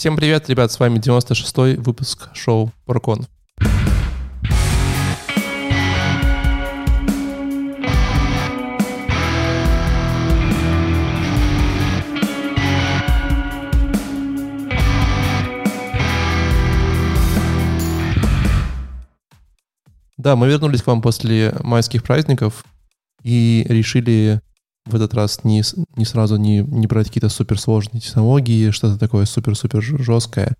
Всем привет, ребят, с вами 96-й выпуск шоу Паркон. Да, мы вернулись к вам после майских праздников и решили в этот раз не, не сразу не, не брать какие-то суперсложные технологии, что-то такое супер-супер жесткое.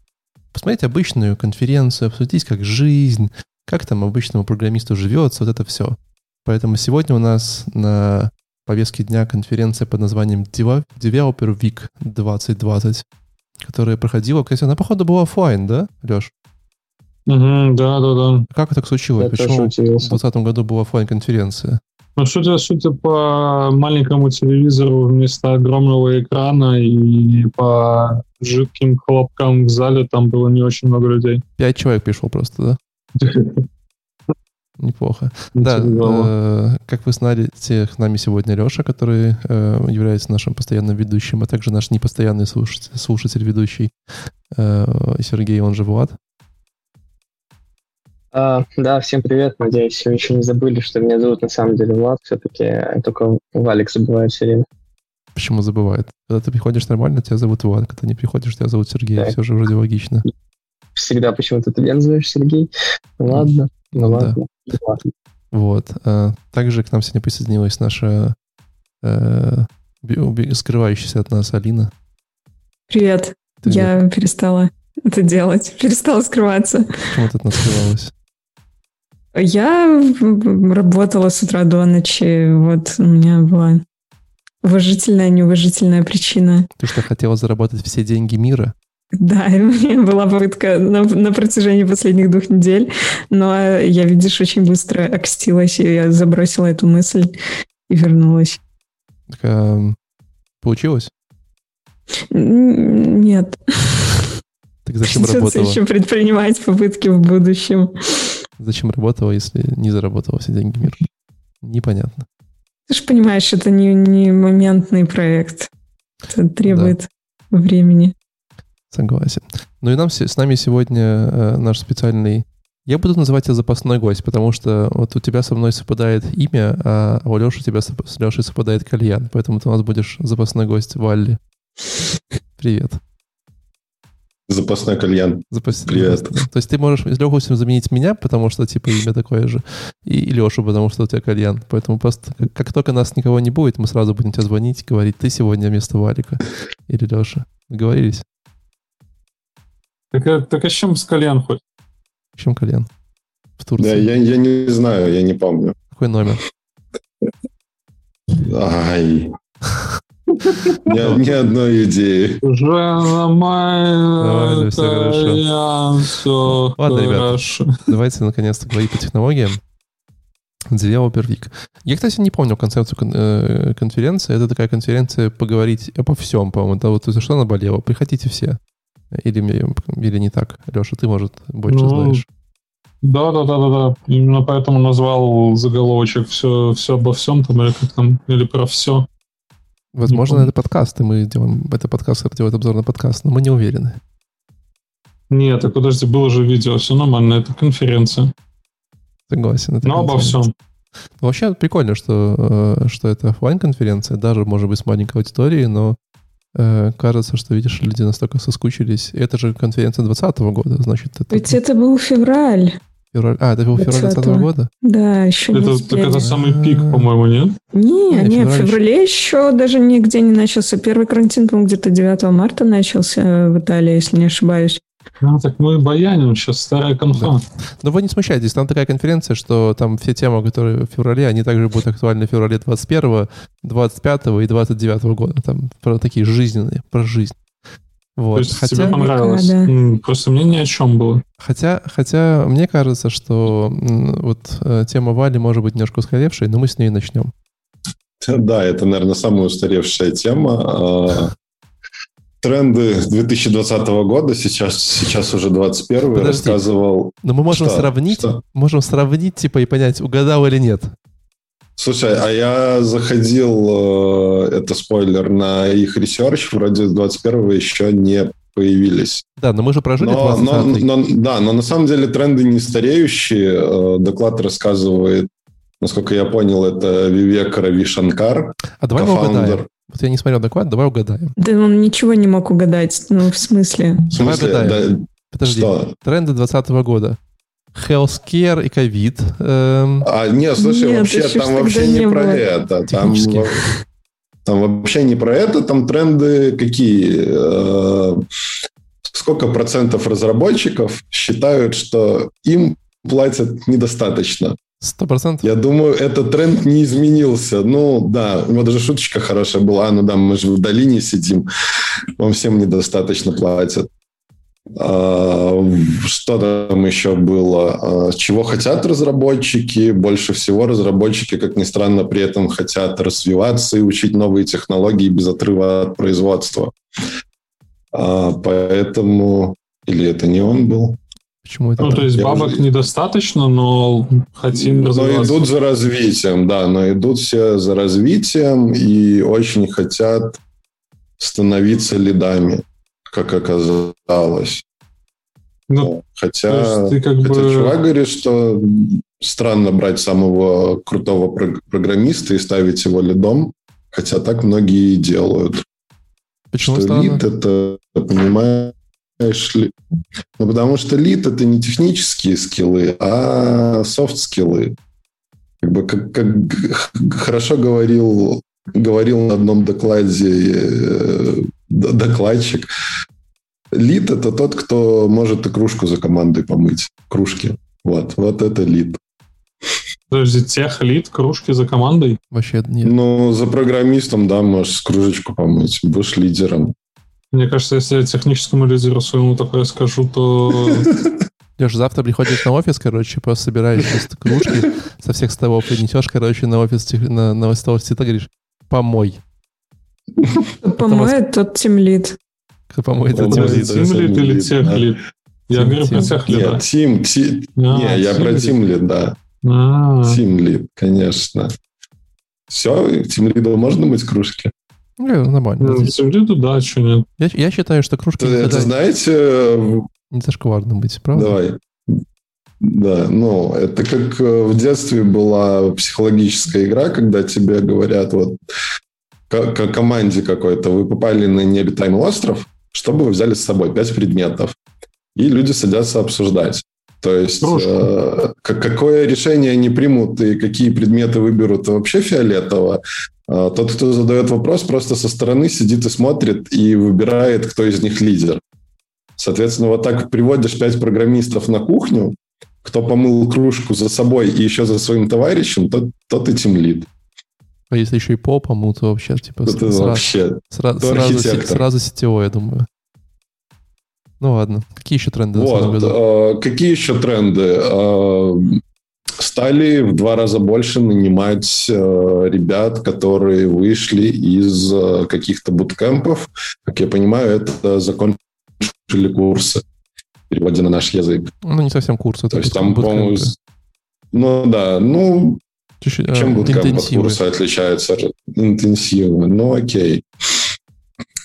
Посмотреть обычную конференцию, обсудить, как жизнь, как там обычному программисту живется, вот это все. Поэтому сегодня у нас на повестке дня конференция под названием Developer Week 2020, которая проходила, кстати, она, походу, была офлайн, да, Леш? Угу, да, да, да. Как так случилось? Я Почему в 2020 году была офлайн конференция ну, судя по маленькому телевизору вместо огромного экрана и по жидким хлопкам в зале, там было не очень много людей. Пять человек пришло просто, да? Неплохо. Да, э, как вы знаете, с нами сегодня Леша, который э, является нашим постоянным ведущим, а также наш непостоянный слушатель, слушатель ведущий э, Сергей, он же Влад. А, да, всем привет. Надеюсь, вы еще не забыли, что меня зовут на самом деле Влад. Все-таки только Валик забывает все время. Почему забывает? Когда ты приходишь нормально, тебя зовут Влад. Когда не приходишь, тебя зовут Сергей. Да. Все же вроде логично. Всегда почему-то ты меня называешь Сергей. Ладно, ну, ну ладно. Да. ладно. Вот. А, также к нам сегодня присоединилась наша э, скрывающаяся от нас Алина. Привет. Ты Я перестала это делать, перестала скрываться. Почему ты от нас скрывалась? Я работала с утра до ночи. Вот у меня была уважительная, неуважительная причина. Ты что, хотела заработать все деньги мира? Да, у меня была попытка на, на протяжении последних двух недель, но я, видишь, очень быстро окстилась, и я забросила эту мысль и вернулась. Так, а, получилось? Нет. Так зачем Придется работала? еще предпринимать попытки в будущем. Зачем работала, если не заработала все деньги мира? Непонятно. Ты же понимаешь, это не, не моментный проект. Это требует да. времени. Согласен. Ну и нам, с нами сегодня э, наш специальный... Я буду называть тебя запасной гость, потому что вот у тебя со мной совпадает имя, а у Леши у тебя с Лешей совпадает кальян. Поэтому ты у нас будешь запасной гость Валли. Привет. Запасной кальян. Запас... Привет. То есть ты можешь с легкостью заменить меня, потому что типа имя такое же, и, и Лешу, потому что у тебя кальян. Поэтому просто как, как только нас никого не будет, мы сразу будем тебе звонить и говорить, ты сегодня вместо Валика или Леши. Договорились? Так, а, так а с чем с кальян хоть? С чем кальян? В Турции. Да, я, я не знаю, я не помню. Какой номер? Ай. Ни, ни одной идеи. Жена моя, все хорошо. Все Ладно, ребята, давайте наконец-то говорить по технологиям. Developer Week. Я, кстати, не помню концепцию э, конференции. Это такая конференция поговорить обо всем, по-моему. Да, вот за что она болела. Приходите все. Или, или не так. Леша, ты, может, больше ну, знаешь. Да, да, да, да, да. Именно поэтому назвал заголовочек все, все обо всем там, или как там, или про все. Возможно, это подкаст, и мы делаем это подкаст, делает обзор на подкаст, но мы не уверены. Нет, так подожди, было же видео, все нормально, это конференция. Согласен. Это но обо всем. Ну, вообще прикольно, что, э, что это офлайн конференция даже, может быть, с маленькой аудиторией, но э, кажется, что, видишь, люди настолько соскучились. Это же конференция 2020 года, значит... Это... Ведь это был февраль. Февраль. А, это был февраль 2020 года? Да, еще это, не Так это самый пик, по-моему, нет? Не, не, не в феврале еще даже нигде не начался. Первый карантин, по-моему, где-то 9 марта начался в Италии, если не ошибаюсь. Ну, так мы баяним, сейчас старая конфа. Да. Но вы не смущайтесь, там такая конференция, что там все темы, которые в феврале, они также будут актуальны в феврале 21, 25 и 29 года. Там про такие жизненные, про жизнь. Вот. То есть хотя... тебе понравилось? Да. Просто мне ни о чем было. Хотя, хотя мне кажется, что вот э, тема Вали может быть немножко устаревшей, но мы с ней начнем. Да, это, наверное, самая устаревшая тема. А, тренды 2020 года, сейчас, сейчас уже 21 Подожди. рассказывал. Но мы можем что? сравнить, что? можем сравнить, типа, и понять, угадал или нет. Слушай, а я заходил, э, это спойлер, на их research, вроде 21-го еще не появились. Да, но мы же прожили Но, 20 но, но, да, но на самом деле тренды не стареющие. Э, Доклад рассказывает, насколько я понял, это Вивек Рави Шанкар, А давай мы угадаем. Вот я не смотрел доклад, давай угадаем. Да он ничего не мог угадать. Ну, в смысле? В смысле, Давай угадаем. да, Подожди. что? Тренды 2020 года. Healthcare и ковид. Эм, А, нет, слушай, Нет, вообще там вообще не не про это. Там, там вообще не про это, там тренды какие? Э, Сколько процентов разработчиков считают, что им платят недостаточно? Сто процентов. Я думаю, этот тренд не изменился. Ну, да, у него даже шуточка хорошая была. А, ну да, мы же в долине сидим, вам всем недостаточно платят. А, Что там еще было? А, Чего хотят разработчики? Больше всего разработчики, как ни странно, при этом хотят развиваться и учить новые технологии без отрыва от производства. А, Поэтому... Или это не он был? Почему это? Ну, так? то есть Я бабок уже- недостаточно, но хотим Но развиваться. идут за развитием, да, но идут все за развитием и очень хотят становиться лидами, как оказалось. Ну, хотя, то есть ты как хотя бы- чувак говорит, что странно брать самого крутого прог- программиста и ставить его лидом, хотя так многие и делают. Почему что странно? лид это, понимаешь ли... Ну, потому что лид это не технические скиллы, а софт-скиллы. Как бы как, как хорошо говорил, говорил на одном докладе э, докладчик, лид это тот, кто может и кружку за командой помыть. Кружки. Вот, вот это лид. Подожди, тех лид, кружки за командой? Вообще нет. Ну, за программистом, да, можешь кружечку помыть. Будешь лидером. Мне кажется, если я техническому лидеру своему такое скажу, то... Леш, завтра приходишь на офис, короче, просто собираешь кружки со всех столов и несешь, короче, на офис, на, на стол цвета, говоришь, помой. Помоет тот тимлит. Кто помоет, это Помой, тем да. Тим лид или лид, тех да. лид? Я говорю про тим. тех лида. Нет, Тим, ти- А, не, я про лид. Тим лид, да. А, Тим лид, конечно. Все, тим лиду можно мыть кружки? Ну, нормально. ну, Тим лиду, да, что нет. Я, я считаю, что кружки Это, никогда знаете, в- не зашкварно быть, правда? давай. Да, ну, это как э, в детстве была психологическая игра, когда тебе говорят, вот, к, команде какой-то, вы попали на необитаемый остров, что бы вы взяли с собой? Пять предметов. И люди садятся обсуждать. То есть, э, как- какое решение они примут и какие предметы выберут, вообще фиолетово. А Тот, кто задает вопрос, просто со стороны сидит и смотрит и выбирает, кто из них лидер. Соответственно, вот так приводишь пять программистов на кухню, кто помыл кружку за собой и еще за своим товарищем, тот, тот и тимлид. А если еще и пол помыл, то вообще, типа, Это сра- вообще... сра- сразу, сразу сетевой, я думаю. Ну ладно. Какие еще тренды Вот. э, Какие еще тренды? Э, Стали в два раза больше нанимать э, ребят, которые вышли из э, каких-то буткемпов. Как я понимаю, это закончили курсы в переводе на наш язык. Ну, не совсем курс. Это То есть там, по-моему, ну да, ну Чуть-чуть, а, Чем буткемп от интенсивы. курса отличается? Интенсивно. Ну, окей.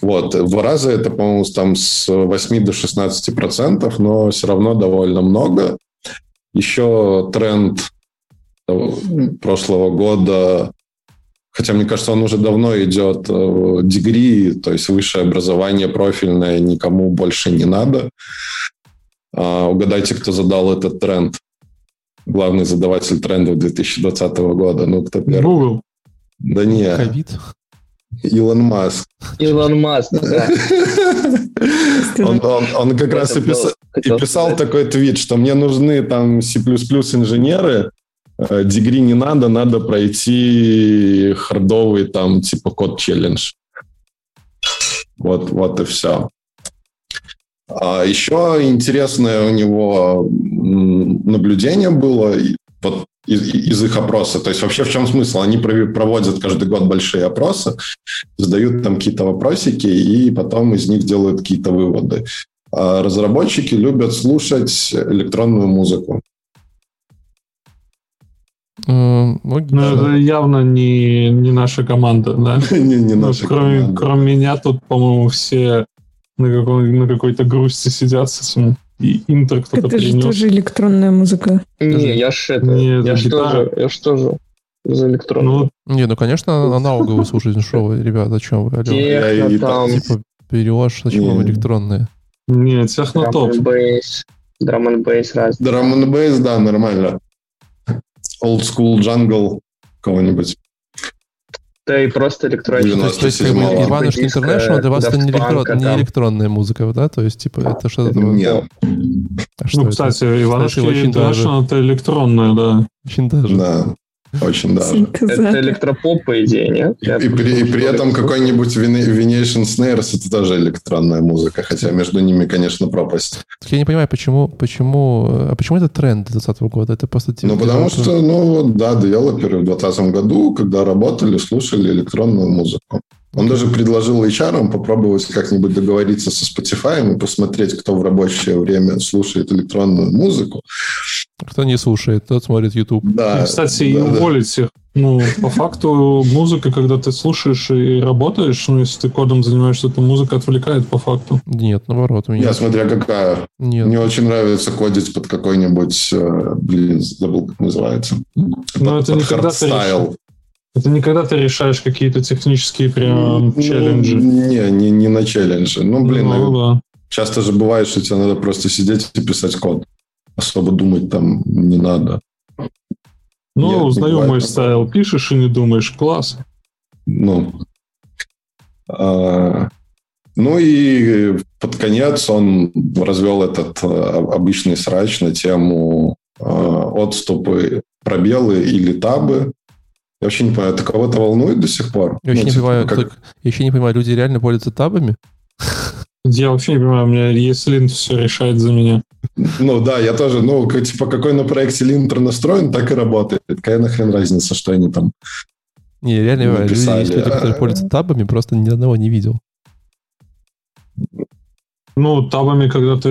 Вот, в раза это, по-моему, там с 8 до 16 процентов, но все равно довольно много. Еще тренд э, прошлого года, хотя, мне кажется, он уже давно идет, э, дегри, то есть высшее образование профильное никому больше не надо. А, Угадайте, кто задал этот тренд? Главный задаватель трендов 2020 года. Ну, кто первый? Google. Да не, Ковид. Илон Маск. Илон Маск, да. Он, он- он как раз и, Это было, писа- и писал такой твит, что мне нужны там C++ инженеры, э, дегри не надо, надо пройти хардовый там типа код челлендж. Вот, вот и все. А еще интересное у него наблюдение было вот из, из их опроса. То есть вообще в чем смысл? Они проводят каждый год большие опросы, задают там какие-то вопросики и потом из них делают какие-то выводы. А разработчики любят слушать электронную музыку. Э, Ну, это явно не, не наша команда, да? не, не Ну, наша кроме, команда. кроме меня тут, по-моему, все на, каком, на какой-то грусти сидят с этим. И интро кто-то Это же принес. тоже электронная музыка. Не, я ж это... Не, это я ж гитара. тоже... Я ж тоже за электронную. Ну, Не, ну, конечно, аналоговые слушать, ну что вы, ребята, о чем вы? Алло. Я и техно так, там, Типа, берешь, зачем вам электронные? не, технотоп. драм бейс, драм н бейс раз. Драм н бейс, да, нормально. Old school jungle кого-нибудь. Да и просто электроника. Девяносто. То есть, то есть как бы, 97-го. Иванушка International для вас это не, Daft электро- Punk, не электронная музыка, да? То есть, типа, это что-то... Нет, А что Ну, это? кстати, даже. International это электронная, да. Очень даже. да, очень даже. Это электропоп, по идее, нет? И, Я и при, и при этом какой-нибудь Venetian Snares это тоже электронная музыка, хотя между ними, конечно, пропасть. Так Я не понимаю, почему, почему, а почему это тренд 2020 года? Это просто... типа, Ну, потому что, ну, вот, да, девелоперы в 2020 году, когда работали, слушали электронную музыку. Он даже предложил HR попробовать как-нибудь договориться со Spotify и посмотреть, кто в рабочее время слушает электронную музыку. Кто не слушает, тот смотрит YouTube. Да, И, кстати, и да, да. уволить их. Ну, по факту, музыка, когда ты слушаешь и работаешь, ну, если ты кодом занимаешься, то музыка отвлекает по факту. Нет, наоборот, у меня... Я смотря какая. Нет. Мне очень нравится кодить под какой-нибудь, э, блин, забыл, как называется. Но Под- это под не когда ты. Это не когда ты решаешь какие-то технические прям Ну, челленджи. Не, не, не на челленджи. Ну, блин, Ну, да. часто же бывает, что тебе надо просто сидеть и писать код. Особо думать там не надо. Ну, узнаю мой стайл. Пишешь и не думаешь. Класс. Ну, а, ну и под конец он развел этот а, обычный срач на тему а, отступы, пробелы или табы. Я вообще не понимаю, это кого-то волнует до сих пор? Я вообще, Ну, не типа, понимаю, как- как- я еще не понимаю, люди реально пользуются табами? Я вообще не понимаю, у меня ESLint все решает за меня. Ну да, я тоже, ну, как- типа, какой на проекте линтер настроен, так и работает. Какая нахрен разница, что они там... Не, реально, не понимаю. люди, Написали, есть люди, которые а- пользуются табами, просто ни одного не видел. Ну, табами, когда ты...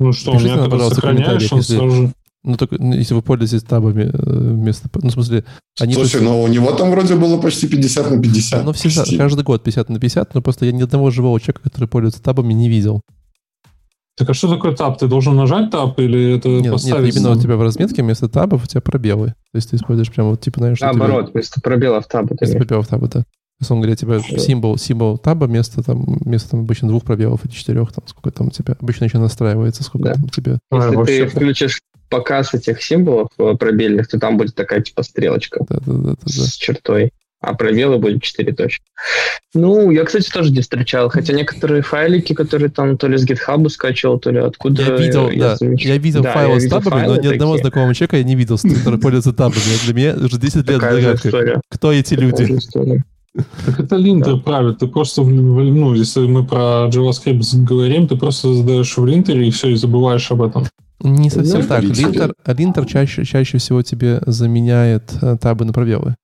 Ну что, у меня когда сохраняешь, он сразу же... Ну, только ну, если вы пользуетесь табами э, вместо... Ну, в смысле, они... Слушай, ну у него там вроде было почти 50 на 50. Ну, всегда, почти. каждый год 50 на 50, но просто я ни одного живого человека, который пользуется табами, не видел. Так а что такое таб? Ты должен нажать таб или это Нет, нет, поставить? именно у тебя в разметке вместо табов у тебя пробелы. То есть ты используешь прям вот, типа, знаешь, что тебе- Наоборот, вместо пробелов таба. ты Вместо пробелов таба, да. Условно говоря, типа символ, символ таба вместо там, вместо там обычно двух пробелов или четырех, там, сколько там у тебя, обычно еще настраивается, сколько Да. там у тебя. Если вообще ты включишь показ этих символов э, пробельных, то там будет такая типа стрелочка Да, да, да, да, да. с чертой. А пробелы будет 4 точки. Ну, я, кстати, тоже не встречал. Хотя некоторые файлики, которые там то ли с GitHub скачивал, то ли откуда... Я видел, да, замечал. я видел Да, файлы я с табами, но ни одного такие. знакомого человека я не видел, который пользуется табами. Для меня уже 10 лет Такая загадка. история. Кто эти Такая люди? Так это линтер правит. Ты просто, в- в- ну, если мы про JavaScript говорим, ты просто задаешь в линтере и все, и забываешь об этом. Не совсем так. видите. Линтер, а линтер чаще, чаще всего тебе заменяет э, табы на пробелы.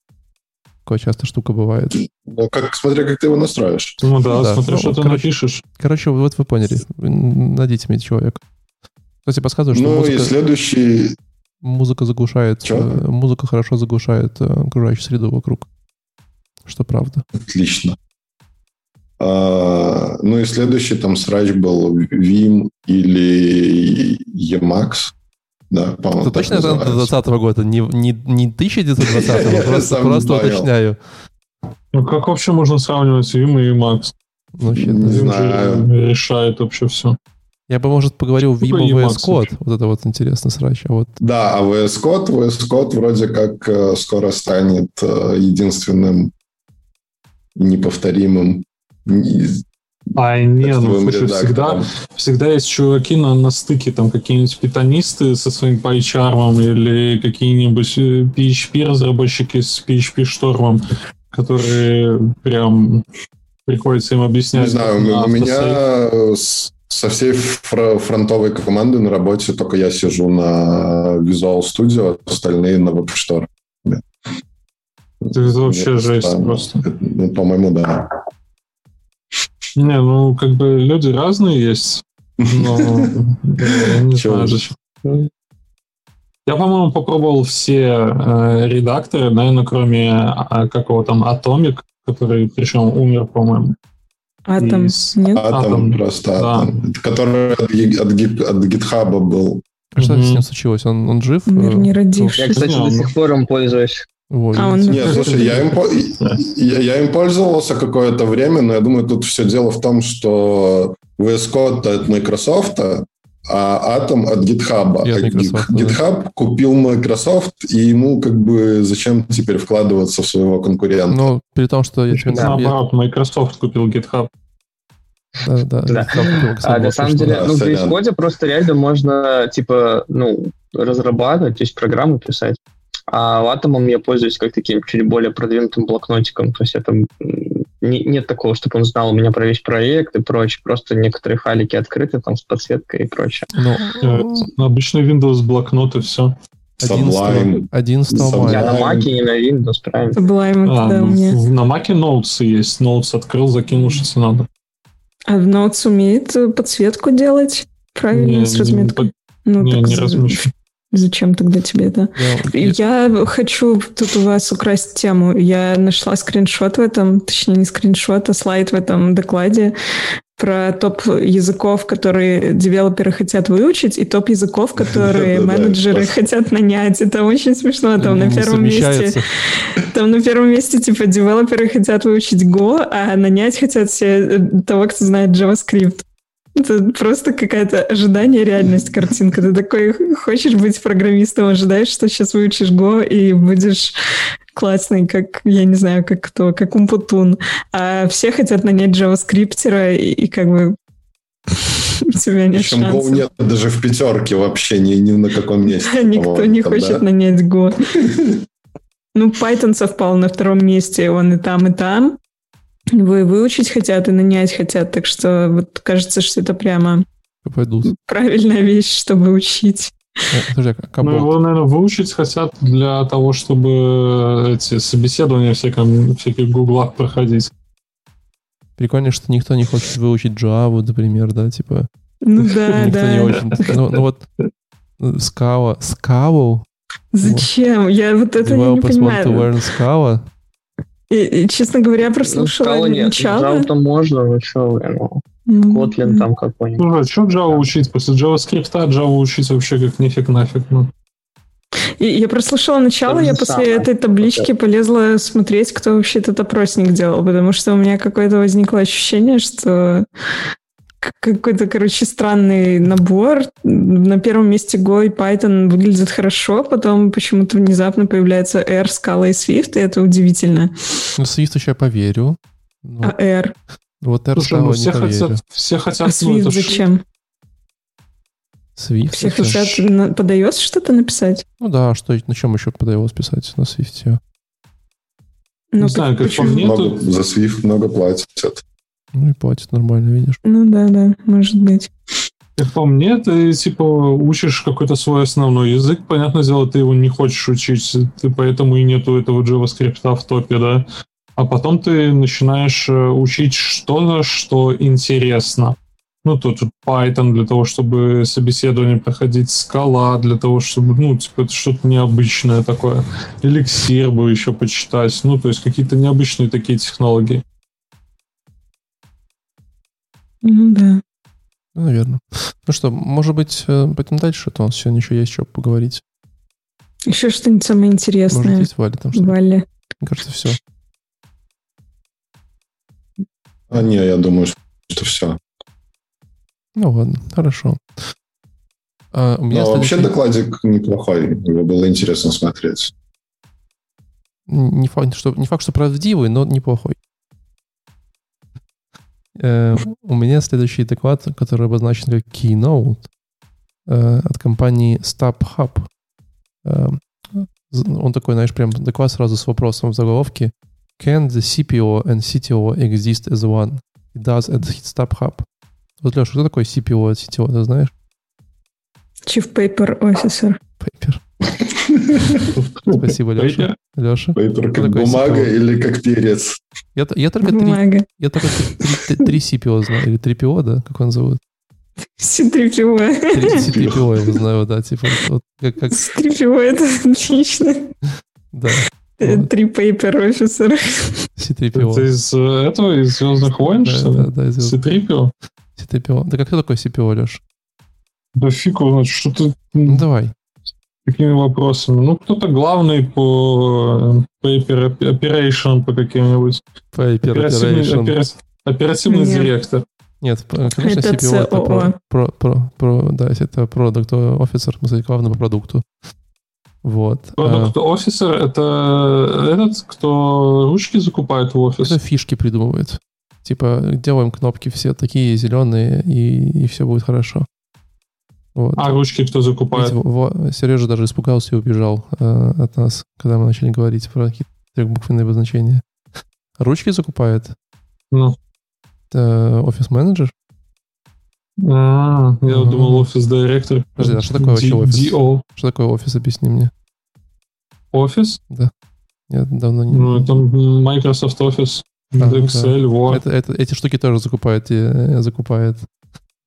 Такая часто штука бывает. Ну, как, смотря как ты его настроишь. Ну да, Да, смотри, ну, что ты короче. напишешь. Короче, вот вы поняли. Найдите мне человек. Кстати, подсказываю, что Ну и музыка, следующий... музыка заглушает, Чё? э, музыка хорошо заглушает э, окружающую среду вокруг. Что правда. Отлично. А, ну и следующий там срач был Vim или Emacs. Да, по-моему, Это точно называется. 2020 года? Не, не, не 1920, Я а просто, просто уточняю. Ну как вообще можно сравнивать Vim и Max? Ну, вообще, Не да. Vim же знаю. решает вообще все. Я бы, может, поговорил Что Vim Emacs VS Code. Вот это вот интересно срач. А вот Да, а VS Code, VS Code вроде как э, скоро станет э, единственным неповторимым не- А не, ну слушай, всегда, всегда есть чуваки на, на стыке, там какие-нибудь питонисты со своим пайчармом или какие-нибудь э, PHP-разработчики с PHP-штормом, которые прям приходится им объяснять. Не знаю, у меня со всей фр- фронтовой команды на работе только я сижу на Visual Studio, остальные на WebStore. Это вообще Мне жесть странно. просто. Ну, по-моему, да. Не, ну как бы люди разные есть, но я не Чё знаю вы? зачем. Я, по-моему, попробовал все э, редакторы, наверное, кроме а, какого там Atomic, который причем умер, по-моему. Атом, из- нет? Атом, Атом, просто да. атом. Который от, ги- от, ги- от гитхаба был. А что с ним случилось? Он, он жив? Мир Э, не родившийся. Я, кстати, до сих пор им пользуюсь. Ой, А он-? Нет, слушай, я им, я, я им пользовался какое-то время, но я думаю, тут все дело в том, что VS Code от Microsoft, а Atom от GitHub. И от А Microsoft, да. GitHub купил Microsoft, и ему как бы зачем теперь вкладываться в своего конкурента? Ну, при том, что я тебе... я- Наоборот, Microsoft купил GitHub. Да, да. Да. А на самом деле, да, ну, в. VS Code просто реально можно, типа, ну, разрабатывать, то есть программу писать. А Atom я пользуюсь как таким чуть более продвинутым блокнотиком. То есть это не- нет такого, чтобы он знал у меня про весь проект и прочее. Просто некоторые файлики открыты там с подсветкой и прочее. Ну, Э, Обычный Windows блокнот и все. 11 Sublime. 11 Sublime. мая. Я на. Mac и на Windows, правильно? Sublime, А, да, у меня. в- на Mac Notes есть. Notes открыл, закинул, что надо. А в Notes умеет подсветку делать? Правильно, Не, с не разметкой? Ну, не, так не размещу. Зачем тогда тебе это? Я- Я хочу тут у вас украсть тему. Я нашла скриншот в этом, точнее не скриншот, а слайд в этом докладе про топ языков, которые девелоперы хотят выучить, и топ языков, которые менеджеры хотят нанять. Это очень смешно. Там на первом месте там на первом месте, типа, девелоперы хотят выучить Go, а нанять хотят все э, того, кто знает JavaScript. Это просто какая-то ожидание, реальность, картинка. Ты такой хочешь быть программистом, ожидаешь, что сейчас выучишь Go и будешь классный, как, я не знаю, как кто, как Умпутун. А все хотят нанять JavaScriptера и, и как бы у тебя нет Причем Go шансов. нет даже в пятерке вообще ни, ни на каком месте. Никто не хочет нанять Go. Ну, Python совпал на втором месте, он и там, и там. Его и выучить хотят, и нанять хотят, так что вот кажется, что это прямо Пойдут. правильная вещь, чтобы учить. Э, Подожди, а Ну, его, наверное, выучить хотят для того, чтобы эти собеседования всяком, всяких гуглах проходить. Прикольно, что никто не хочет выучить Java, например, да, типа. Ну да, Никто не да. очень... Ну, ну вот Scala, Scala, Зачем? Я вот это я не developers want to понимаю. learn Scala. И, и, честно говоря, Ну, прослушала нет. начало. Java-то можно, ну что, ну, М, Kotlin там какой-нибудь. Ну, а что Java учить? После JavaScript Java учить вообще как нифиг нафиг. Ну. И я прослушала начало, я после самое. этой таблички полезла смотреть, кто вообще этот опросник делал, потому что у меня какое-то возникло ощущение, что какой-то, короче, странный набор. На первом месте Go и Python выглядят хорошо, потом почему-то внезапно появляется R, Scala и Swift, и это удивительно. Ну, Swift еще я поверю. Ну, А R? вот R Слушай, ну все не поверю. хотят, все А хотят, ну, Swift ж- зачем? Swift? Все это хотят, ж- на- подается что-то написать? Ну да, что, на чем еще подавалось писать на Swift? Ну, Не знаю, как по мне, Много, то- за Swift много платят. Ну и платит нормально, видишь. Ну да, да, может быть. Как по мне, ты типа учишь какой-то свой основной язык, понятное дело, ты его не хочешь учить, ты поэтому и нету этого JavaScript в топе, да. А потом ты начинаешь э, учить что-то, что интересно. Ну, тут вот Python для того, чтобы собеседование проходить, скала для того, чтобы, ну, типа, это что-то необычное такое. Эликсир бы еще почитать. Ну, то есть какие-то необычные такие технологии. Ну да. Ну, наверное. Ну что, может быть, э, пойдем дальше, а то у нас сегодня еще есть что поговорить. Еще что-нибудь самое Может, интересное. есть Валя там что Валя. Мне кажется, все. А не, я думаю, что все. Ну ладно, хорошо. А, у меня Но вообще следующий- докладик неплохой. Его было интересно смотреть. Не факт, что, не факт, что правдивый, но неплохой. Э, у меня следующий доклад, который обозначен как Keynote э, от компании StubHub. Э, з- он такой, знаешь, прям доклад сразу с вопросом в заголовке. Can the CPO and CTO exist as one? It does at StubHub. Вот, Леша, кто такой CPO и CTO, ты знаешь? Chief Paper Officer. Пейпер. Спасибо, Леша. Пейпер? Леша. Пейпер как такой бумага CPO? или как перец? Я, я только три, Бумага. я только три, три, три CPO знаю, или 3 PO, да, как он зовут? C3PO. Три CPO я знаю, да, типа, вот, как, как, C3PO это отлично. да. Э. Три Paper Officer. C3PO. Это из э, этого, из Звездных войн, Да, что да, ли? да, из Звездных- C-3PO? C3PO. Да как кто такой CPO, Леш? Да фиг его что ты Ну давай. Такими вопросами. Ну, кто-то главный по paper operation по каким-нибудь. Paper Оперативный, Operation. опера- оперативный Нет. директор. Нет, конечно, Это CPO это про, про, про, про- да, это продукт офицер, смысле, главный по продукту. Вот. Продукт офисер это этот, кто ручки закупает в офис. Это фишки придумывает. Типа, делаем кнопки все такие зеленые, и, и все будет хорошо. Вот. А ручки кто закупает? Видите, Сережа даже испугался и убежал э, от нас, когда мы начали говорить про какие-то трехбуквенные обозначения. Ручки закупает Ну. э, офис-менеджер. А, я думал офис директор. Подожди, а что такое вообще офис? Что такое офис? Объясни мне. Офис? Я давно не... Ну, это Microsoft Office, ну да. Excel, Word. Это, это- эти штуки тоже закупает, э, закупает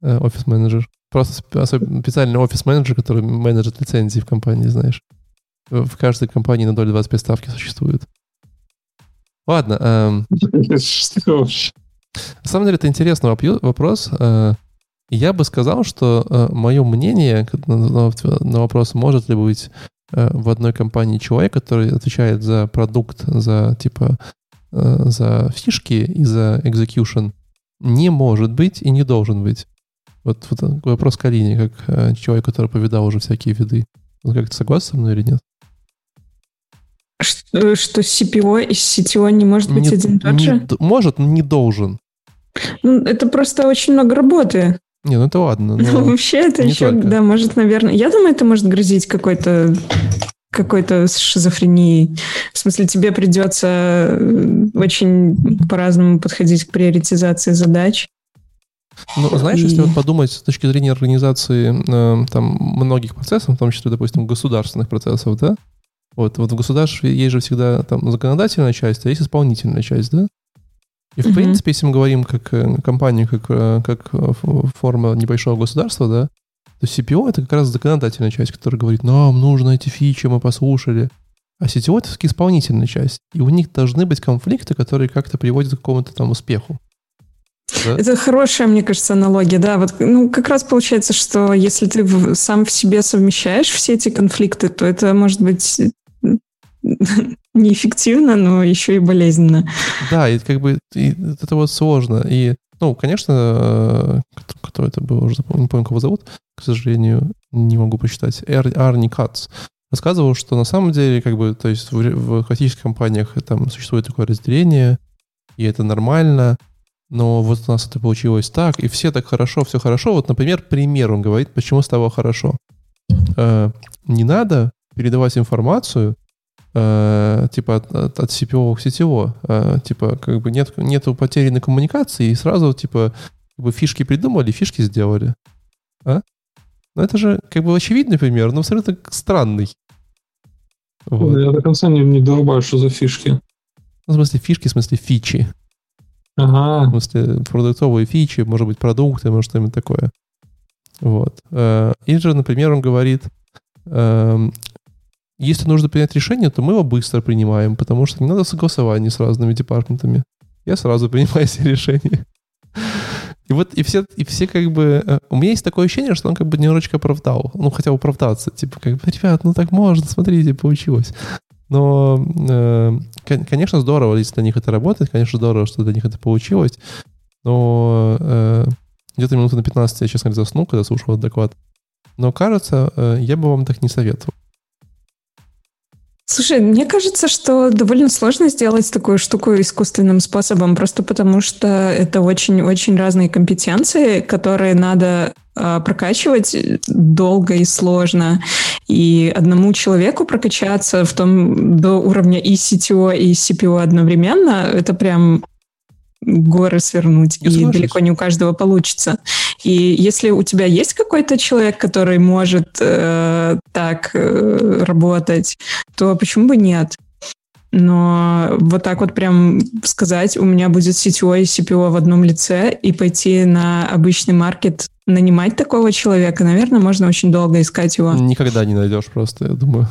э, офис-менеджер. Просто специальный офис-менеджер, который менеджет лицензии в компании, знаешь. В каждой компании на долю 25 ставки существует. Ладно, эм, на самом деле это интересный вопрос. э, Я бы сказал, что мое мнение на, вопрос, может ли быть э, в одной компании человек, который отвечает за продукт, за типа э, за фишки и за execution, не может быть и не должен быть. Вот, вот вопрос к Алине, как э, человек, который повидал уже всякие виды. Он как-то согласен со мной или нет? Что, что CPO и CTO не может быть Не- один и тот не же? может, но не должен. Ну, это просто очень много работы. Не, ну это ладно. Ну, вообще это еще, только. да, может, наверное... Я думаю, это может грозить какой-то какой-то шизофренией. В смысле, тебе придется э, очень по-разному подходить к приоритизации задач. Ну, знаешь, И- если вот подумать с точки зрения организации э, там многих процессов, в том числе, допустим, государственных процессов, да, вот, вот в государстве есть же всегда там законодательная часть, а есть исполнительная часть, да? И, в Мгм. принципе, если мы говорим как э, компанию, как, э, как э, форма небольшого государства, да, то CPO — это как раз законодательная часть, которая говорит, нам нужно эти фичи, мы послушали. А CTO — это все-таки исполнительная часть. И у них должны быть конфликты, которые как-то приводят к какому-то там успеху. Да? Это хорошая, мне кажется, аналогия, да. Вот, ну, как раз получается, что если ты в- сам в себе совмещаешь все эти конфликты, то это может быть неэффективно, но еще и болезненно. Да, и как бы и это вот сложно. И, ну, конечно, э, кто, это был, уже не помню, кого зовут, к сожалению, не могу прочитать. Эр- Арни Кац рассказывал, что на самом деле, как бы, то есть в, в классических компаниях там существует такое разделение, и это нормально, но вот у нас это получилось так, и все так хорошо, все хорошо. Вот, например, пример он говорит, почему стало хорошо. Э, не надо передавать информацию, э, типа от, от, от CPO к CTO. Э, типа, как бы нет, нету потерянной коммуникации, и сразу, типа, как бы фишки придумали, фишки сделали. А? Ну, это же, как бы, очевидный пример, но абсолютно странный. Вот. Я до конца не, не дорубаю, что за фишки. Ну, в смысле, фишки, в смысле, фичи. В Ага. смысле, продуктовые фичи, может быть, продукты, может, что-нибудь такое. Вот. Э, Или же, например, он говорит, эм, если нужно принять решение, то мы его быстро принимаем, потому что не надо согласования с разными департаментами. Я сразу принимаю все решения. И вот и все, и все как бы... э, У меня есть такое ощущение, что он как бы немножечко оправдал. Ну, хотел оправдаться. Типа, как бы, ребят, ну так можно, смотрите, получилось. Но, э, кон- конечно, здорово, если для них это работает. Конечно, здорово, что для них это получилось. Но э, где-то минуты на 15 я, честно говоря, заснул, когда слушал этот доклад. Но, кажется, э, я бы вам так не советовал. Слушай, мне кажется, что довольно сложно сделать такую штуку искусственным способом, просто потому что это очень-очень разные компетенции, которые надо а, прокачивать долго и сложно. И одному человеку прокачаться в том до уровня и CTO, и CPO одновременно, это прям горы свернуть, и далеко не у каждого получится. И если у тебя есть какой-то человек, который может э, так э, работать, то почему бы нет? Но вот так вот прям сказать, у меня будет CTO и CPO в одном лице, и пойти на обычный маркет, нанимать такого человека, наверное, можно очень долго искать его. Никогда не найдешь просто, я думаю.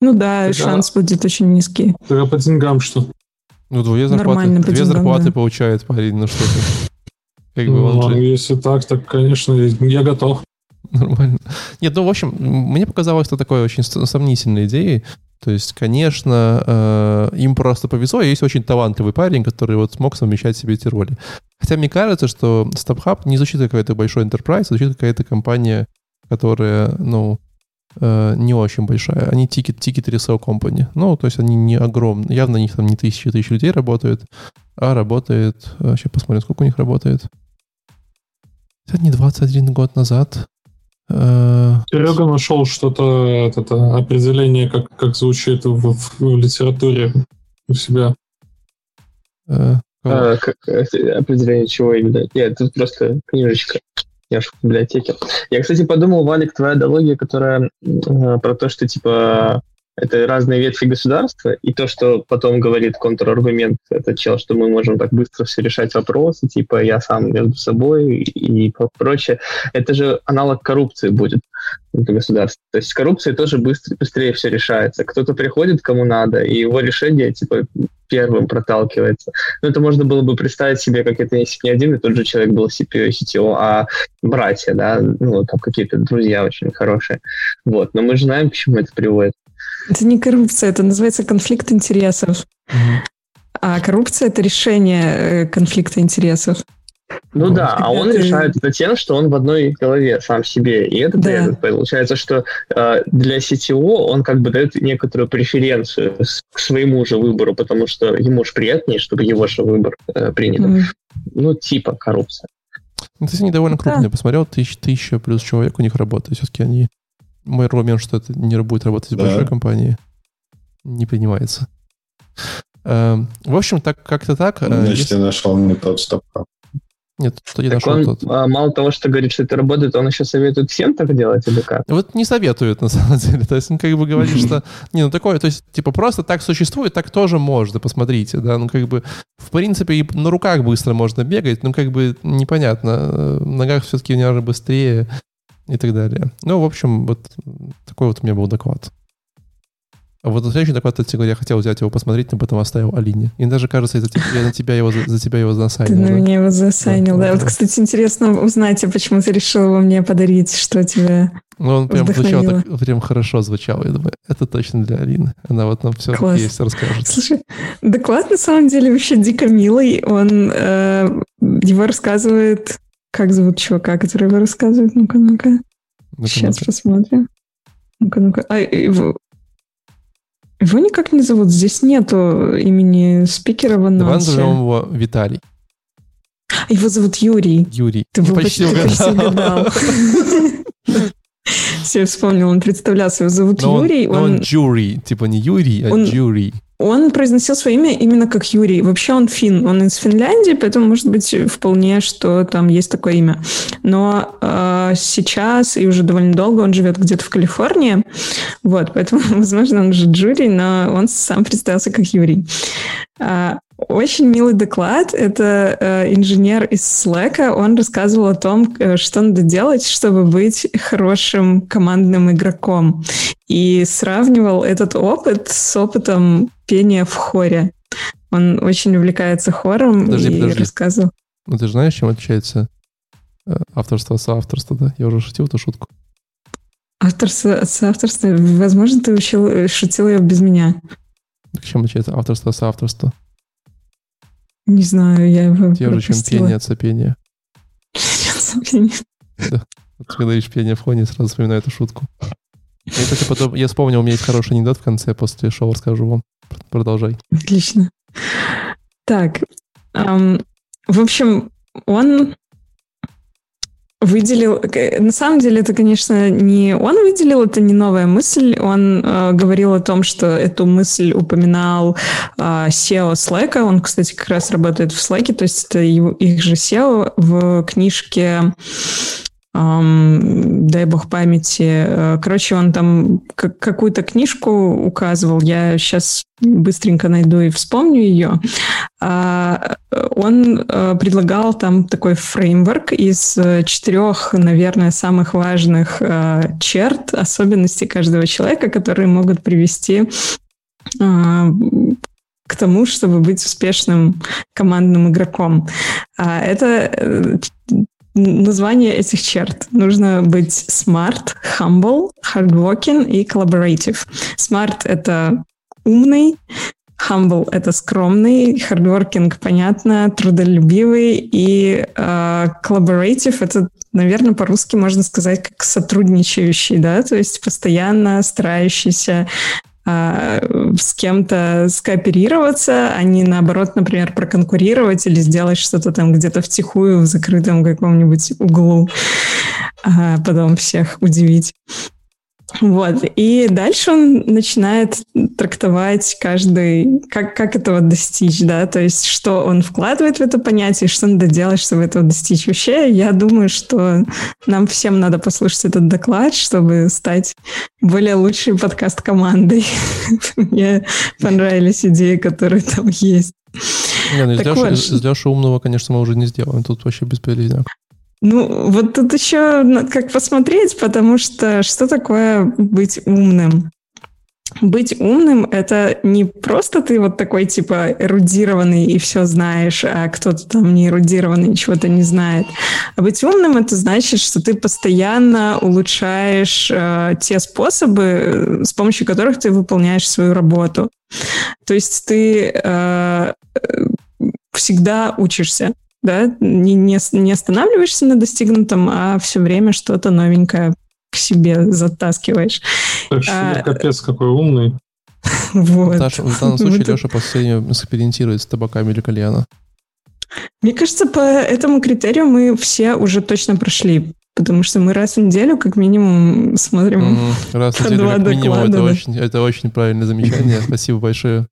Ну да, Да. шанс будет очень низкий. Тогда по деньгам что? Ну, две зарплаты, Нормально по две деньгам, зарплаты да. получает парень, ну что ты. Как бы Ну, если так, так, конечно, я готов. нормально. Нет, ну, в общем, мне показалось, что такое очень сомнительной идеей. То есть, конечно, э, им просто повезло, и есть очень талантливый парень, который вот смог совмещать себе эти роли. Хотя мне кажется, что StubHub не звучит как какой-то большой enterprise, а звучит как какая-то компания, которая, ну, э, не очень большая. Они ticket, ticket resell company. Ну, то есть они не огромные. Явно у них там не тысячи тысяч людей работают, а работает... Сейчас посмотрим, сколько у них работает. Это не 21 год назад. Э, Серега нашел что-то, это, определение, как, как звучит в, в литературе у себя. э? А, как, э, определение чего именно? Нет, тут просто книжечка. Я ж в библиотеке. Я, кстати, подумал, Валик, твоя идеология, которая э, про то, что, типа, это разные ветви государства, и то, что потом говорит контраргумент, это чел, что мы можем так быстро все решать вопросы, типа, я сам между собой и про- прочее. Это же аналог коррупции будет в государстве. То есть с коррупцией тоже быстро, быстрее все решается. Кто-то приходит, кому надо, и его решение, типа, первым проталкивается. Ну, это можно было бы представить себе, как это если не один и тот же человек был CPO и CTO, а братья, да, ну, там какие-то друзья очень хорошие. Вот. Но мы же знаем, к чему это приводит. Это не коррупция, это называется конфликт интересов. А коррупция – это решение э, конфликта интересов. Ну Ну, да, а он это- решает это тем, что он в одной голове сам себе. И это Да. Получается, что э, для CTO он как бы дает некоторую преференцию с- к своему же выбору, потому что ему же приятнее, чтобы его же выбор э, приняли. М. Ну, типа коррупция. Ну, то есть они довольно крупные. Я посмотрел, тысяч, тысяча плюс человек у них работает. Все-таки они... Мой аргумент, что это не будет работать в Да. большой компании, не принимается. Эм, В общем, так как-то так. э, Значит, если- я нашел не тот стопка. Нет, что не Так нашел он, тот. а, мало того, что говорит, что это работает, он еще советует всем так делать или как? Вот не советует, на самом деле. То есть он как бы говорит, что... Не, ну такое, то есть, типа, просто так существует, так тоже можно, посмотрите, да. Ну, как бы, в принципе, и на руках быстро можно бегать, ну, как бы, непонятно. э, В ногах все-таки, наверное, быстрее и так далее. Ну, в общем, вот такой вот у меня был доклад. А вот следующий доклад, кстати говоря, я хотел взять его посмотреть, но потом оставил Алине. И даже, кажется, за, те- я на тебя его, за, тебя его Ты засайнил. на да? меня его засайнил, Да, да. Вот, кстати, интересно узнать, а почему ты решил его мне подарить, что тебе... Ну, он прям звучал так, прям хорошо звучал. Я думаю, это точно для Алины. Она вот нам все Класс. есть расскажет. Слушай, доклад на самом деле вообще дико милый. Он э, его рассказывает... Как зовут чувака, который его рассказывает? Ну-ка, ну-ка. Ну-ка, Сейчас ну-ка. посмотрим. Ну-ка, ну-ка. А, его... Его никак не зовут. Здесь нету имени спикера в Давай анонсе. назовем его Виталий. Его зовут Юрий. Юрий. Ты Ну, бы почти, почти угадал. Все, вспомнил, он представлялся. Его зовут Но он, Юрий. но Он, он Джури. Типа не Юрий, а Он- Джури. Он произносил свое имя именно как Юрий. Вообще он фин. Он из Финляндии, поэтому может быть вполне, что там есть такое имя. Но э, сейчас и уже довольно долго он живет где-то в Калифорнии. Вот, поэтому, возможно, он же Джури, но он сам представился как Юрий. А, Очень милый доклад. Это э, инженер из Slack. Он рассказывал о том, э, что надо делать, чтобы быть хорошим командным игроком. И сравнивал этот опыт с опытом пения в хоре. Он очень увлекается хором Подожди, и подожди. рассказывал. Ну ты же знаешь, чем отличается э, авторство от соавторства, да? Я уже шутил эту шутку. Авторство, соавторство, возможно, ты учил, э, шутил ее без меня. Так чем отличается авторство от соавторства? Не знаю, я его Те же, чем пропустила. пение от сопения. Сопение. Вот ты говоришь пение в фоне, сразу вспоминаю эту шутку. Я, кстати, потом, я вспомнил, у меня есть хороший анекдот в конце, после шоу расскажу вам. Продолжай. Отлично. Так, ам, в общем, он выделил... к- На самом деле, это, конечно, не он выделил, это не новая мысль. Он э, говорил о том, что эту мысль упоминал э, SEO Slack. Он, кстати, как раз работает в Slack, то есть это его, их же SEO в книжке дай бог памяти. Э, Короче, он там как- какую-то книжку указывал. Я сейчас быстренько найду и вспомню ее. А, Он э, предлагал там такой фреймворк из э, четырех, наверное, самых важных э, черт, особенностей каждого человека, которые могут привести к тому, чтобы быть успешным командным игроком. А это э, название этих черт. Нужно быть smart, humble, hardworking и collaborative. Smart — это умный, humble — это скромный, hardworking — понятно, трудолюбивый, и э, collaborative — это, наверное, по-русски можно сказать как сотрудничающий, да, то есть постоянно старающийся с кем-то скооперироваться, а не наоборот, например, проконкурировать или сделать что-то там где-то втихую в закрытом каком-нибудь углу, а потом всех удивить. Вот. И дальше он начинает трактовать каждый, как, как этого достичь, да, то есть что он вкладывает в это понятие, что надо делать, чтобы этого достичь. Вообще, я думаю, что нам всем надо послушать этот доклад, чтобы стать более лучшей подкаст-командой. Мне понравились идеи, которые там есть. Не, ну из, Леши, вот. из Леши умного, конечно, мы уже не сделаем. Тут вообще бесполезняк. Ну, вот тут еще как посмотреть, потому что что такое быть умным? Быть умным — это не просто ты вот такой, типа, эрудированный и все знаешь, а кто-то там не эрудированный чего-то не знает. А быть умным — это значит, что ты постоянно улучшаешь э, те способы, с помощью которых ты выполняешь свою работу. То есть ты э, всегда учишься да, не, не, не останавливаешься на достигнутом, а все время что-то новенькое к себе затаскиваешь. Так что а, капец какой умный. Вот. В данном случае вот Леша последнее экспериментирует с табаками или кальяна. Мне кажется, по этому критерию мы все уже точно прошли. Потому что мы раз в неделю, как минимум, смотрим mm, Раз в неделю, как минимум, это, очень, это очень правильное замечание. Спасибо большое.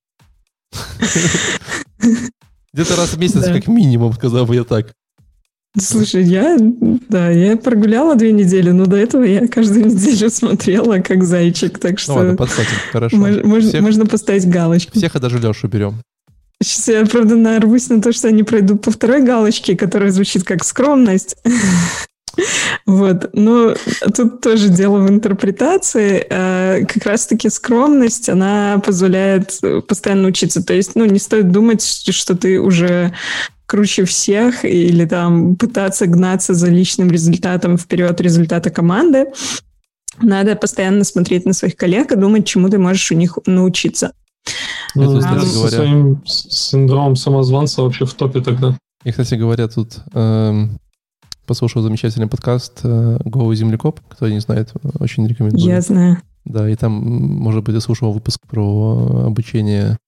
Где-то раз в месяц, да. как минимум, сказал бы я так. Слушай, я, да, я прогуляла две недели, но до этого я каждую неделю смотрела как зайчик, так что... Ну ладно, подхватим, хорошо. Мож, всех, можно поставить галочку. Всех даже Лешу берем. Сейчас я, правда, нарвусь на то, что они пройдут по второй галочке, которая звучит как скромность. Вот. Но тут тоже дело в интерпретации. А, как раз-таки скромность, она позволяет постоянно учиться. То есть, ну, не стоит думать, что ты уже круче всех или там пытаться гнаться за личным результатом вперед результата команды. Надо постоянно смотреть на своих коллег и думать, чему ты можешь у них научиться. Ну, а, со своим синдромом самозванца вообще в топе тогда. И, кстати говоря, тут эм, послушал замечательный подкаст э, Go Землекоп. Кто не знает, очень рекомендую. Я знаю. Да, и там, может быть, ты слушал выпуск про обучение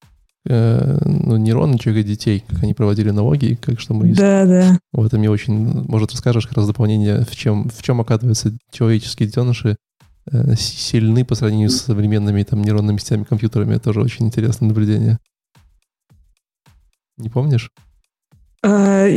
э, ну, нейроночек и детей, как они проводили налоги, как что мы... Да, да. Вот это мне очень... Может, расскажешь как раз дополнение, в чем, в чем оказывается, человеческие детеныши э, сильны по сравнению с современными там нейронными сетями, компьютерами. Это тоже очень интересное наблюдение. Не помнишь? Uh,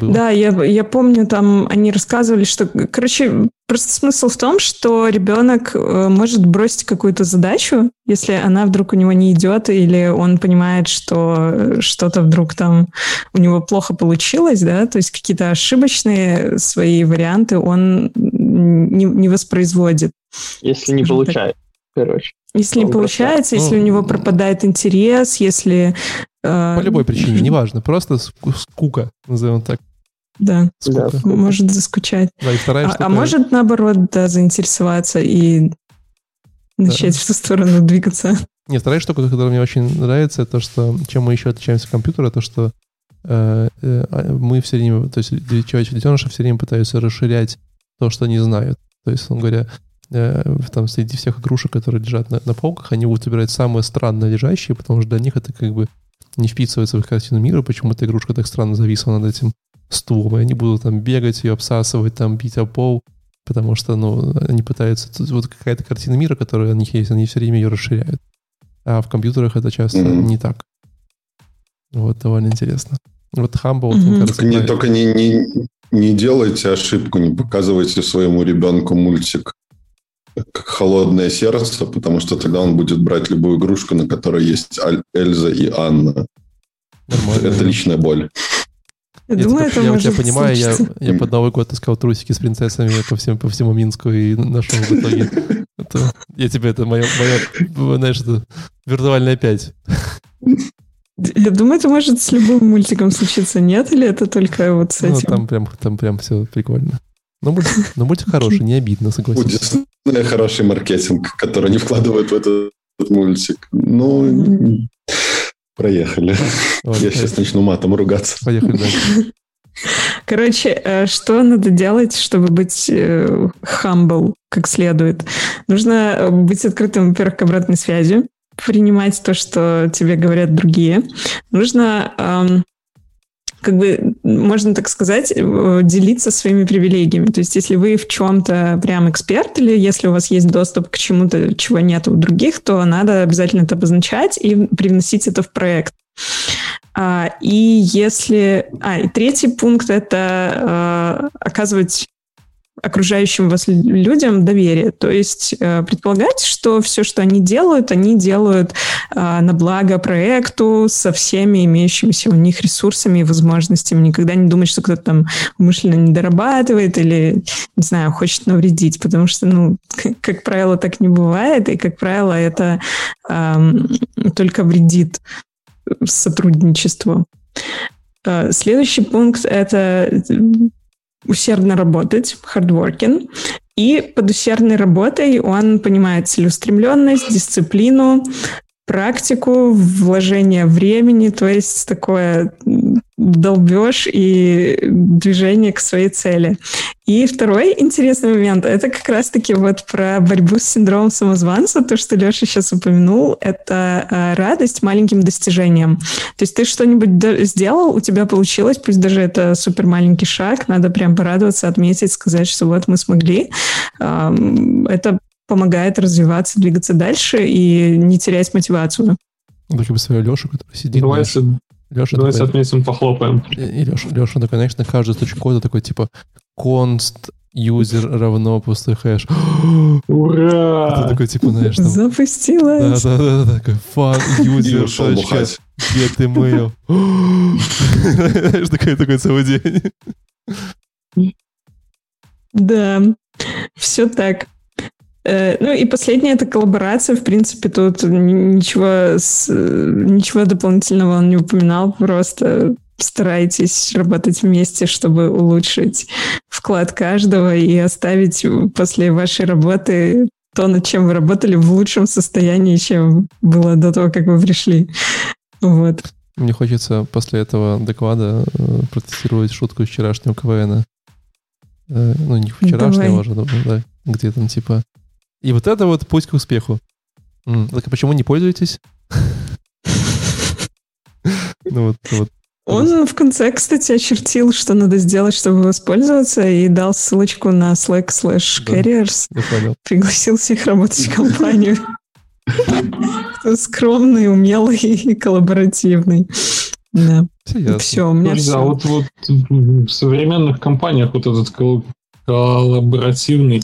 я да, я, я помню, там они рассказывали, что, короче, просто смысл в том, что ребенок э, может бросить какую-то задачу, если она вдруг у него не идет, или он понимает, что что-то вдруг там у него плохо получилось, да, то есть какие-то ошибочные свои варианты он не, не воспроизводит. Если не получает, короче. Если не получается, если ну, у него пропадает интерес, если Э, По любой причине, неважно, просто скука, назовем так. Да, скука. да может заскучать. Да, и вторая а, штука... а может, наоборот, да, заинтересоваться и начать да. в ту сторону двигаться. Нет, вторая штука, которая мне очень нравится, это то, что чем мы еще отличаемся от компьютера, то что э, э, а, мы все время, то есть человеческие детеныши все время пытаются расширять то, что они знают. То есть, он говоря, там среди всех игрушек, которые лежат на, на полках, они будут выбирать самые странно лежащие, потому что для них это как бы не вписывается в их картину мира, почему эта игрушка так странно зависла над этим стулом, и они будут там бегать ее, обсасывать, там бить о пол, потому что, ну, они пытаются... Вот какая-то картина мира, которая у них есть, они все время ее расширяют. А в компьютерах это часто mm-hmm. не так. Вот, довольно интересно. Вот Humble, mm-hmm. мне кажется... Не, только не, не, не делайте ошибку, не показывайте своему ребенку мультик как холодное сердце, потому что тогда он будет брать любую игрушку, на которой есть Эльза и Анна. Нормально. Это личная боль. Я, я думаю, это я может тебя понимаю, я, я под Новый год искал трусики с принцессами по, всем, по всему Минску и нашел в итоге Это, я тебе, это мое, мое, знаешь, это виртуальная 5. Я думаю, это может с любым мультиком случиться, нет? Или это только вот с Ну, этим? там прям, там прям все прикольно. Но мультик, но мультик хороший, не обидно. Диснея хороший маркетинг, который не вкладывают в этот мультик. Ну, проехали. Вот, Я сейчас начну матом ругаться. Поехали дальше. Короче, э, что надо делать, чтобы быть э, humble как следует? Нужно э, быть открытым, во-первых, к обратной связи, принимать то, что тебе говорят другие. Нужно, эм, как бы, можно так сказать, э, делиться своими привилегиями. То есть, если вы в чем-то прям эксперт, или если у вас есть доступ к чему-то, чего нет у других, то надо обязательно это обозначать и привносить это в проект. А, и если... А, и третий пункт — это э, оказывать окружающим вас лю- людям доверие. То есть э, предполагать, что все, что они делают, они делают э, на благо проекту со всеми имеющимися у них ресурсами и возможностями. Никогда не думать, что кто-то там умышленно не дорабатывает или, не знаю, хочет навредить, потому что, ну, как правило, так не бывает, и, как правило, это эм, только вредит сотрудничеству. Э, Следующий пункт — это усердно работать, hardworking. И под усердной работой он понимает целеустремленность, дисциплину, практику, вложение времени, то есть такое долбеж и движение к своей цели. И второй интересный момент, это как раз-таки вот про борьбу с синдромом самозванца, то, что Леша сейчас упомянул, это э, радость маленьким достижениям. То есть ты что-нибудь сделал, у тебя получилось, пусть даже это супер маленький шаг, надо прям порадоваться, отметить, сказать, что вот мы смогли. Это помогает развиваться, двигаться дальше и не терять мотивацию. Ну, как бы свою Лешу, который сидит. Давайте, Леша давайте такой, отметим, похлопаем. и, и Леша, Леша такой, знаешь, на каждую строчку кода такой, типа, const user равно пустой хэш. Ты Ура! такой, типа, знаешь, там... Запустилась. да, да, да, такой user ушел точка бухать. get email. Знаешь, такой, такой целый день. Да, все так. Э, Ну и последнее это коллаборация. В принципе, тут ничего, с- ничего дополнительного он не упоминал. Просто старайтесь работать вместе, чтобы улучшить вклад каждого и оставить после вашей работы то, над чем вы работали, в лучшем состоянии, чем было до того, как вы пришли. Вот. Мне хочется после этого доклада э, протестировать шутку из вчерашнего КВН. Э, ну, не вчерашнего Давай. уже, да, где там типа... И вот это вот путь к успеху. М, Так а почему не пользуетесь? Ну вот, вот. Он в конце, кстати, очертил, что надо сделать, чтобы воспользоваться, и дал ссылочку на Slack slash Да. carriers. Я понял. Пригласил всех работать в компанию. Кто скромный, умелый и коллаборативный. Да. Все ясно. Все, у меня а все. вот, вот в современных компаниях вот этот кол- коллаборативный,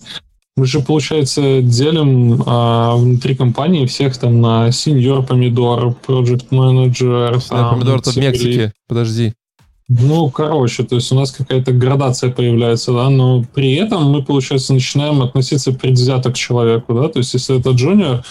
мы же, получается, делим а, внутри компании всех там на сеньор помидор, project менеджер. Помидор-то в Мексике. Подожди. Ну, короче, то есть у нас какая-то градация появляется, да, но при этом мы, получается, начинаем относиться предвзято к человеку, да, то есть если это джуниор,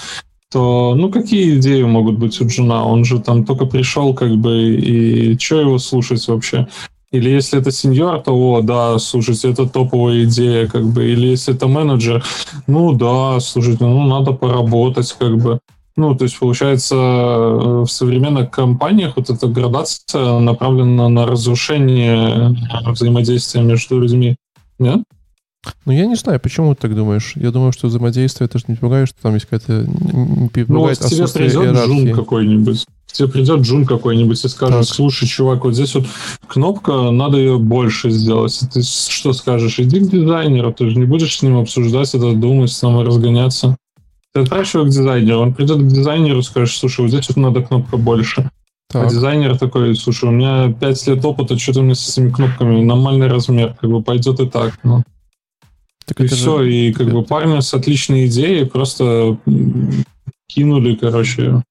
то, ну, какие идеи могут быть у Джуна? Он же там только пришел, как бы, и что его слушать вообще? Или если это сеньор, то, о, да, слушайте, это топовая идея, как бы. Или если это менеджер, ну, да, слушайте, ну, надо поработать, как бы. Ну, то есть, получается, э, в современных компаниях вот эта градация направлена на разрушение взаимодействия между людьми. Нет? Ну, я не знаю, почему ты так думаешь. Я думаю, что взаимодействие, это же не помогает, что там есть какая-то... Ну, вот тебе придет джун иерархии. какой-нибудь. К тебе придет джун какой-нибудь и скажет, Так. слушай, чувак, вот здесь вот кнопка, надо ее больше сделать. И Ты что скажешь? Иди к дизайнеру, ты же не будешь с ним обсуждать это, думать, там и разгоняться. Ты отправишь его к дизайнеру, он придет к дизайнеру и скажет, слушай, вот здесь вот надо кнопка больше. А Так, дизайнер такой, слушай, у меня 5 лет опыта, что ты мне с этими кнопками, нормальный размер, как бы пойдет и так. Ну. Так И это же- все, и как бы парня с отличной идеей просто кинули, короче,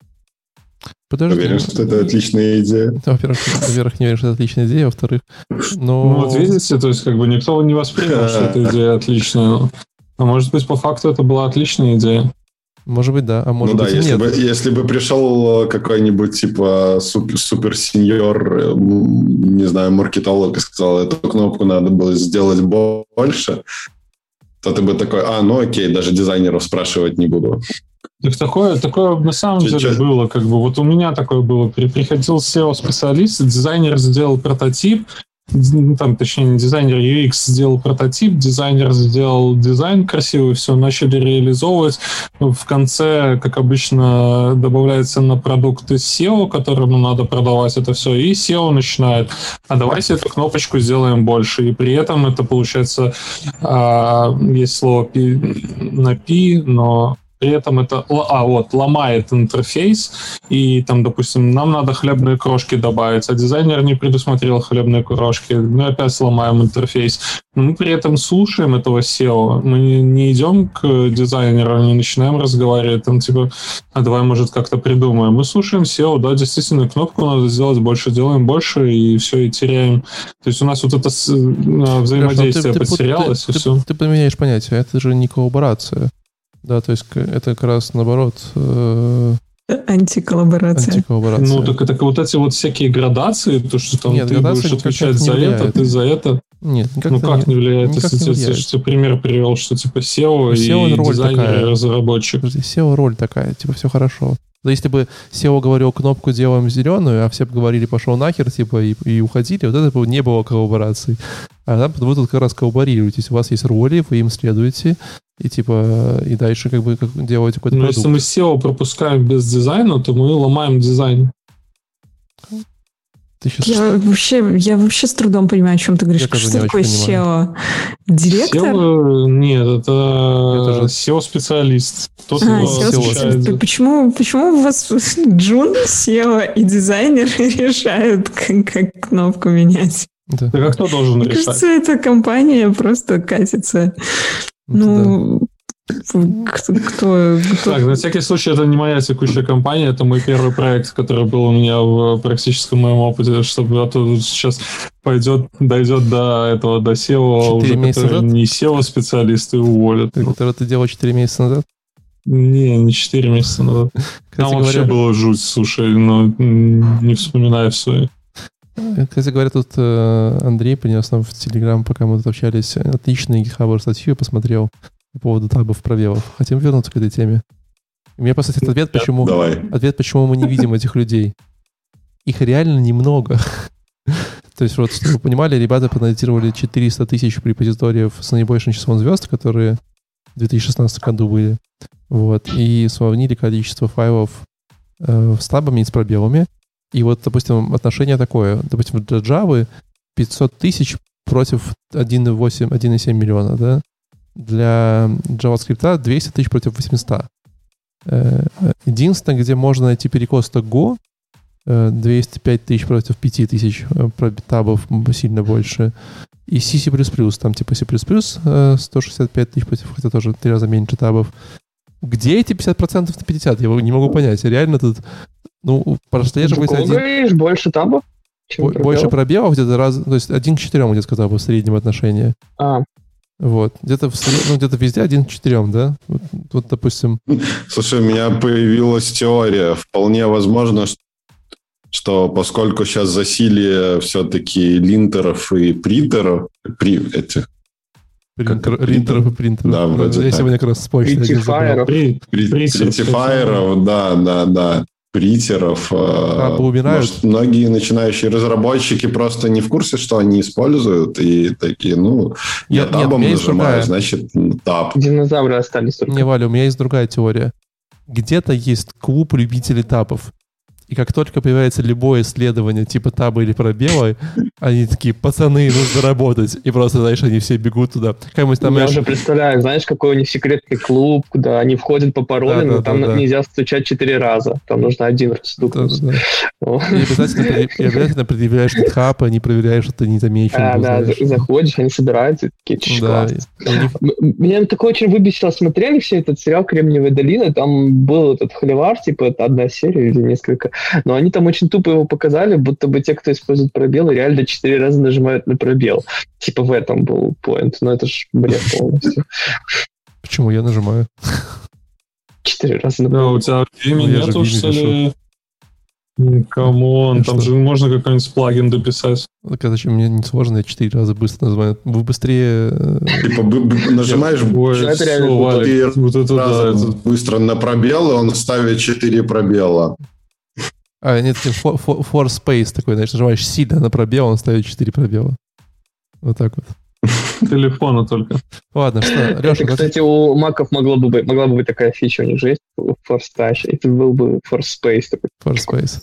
Подожди. Уверен, что это отличная идея. Во-первых, во-первых, не уверен, что это отличная идея. Во-вторых, Ну, но... вот видите, то есть как бы никто не воспринял, что эта идея отличная. А может быть, по факту это была отличная идея. Может быть, да, а может ну быть да, если нет. бы, если бы пришел какой-нибудь типа супер, супер сеньор, э, не знаю, маркетолог и сказал, эту кнопку надо было сделать больше, то ты бы такой, а, ну окей, даже дизайнеров спрашивать не буду. Так такое, такое на самом Чё- деле чё? было, как бы, вот у меня такое было. При- Приходил SEO-специалист, дизайнер сделал прототип, там, точнее, не дизайнер, UX сделал прототип, дизайнер сделал дизайн красивый, все, начали реализовывать. В конце, как обычно, добавляется на продукты SEO, которому надо продавать это все, и SEO начинает, а давайте эту кнопочку сделаем больше. И при этом это получается, а, есть слово P, на P, но при этом это, а вот, ломает интерфейс, и там, допустим, нам надо хлебные крошки добавить, а дизайнер не предусмотрел хлебные крошки, мы опять сломаем интерфейс. Но мы при этом слушаем этого SEO, мы не, идем к дизайнеру, не начинаем разговаривать, там, типа, а давай, может, как-то придумаем. Мы слушаем SEO, да, действительно, кнопку надо сделать больше, делаем больше, и все, и теряем. То есть у нас вот это э, взаимодействие ну ты- ты потерялось, ты, и ты- все. ты поменяешь понятие, это же не коллаборация. Да, то есть это как раз наоборот э, Антиколлаборация. антиколлаборация. Ну, так, так вот эти вот всякие градации, то, что там Нет, ты будешь отвечать не за влияет. это, ты за это. Нет, ну, это как не влияет? никак Если не ты- ты влияет. же пример привел, что типа SEO, SEO и роль дизайнер, такая. и разработчик. SEO роль такая, типа, все хорошо. Да если бы SEO говорил кнопку делаем зеленую, а все бы говорили пошел нахер, типа, и, и уходили, вот это бы не было коллаборации. А там вы тут как раз коллаборируетесь. У вас есть роли, вы им следуете, и типа, и дальше как бы как делаете какой-то Но продукт. если мы SEO пропускаем без дизайна, то мы ломаем дизайн. Ты щас- Я вообще, я вообще с трудом понимаю, о чем ты говоришь. Я Что такое SEO? Директор? SEO, нет, это, SEO-специалист. А, SEO Почему, почему у вас Джун, SEO и дизайнер решают, как, как кнопку менять? Да, Так а кто должен Мне решать? кажется, эта компания просто катится. да. Ну, кто, кто, кто- Так, на всякий случай, это не моя текущая компания, это мой первый проект, который был у меня в практическом моем опыте, чтобы а то сейчас пойдет, дойдет до этого, до SEO, уже который назад? не SEO-специалисты уволят. Который ты делал 4 месяца назад. Не, не 4 месяца назад. Кстати Там вообще говоря, было жуть, слушай, но не вспоминаю все. Кстати говоря, тут э, Андрей принес нам в Телеграм, пока мы тут общались, отличный GitHub статью я посмотрел по поводу табов пробелов. Хотим вернуться к этой теме. У меня просто есть ответ, почему, Давай. ответ, почему мы не видим этих людей. Их реально немного. То есть, вот, чтобы вы понимали, ребята проанализировали 400 тысяч репозиториев с наибольшим числом звезд, которые в 2016 году были. Вот. И сравнили количество файлов э, с табами и с пробелами. И вот, допустим, отношение такое. Допустим, для Java 500 тысяч против 1,8, 1,7 миллиона, да? Для JavaScript 200 тысяч против 800. Э, Единственное, где можно найти перекос, это Go. Э, 205 тысяч против 5 тысяч э, про- табов м, сильно больше. И C++, там типа C++ э, 165 тысяч против, хотя тоже три раза меньше табов. Где эти 50% на 50? Я не могу понять. Реально тут, ну, прослеживать Кого один, больше табов? чем бо- больше пробелов? пробелов где-то раз, то есть один к четырем, я сказал бы, в среднем отношении. А, Вот. Где-то в ну, где-то везде один к четырем, да? Вот, вот, допустим, Слушай, у меня появилась теория. Вполне возможно, ш- что поскольку сейчас засилие все-таки линтеров и принтеров, при, этих, принтер, это, принтеров и принтеров. Да, вроде Я так. сегодня как раз с почты один забрал. Ретифайеров. При, при, Притер, ретифайеров, да, да, да, притеров. э, А, может, многие начинающие разработчики просто не в курсе, что они используют, и такие, ну, я Нет, нет, у табом есть нажимаю, другая. значит, ну, таб. динозавры остались только. Не, Валя, у меня есть другая теория. Где-то есть клуб любителей табов. И как только появляется любое исследование типа таба или пробела, они такие, пацаны, нужно работать. И просто, знаешь, они все бегут туда. Там, Я знаешь, уже представляю, знаешь, какой у них секретный клуб, куда они входят по паролям, Да, да, но там да, да. нельзя стучать четыре раза. Там нужно один раз стукнуть. Да-да-да. О. И обязательно, и обязательно предъявляешь GitHub, они проверяют, что ты не замечен. А, был, да, знаешь. за- заходишь, они собираются, такие, «Чш, Да, класс». и у них- М- Меня такое очень выбесило. Смотрели все этот сериал «Кремниевая долина», там был этот холивар, типа, это одна серия или несколько, но они там очень тупо его показали, будто бы те, кто использует пробелы, реально четыре раза нажимают на пробел. Типа в этом был point, но это ж бред полностью. Почему я нажимаю? Четыре раза. Да, у тебя в Vim Ну, нету, что ли? Come on, Ну там что? же можно какой-нибудь плагин дописать. Так а зачем мне не сложно, я четыре раза быстро называю. Вы быстрее... э, Типа нажимаешь четыре быстро на пробел, и он ставит 4 пробела. А, нет, for, for- for space такой, знаешь, нажимаешь сильно на пробел, он ставит 4 пробела. Вот так вот. телефона только. Ладно, что, Леша, Это, кстати, у маков могло бы быть, могла бы быть такая фича у них же есть, Force Touch, это был бы Force Space такой. for space.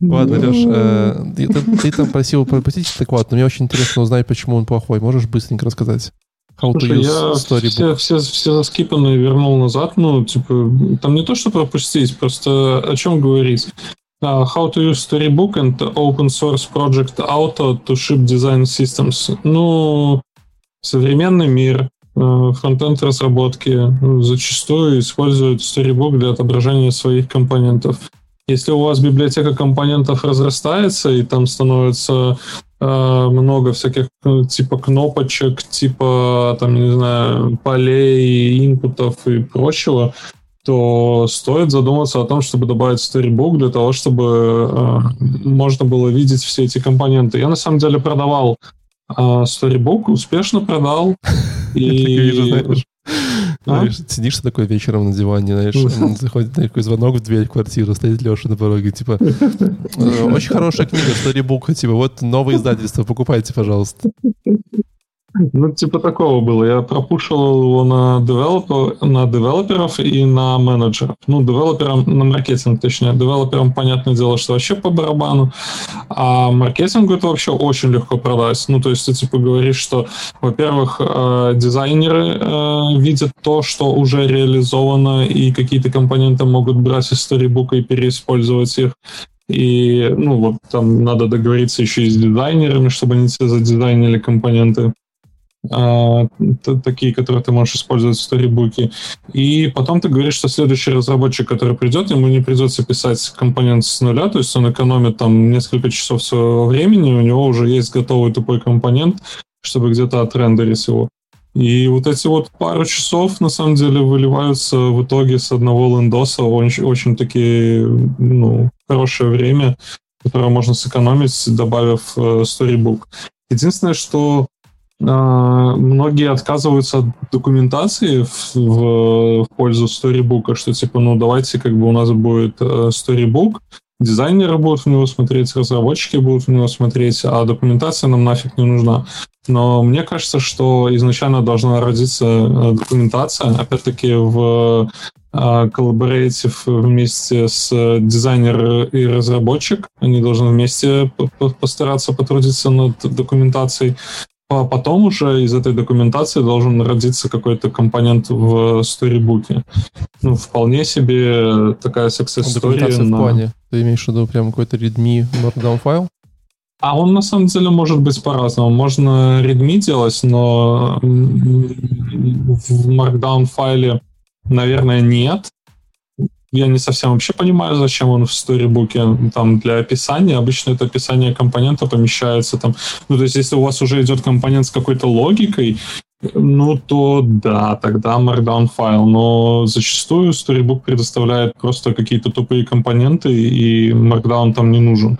Ладно, Леш, э, ты, ты- ты там просил пропустить так вот, но мне очень интересно узнать, почему он плохой. Можешь быстренько рассказать? How to Слушай, use я storybook. все, все, все заскипанные вернул назад. Ну, типа, там не то, что пропустить, просто о чем говорить. А, how to use Storybook and open source project auto to ship design systems. Ну, современный мир, э, фронтенд разработки э, зачастую используют Storybook для отображения своих компонентов. Если у вас библиотека компонентов разрастается, и там становится много всяких э, типа кнопочек, типа там, не знаю, полей, инпутов и прочего, то стоит задуматься о том, чтобы добавить Storybook для того, чтобы э, можно было видеть все эти компоненты. Я на самом деле продавал э, Storybook, успешно продал. И. А? Знаешь, сидишь ты такой вечером на диване, знаешь, Мгм. заходит на такой звонок в дверь в квартиру, стоит Леша на пороге, типа, «Э, очень хорошая книга, Storybook, типа, вот новое издательство, покупайте, пожалуйста. Ну, типа такого было. Я пропушивал его на, девелопер, на девелоперов и на менеджеров. Ну, девелоперам, на маркетинг, точнее. Девелоперам, понятное дело, что вообще по барабану. А маркетингу это вообще очень легко продать. Ну, то есть ты, типа, говоришь, что, во-первых, э, дизайнеры э, видят то, что уже реализовано, и какие-то компоненты могут брать из Storybook а и переиспользовать их. И, ну, вот там надо договориться еще и с дизайнерами, чтобы они тебе задизайнили компоненты такие, которые ты можешь использовать в сторибуке. И потом ты говоришь, что следующий разработчик, который придет, ему не придется писать компонент с нуля, то есть он экономит там несколько часов своего времени, у него уже есть готовый тупой компонент, чтобы где-то отрендерить его. И вот эти вот пару часов, на самом деле, выливаются в итоге с одного лендоса очень, очень такие, ну, хорошее время, которое можно сэкономить, добавив э, Storybook. Единственное, что а, многие отказываются от документации в, в- в пользу Storybook, что типа, ну давайте как бы у нас будет э, Storybook, дизайнеры будут в него смотреть, разработчики будут в него смотреть, а документация нам нафиг не нужна. Но мне кажется, что изначально должна родиться э, документация, опять-таки в э, Collaborative вместе с э, дизайнер и разработчик. Они должны вместе по- по- постараться потрудиться над документацией. А потом уже из этой документации должен родиться какой-то компонент в сторибуке. Ну, вполне себе такая success Документация story. в на- плане. Ты имеешь в виду прям какой-то readme markdown файл? А он на самом деле может быть по-разному. Можно readme делать, но в Markdown файле, наверное, нет. Я не совсем вообще понимаю, зачем он в сторибуке. Там для описания. Обычно это описание компонента помещается там. Ну, то есть, если у вас уже идет компонент с какой-то логикой, ну, то да, тогда Markdown файл. Но зачастую Storybook предоставляет просто какие-то тупые компоненты, и Markdown там не нужен.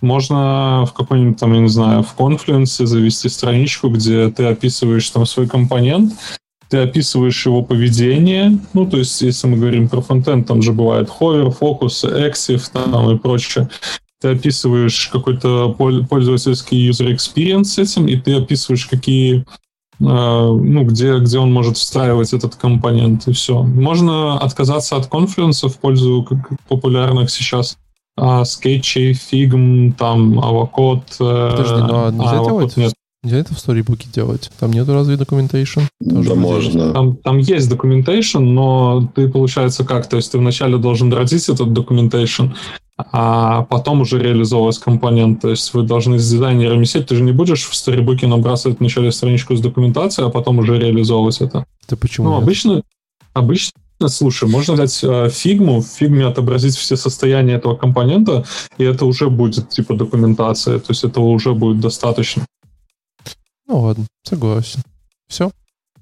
Можно в какой-нибудь там, я не знаю, в Confluence завести страничку, где ты описываешь там свой компонент, ты описываешь его поведение, ну, то есть, если мы говорим про фронтенд, там же бывает hover, focus, exif там и прочее. Ты описываешь какой-то пол- пользовательский user experience с этим, и ты описываешь, какие э, ну, где, где он может встраивать этот компонент, и все. Можно отказаться от Confluence в пользу как популярных сейчас а, скетчей, фигм, там, авокод. э, Подожди, а нельзя делать? нет. Нельзя это в сторибуке делать? Там нету разве? Тоже Да можно. Там, там есть documentation, но ты, получается, как? То есть ты вначале должен родить этот documentation, а потом уже реализовывать компонент. То есть вы должны с дизайнерами сидеть. Ты же не будешь в сторибуке набрасывать вначале страничку с документацией, а потом уже реализовывать это. Это почему? Ну, нет? обычно, обычно, слушай, можно взять э, фигму, в фигме отобразить все состояния этого компонента, и это уже будет типа документация, то есть этого уже будет достаточно. Ну ладно, согласен. Все?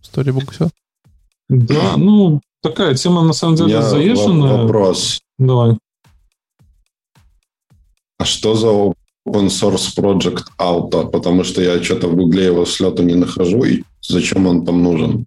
Storybook все? Да, ну, такая тема на самом деле заезженная. во- вопрос. Давай. А что за open source project Auto? Потому что я что-то в гугле его с лету не нахожу, и зачем он там нужен?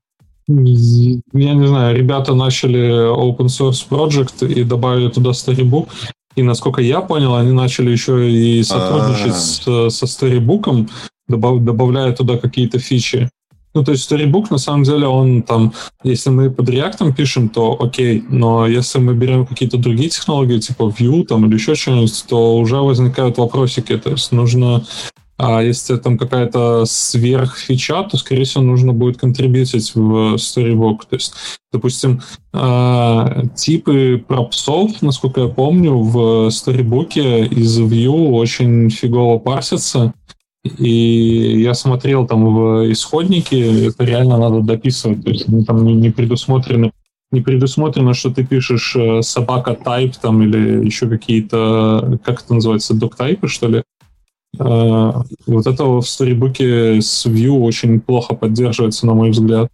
Я не знаю, ребята начали open source project и добавили туда Storybook. И насколько я понял, они начали еще и сотрудничать А. с- со Storybook, добав- добавляя туда какие-то фичи. Ну, то есть Storybook, на самом деле, он там, если мы под React пишем, то окей, но если мы берем какие-то другие технологии, типа Vue там, или еще что-нибудь, то уже возникают вопросики. То есть нужно а если там какая-то сверхфича, то, скорее всего, нужно будет контрибьютить в Storybook. То есть, допустим, а, типы пропсов, насколько я помню, в Storybook из Vue очень фигово парсятся. И я смотрел там в исходнике, это реально надо дописывать. То есть там не, не предусмотрены не предусмотрено, что ты пишешь э, собака type там или еще какие-то, как это называется, доктайпы, что ли? Э, Вот это в Storybook с Vue очень плохо поддерживается, на мой взгляд.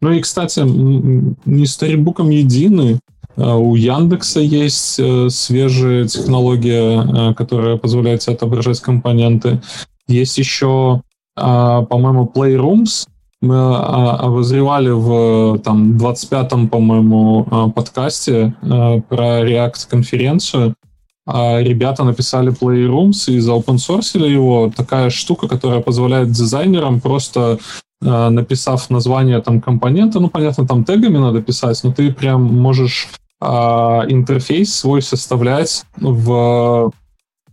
Ну и, кстати, не Storybook едины. А У Яндекса есть э, свежая технология, которая позволяет отображать компоненты. Есть еще, а, по-моему, Playrooms. Мы а, обозревали в там 25-м, по-моему, а, подкасте про React-конференцию. Ребята написали Playrooms и заопенсорсили его. Такая штука, которая позволяет дизайнерам просто написав название там компонента, ну, понятно, там тегами надо писать, но ты прям можешь интерфейс свой составлять в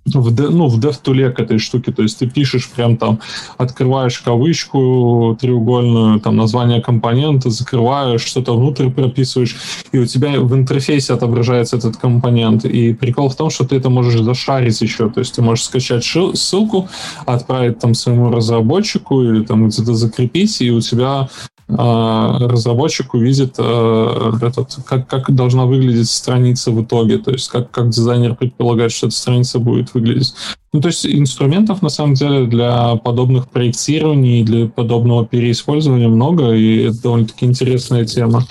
в, ну, в DevTool к этой штуке, то есть ты пишешь прям там, открываешь кавычку треугольную, там название компонента, закрываешь, что-то внутрь прописываешь, и у тебя в интерфейсе отображается этот компонент. И прикол в том, что ты это можешь зашарить еще, то есть ты можешь скачать шил- ссылку, отправить там своему разработчику или там где-то закрепить, и у тебя разработчик увидит э, этот, как, как должна выглядеть страница в итоге, то есть как, как дизайнер предполагает, что эта страница будет выглядеть. Ну, то есть инструментов, на самом деле, для подобных проектирований, для подобного переиспользования много, и это довольно-таки интересная тема.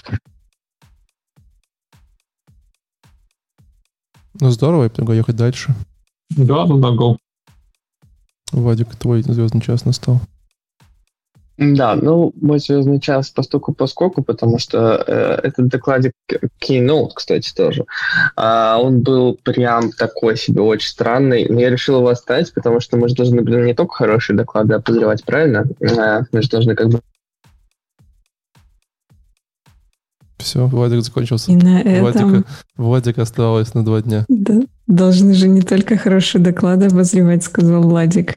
Ну здорово, я предлагаю ехать дальше. Да, да, да, go. Вадик, твой звездный час настал. Да, ну, мой звездный час постуку поскольку, потому что э, этот докладик Keynote, кстати, тоже, а, он был прям такой себе, очень странный. Но я решил его оставить, потому что мы же должны, блин, не только хорошие доклады обозревать, правильно? А, мы же должны как бы... Все, Вадик закончился. И на этом Вадика, Вадик осталось на два дня. да, должны же не только хорошие доклады обозревать, сказал Владик.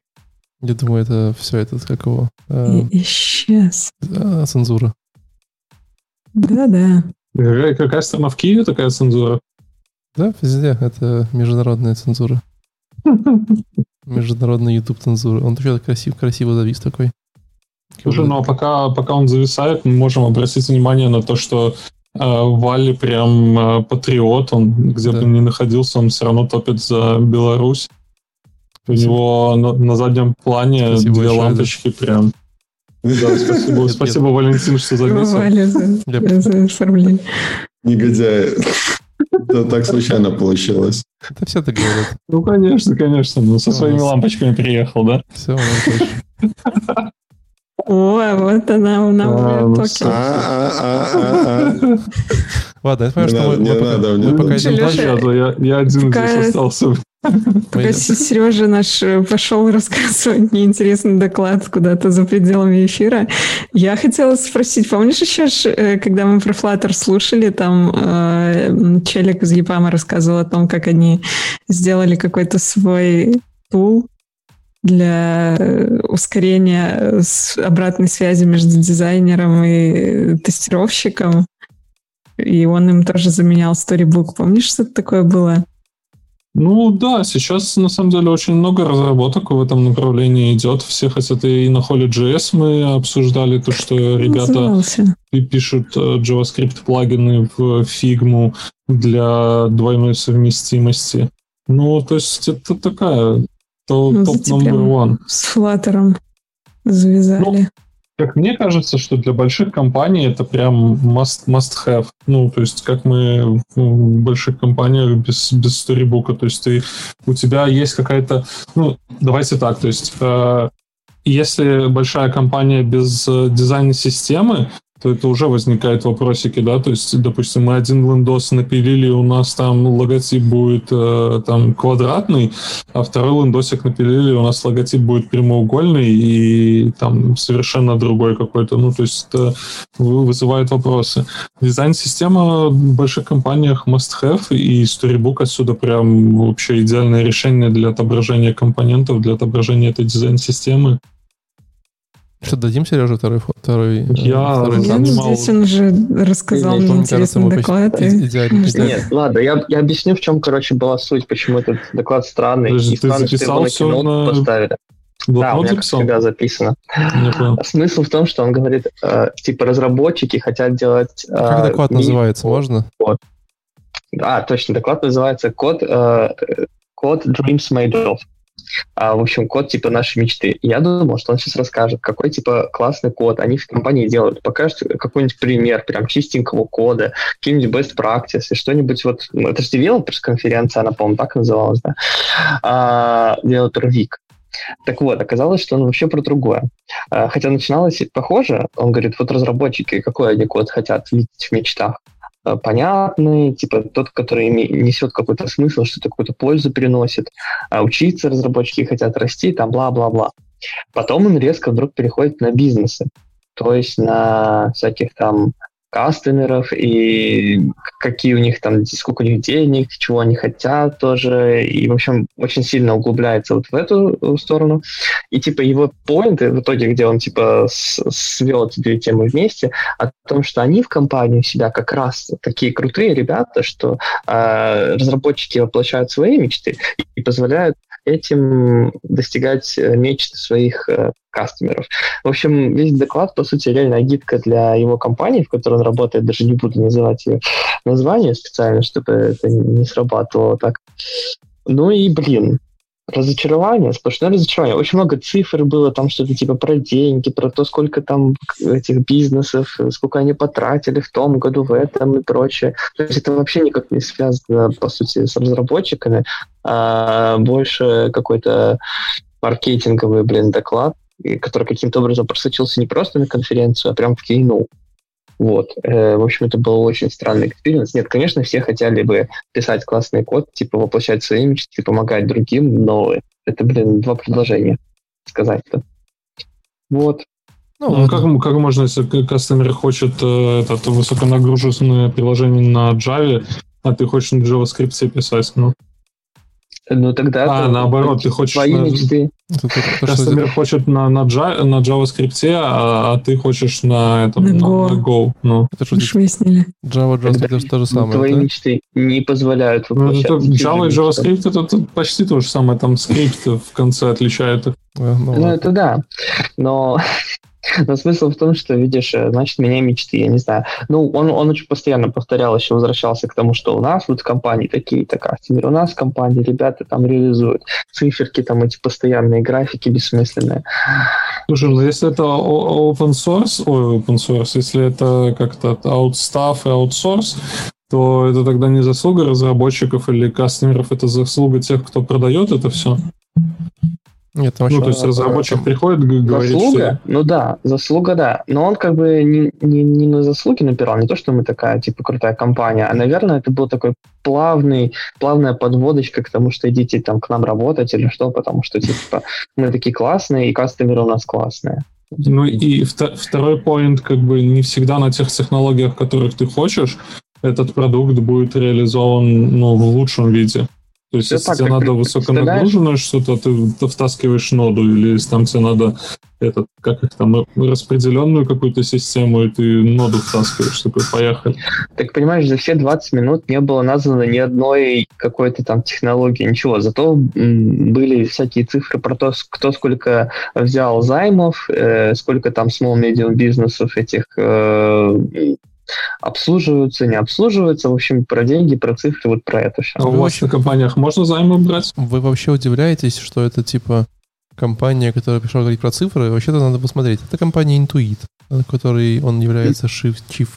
Я думаю, это все, это как его? э, исчез. а, цензура. Да-да. Какая, какая страна в Киеве такая цензура? Да, везде. Это международная цензура. Международный YouTube цензура. Он вообще красив, красиво завис такой. Слушай, ну а пока, пока он зависает, мы можем обратить внимание на то, что э, Валли прям э, патриот, он где Да. бы ни находился, он все равно топит за Беларусь. У него на, на заднем плане Спасибо две большое, да. лампочки прям. Да, спасибо, Нет, спасибо, Валентин, что заметил. Валя за, Я- за оформление. Негодяи. Да так случайно получилось. Это все так говорят. Ну, конечно, конечно. Ну, со Ну, своими лампочками приехал, да? Все. О, вот она у нас Ладно, я понимаю, Не что мы, не мы пока, надо мы пока идем дальше. Я, я один пока- здесь остался. Пока Сережа наш э, пошел рассказывать неинтересный доклад куда-то за пределами эфира, я хотела спросить, помнишь еще, э, когда мы про Flutter слушали, там э, Челик из Епама рассказывал о том, как они сделали какой-то свой тул для э, ускорения с- обратной связи между дизайнером и тестировщиком, и он им тоже заменял Storybook. Помнишь, что это такое было? Ну да, сейчас на самом деле очень много разработок в этом направлении идет. Все хотят и на Holy.js мы обсуждали то, что ребята Назывался? пишут э, JavaScript плагины в Figma для двойной совместимости. Ну, то есть это такая то- Ну, топ номер one. с флаттером. завязали. Как мне кажется, что для больших компаний это прям must, must have. Ну, то есть, как мы в больших компаниях без, без сторибука. То есть, ты, у тебя есть какая-то... Ну, давайте так, то есть, э, если большая компания без э, дизайна системы, то это уже возникает вопросики, да, то есть, допустим, мы один лендос напилили, у нас там логотип будет э, там квадратный, а второй лендосик напилили, у нас логотип будет прямоугольный и там совершенно другой какой-то, ну, то есть это вызывает вопросы. Дизайн-система в больших компаниях must-have, и Storybook отсюда прям вообще идеальное решение для отображения компонентов, для отображения этой дизайн-системы. Что, дадим Сереже второй, второй, э, Я второй Я ну, здесь он уже рассказал мне интересный доклад. и- идеально-. Нет, ладно, я, я объясню, в чем, короче, была суть, почему этот доклад странный. Подожди, и ты странно, что его на кино на- поставили. Да, у Блокнот меня, как записал? всегда, записано. Смысл в том, что он говорит, э, типа, разработчики хотят делать... э, Как доклад ми- называется, можно? А, точно, доклад называется «Код, э, код Dreams Made Of». А, в общем, код типа нашей мечты. Я думал, что он сейчас расскажет, какой типа классный код они в компании делают. Покажет какой-нибудь пример прям чистенького кода, какие-нибудь best practice и что-нибудь вот... ну, Это же developers конференция, она, по-моему, так называлась, да? А, Developer Week. Так вот, оказалось, что он вообще про другое. А, Хотя начиналось похоже, он говорит, вот разработчики, какой они код хотят видеть в мечтах понятный, типа тот, который несет какой-то смысл, что-то какую-то пользу приносит, а учиться разработчики хотят расти, там бла-бла-бла. Потом он резко вдруг переходит на бизнесы, то есть на всяких там кастомеров и какие у них там, сколько у них денег, чего они хотят тоже, и, в общем, очень сильно углубляется вот в эту э, сторону. И, типа, его поинты в итоге, где он, типа, свел эти две темы вместе, о том, что они в компании у себя как раз такие крутые ребята, что э, разработчики воплощают свои мечты и позволяют этим достигать э, мечт своих э, кастомеров. В общем, весь доклад, по сути, реально гидка для его компании, в которой он работает, даже не буду называть ее название специально, чтобы это не срабатывало так. Ну и, блин, разочарование, сплошное разочарование. Очень много цифр было, там что-то типа про деньги, про то, сколько там этих бизнесов, сколько они потратили в том году, в этом и прочее. То есть это вообще никак не связано, по сути, с разработчиками, а больше какой-то маркетинговый, блин, доклад, который каким-то образом просочился не просто на конференцию, а прям в keynote. Вот. Э, В общем, это был очень странный experience. Нет, конечно, все хотели бы писать классный код, типа воплощать свои мечты, помогать другим, но это, блин, два предложения сказать-то. Вот. Ну, Ну, как, как можно, если customer хочет э, это высоконагруженное приложение на Java, а ты хочешь на JavaScript писать? Ну, Ну тогда... А, это наоборот, ты хочешь Твои на- мечты. Это кастомер хочет на, на, Java, на JavaScript, а, а ты хочешь на, этом, На на, Go. на Go. Ну, это что, Уж выяснили. Java, JavaScript, это то же Ну, самое, твои да? мечты не позволяют Ну, воплощать. это чужие Java и. JavaScript это, это почти то же самое, там скрипт в конце отличает их. А, ну, Ну, это да. Но, но смысл в том, что, видишь, э, значит, меня мечты, я не знаю. Ну, он, он очень постоянно повторял, еще возвращался к тому, что у нас вот компании такие-то кастомеры, у нас компании ребята там реализуют циферки, там эти постоянные графики бессмысленные. Слушай, ну если это open source, ой, open source, если это как-то outstaff и outsource, то это тогда не заслуга разработчиков или кастомеров, это заслуга тех, кто продает это все. Нет, там Ну, то есть разработчик там- приходит, г- говорит, заслуга? что... Ну да, заслуга, да. Но он как бы не, не, не на заслуги напирал, не то, что мы такая, типа, крутая компания, а, наверное, это был такой плавный, плавная подводочка к тому, что идите там к нам работать или что, потому что, типа, мы такие классные, и кастомеры у нас классные. Ну и вто- второй поинт, как бы не всегда на тех технологиях, которых ты хочешь, этот продукт будет реализован ну, в лучшем виде. То есть, Всё если так, тебе надо ты высоконагруженное что-то, ты, ты втаскиваешь ноду, или если там тебе надо этот, как их там, распределенную какую-то систему, и ты ноду втаскиваешь, такой, поехали. Так понимаешь, за все 20 минут не было названо ни одной какой-то там технологии, ничего. Зато были всякие цифры про то, кто сколько взял займов, э, сколько там small medium бизнесов этих э, обслуживаются, не обслуживаются. В общем, про деньги, про цифры, вот про это все. А у вас на компаниях можно займы брать? Вы вообще удивляетесь, что это типа компания, которая пришла говорить про цифры, вообще-то надо посмотреть. Это компания Intuit, который он является shift, chief,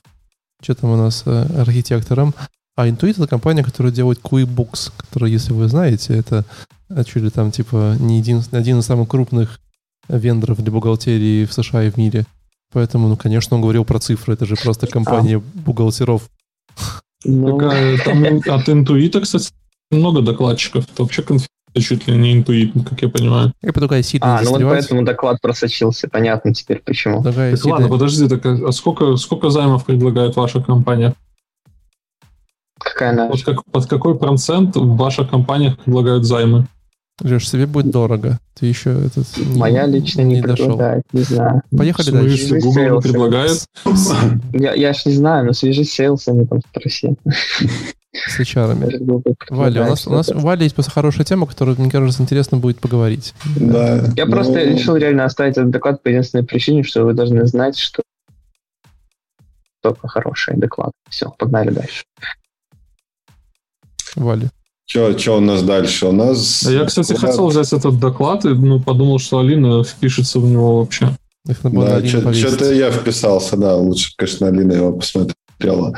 что там у нас, э, архитектором. А Intuit это компания, которая делает QuickBooks, который, если вы знаете, это э, чуть ли там типа не един, один из самых крупных вендоров для бухгалтерии в США и в мире. Поэтому, ну, конечно, он говорил про цифры. Это же просто компания бухгалтеров. Ну, Такая, там от Intuit, кстати, много докладчиков. Это вообще конференция чуть ли не интуит, как я понимаю. Я предлагаю сильно А, ну вот поэтому доклад просочился. Понятно теперь почему. Такая так, ладно, подожди, так, а сколько, сколько займов предлагает ваша компания? Какая наша? Вот как, под какой процент в ваших компаниях предлагают займы? Леш, себе будет дорого. Ты еще этот... Моя не, лично не, не предлагает, дошел. не знаю. Поехали дальше. Свяжись Google не предлагает? Я, я ж не знаю, но свяжись с сейлсами, там спроси. С HR. Валя, у нас, у нас у Вали есть просто хорошая тема, которую, мне кажется, интересно будет поговорить. Да. Я ну... просто решил реально оставить этот доклад по единственной причине, что вы должны знать, что только хороший доклад. Все, погнали дальше. Валя. Что, что у нас дальше? У нас... Я, кстати, доклад... хотел взять этот доклад и ну, подумал, что Алина впишется в него вообще. Да, что-то я вписался, да. Лучше, конечно, Алина его посмотрела.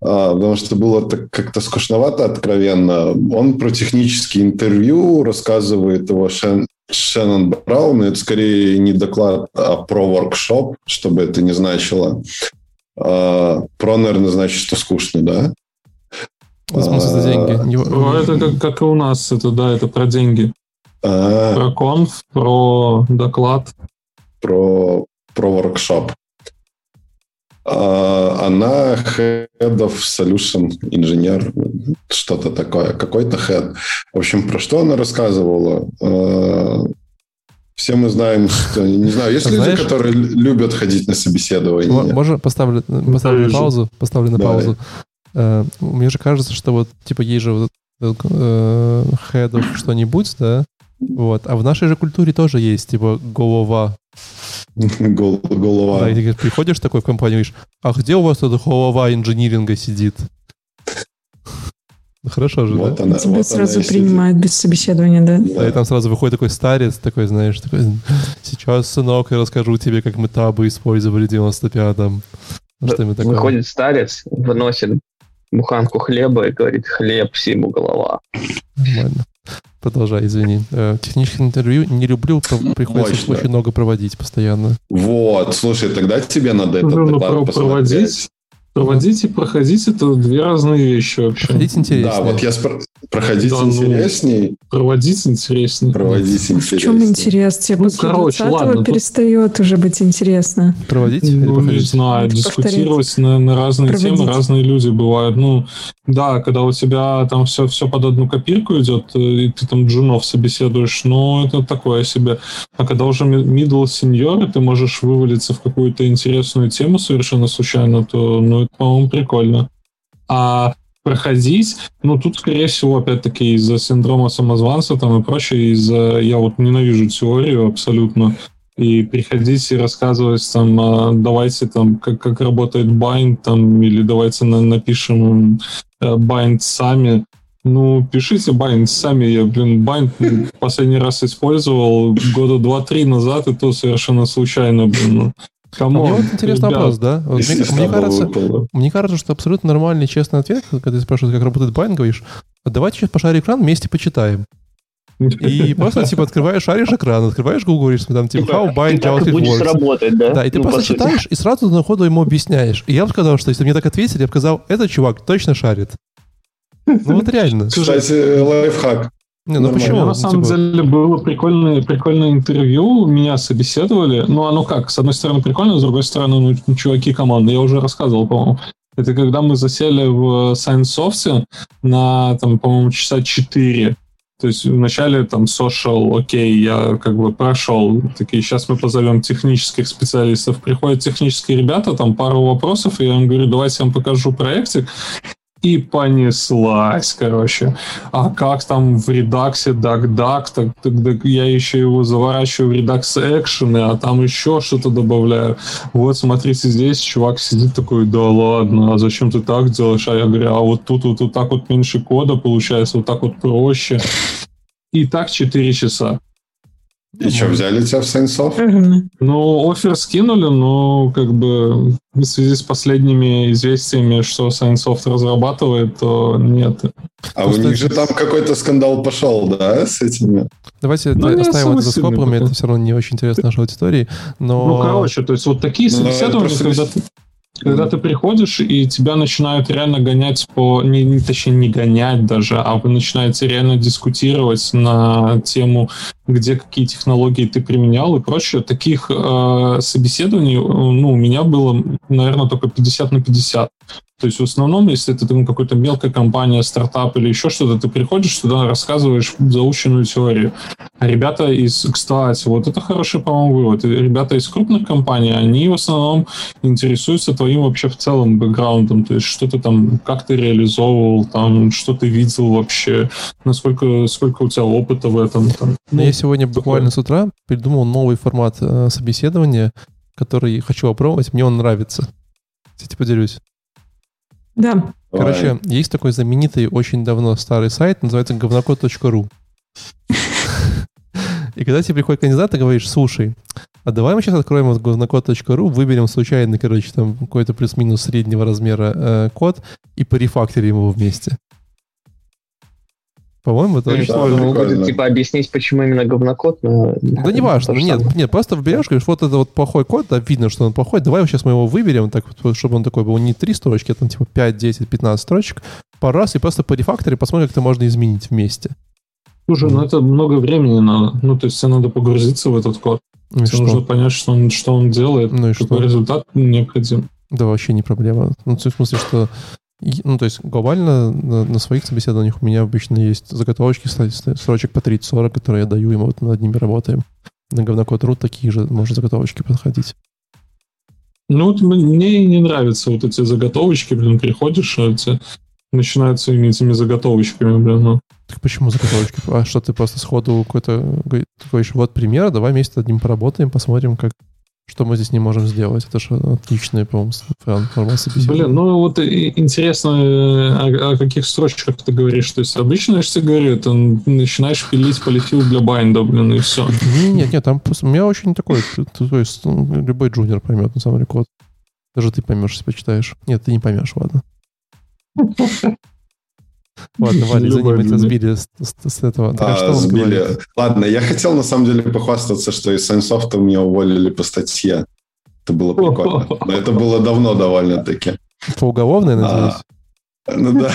А, потому что было так как-то скучновато, откровенно. Он про технические интервью рассказывает его Шен, Шеннон Браун. Это скорее не доклад, а про воркшоп, чтобы это не значило. А, про, наверное, значит, что скучно, да? В смысле, за деньги. Ну, это как, как и у нас, это да, это про деньги. А, про конф, про доклад. Про, про воркшоп. А, она head of solution инженер, что-то такое, какой-то head. В общем, про что она рассказывала? А, все мы знаем, что, не знаю, есть люди, которые любят ходить на собеседование. Можно поставлю, поставлю на паузу? Поставлю на паузу. Э, мне же кажется, что вот, типа, есть же вот э, head что-нибудь, да? Вот. А в нашей же культуре тоже есть, типа, голова. Голова. Да, и ты приходишь такой в компанию и говоришь, а где у вас тут голова инжиниринга сидит? Ну, хорошо же, вот да? Она, Тебя вот сразу принимают сидит. без собеседования, да? Да, и там сразу выходит такой старец, такой, знаешь, такой, сейчас, сынок, я расскажу тебе, как мы табы использовали в 95-м. Ну, что Выходит старец, выносит буханку хлеба и говорит, хлеб всему голова. Нормально. Продолжай, извини. Э, технических интервью не люблю, приходится Мощно. очень много проводить постоянно. Вот, слушай, тогда тебе надо это ну, посмотреть. Проводить? Проводить и проходить это две разные вещи вообще. Проходить интереснее. Да, вот я спр... проходить да, ну, интересней. Проводить интереснее. Проводить интереснее. В чем интерес? Тебе ну, короче, ладно, перестает тут... уже быть интересно. Проводить? Ну, не знаю, дискутировать на, на разные проводить. темы разные люди бывают. Ну, да, когда у тебя там все, все под одну копирку идет, э, и ты там джунов собеседуешь, ну, это такое себе. А когда уже middle senior, ты можешь вывалиться в какую-то интересную тему совершенно случайно, то, ну, по-моему, прикольно. А проходить, ну, тут, скорее всего, опять-таки, из-за синдрома самозванца там и прочее, из-за... Я вот ненавижу теорию абсолютно, и приходить и рассказывать там, а, давайте там, как, как работает bind, там, или давайте на, напишем э, bind сами. Ну, пишите bind сами. Я, блин, bind последний раз использовал года два-три назад, и то совершенно случайно, блин. Кому? Мне вот интересный ребят, вопрос, да? Вот мне, мне, кажется, мне кажется, что абсолютно нормальный, честный ответ, когда ты спрашиваешь, как работает Байн, говоришь, давайте сейчас пошарим экран, вместе почитаем. И просто, типа, открываешь, шаришь экран, открываешь Google, говоришь, там, типа, how bind JavaScript works. работать, да? Да, и ты ну, просто читаешь и сразу на ходу ему объясняешь. И я бы сказал, что если мне так ответили, я бы сказал, этот чувак точно шарит. Ну вот реально. Кстати, лайфхак. Не, ну почему? На самом типа... деле было прикольное, прикольное интервью, меня собеседовали. Ну, оно как? С одной стороны прикольно, с другой стороны, ну, чуваки команды. Я уже рассказывал, по-моему. Это когда мы засели в ScienceSoft на, там, по-моему, часа 4. То есть вначале там social, окей, я как бы прошел. Такие, сейчас мы позовем технических специалистов. Приходят технические ребята, там пару вопросов, и я им говорю, давайте я вам покажу проектик. И понеслась, короче. А как там в редаксе DuckDuck, так, тогда я еще его заворачиваю в редакс экшены, а там еще что-то добавляю. Вот, смотрите, здесь чувак сидит такой, да ладно, а зачем ты так делаешь? А я говорю, а вот тут вот, вот так вот меньше кода получается, вот так вот проще. И так 4 часа. И что, взяли тебя в ScienceSoft? Ну, оффер скинули, но как бы в связи с последними известиями, что ScienceSoft разрабатывает, то нет. А у них же там какой-то скандал пошел, да, с этими? Давайте ну, оставим это за скобками, это все равно не очень интересно нашей аудитории, но... Ну, короче, то есть вот такие ну, собеседования, когда ты когда ты приходишь, и тебя начинают реально гонять по... Не, не, точнее, не гонять даже, а вы начинаете реально дискутировать на тему, где какие технологии ты применял и прочее. Таких э, собеседований ну, у меня было, наверное, только 50 на 50. То есть в основном, если это там, какая-то мелкая компания, стартап или еще что-то, ты приходишь туда, рассказываешь заученную теорию. А ребята из, кстати, вот это хороший, по-моему, вывод. Ребята из крупных компаний, они в основном интересуются твоим вообще в целом бэкграундом. То есть что ты там, как ты реализовывал, там, что ты видел вообще, насколько сколько у тебя опыта в этом. Там. Ну, я сегодня такое. буквально с утра придумал новый формат э, собеседования, который хочу опробовать. Мне он нравится. Кстати, поделюсь. Да. Короче, есть такой знаменитый, очень давно старый сайт, называется говнокод.ру. И когда тебе приходит кандидат, ты говоришь, слушай, а давай мы сейчас откроем вот говнокод.ру, выберем случайно, короче, там какой-то плюс-минус среднего размера э, код и порефакторим его вместе. По-моему, это очень сложно. Ну, будет, типа, объяснить, почему именно говнокод, но... Да не важно, нет, нет, просто берешь, говоришь, вот это вот плохой код, да, видно, что он плохой, давай сейчас мы его выберем, так, чтобы он такой был не три строчки, а там типа 5, 10, 15 строчек, по раз, и просто по рефакторе посмотрим, как это можно изменить вместе. Слушай, ну это много времени надо. Ну, то есть тебе надо погрузиться в этот код. Ну, тебе нужно понять, что он, что он делает, ну, и какой что? результат необходим. Да, вообще не проблема. Ну, в смысле, что ну, то есть глобально на, на своих собеседованиях у меня обычно есть заготовочки срочек по 30-40, которые я даю, и мы вот над ними работаем. На говнокод.ру такие же можно заготовочки подходить. Ну, вот мне не нравятся вот эти заготовочки, блин, приходишь, а эти начинают своими этими заготовочками, блин, ну. Так почему заготовочки? А что ты просто сходу какой-то говоришь, вот пример, давай вместе над ним поработаем, посмотрим, как что мы здесь не можем сделать? Это же отличная, по-моему, Блин, ну вот интересно, о, о каких строчках ты говоришь. То есть обычно, тебе говорю, ты начинаешь пилить polyfill для bind а, блин, и все. Нет, нет, там у меня очень такой, то есть ну, любой джуниор поймет, на самом деле, код. Даже ты поймешь, если почитаешь. Нет, ты не поймешь, ладно. Ладно, Валя, извини, мы тебя сбили с, с, с этого. Так, а, что сбили. Ладно, я хотел на самом деле похвастаться, что из ScienceSoft а меня уволили по статье. Это было прикольно. Но это было давно довольно-таки. По уголовной, надеюсь? А, ну да.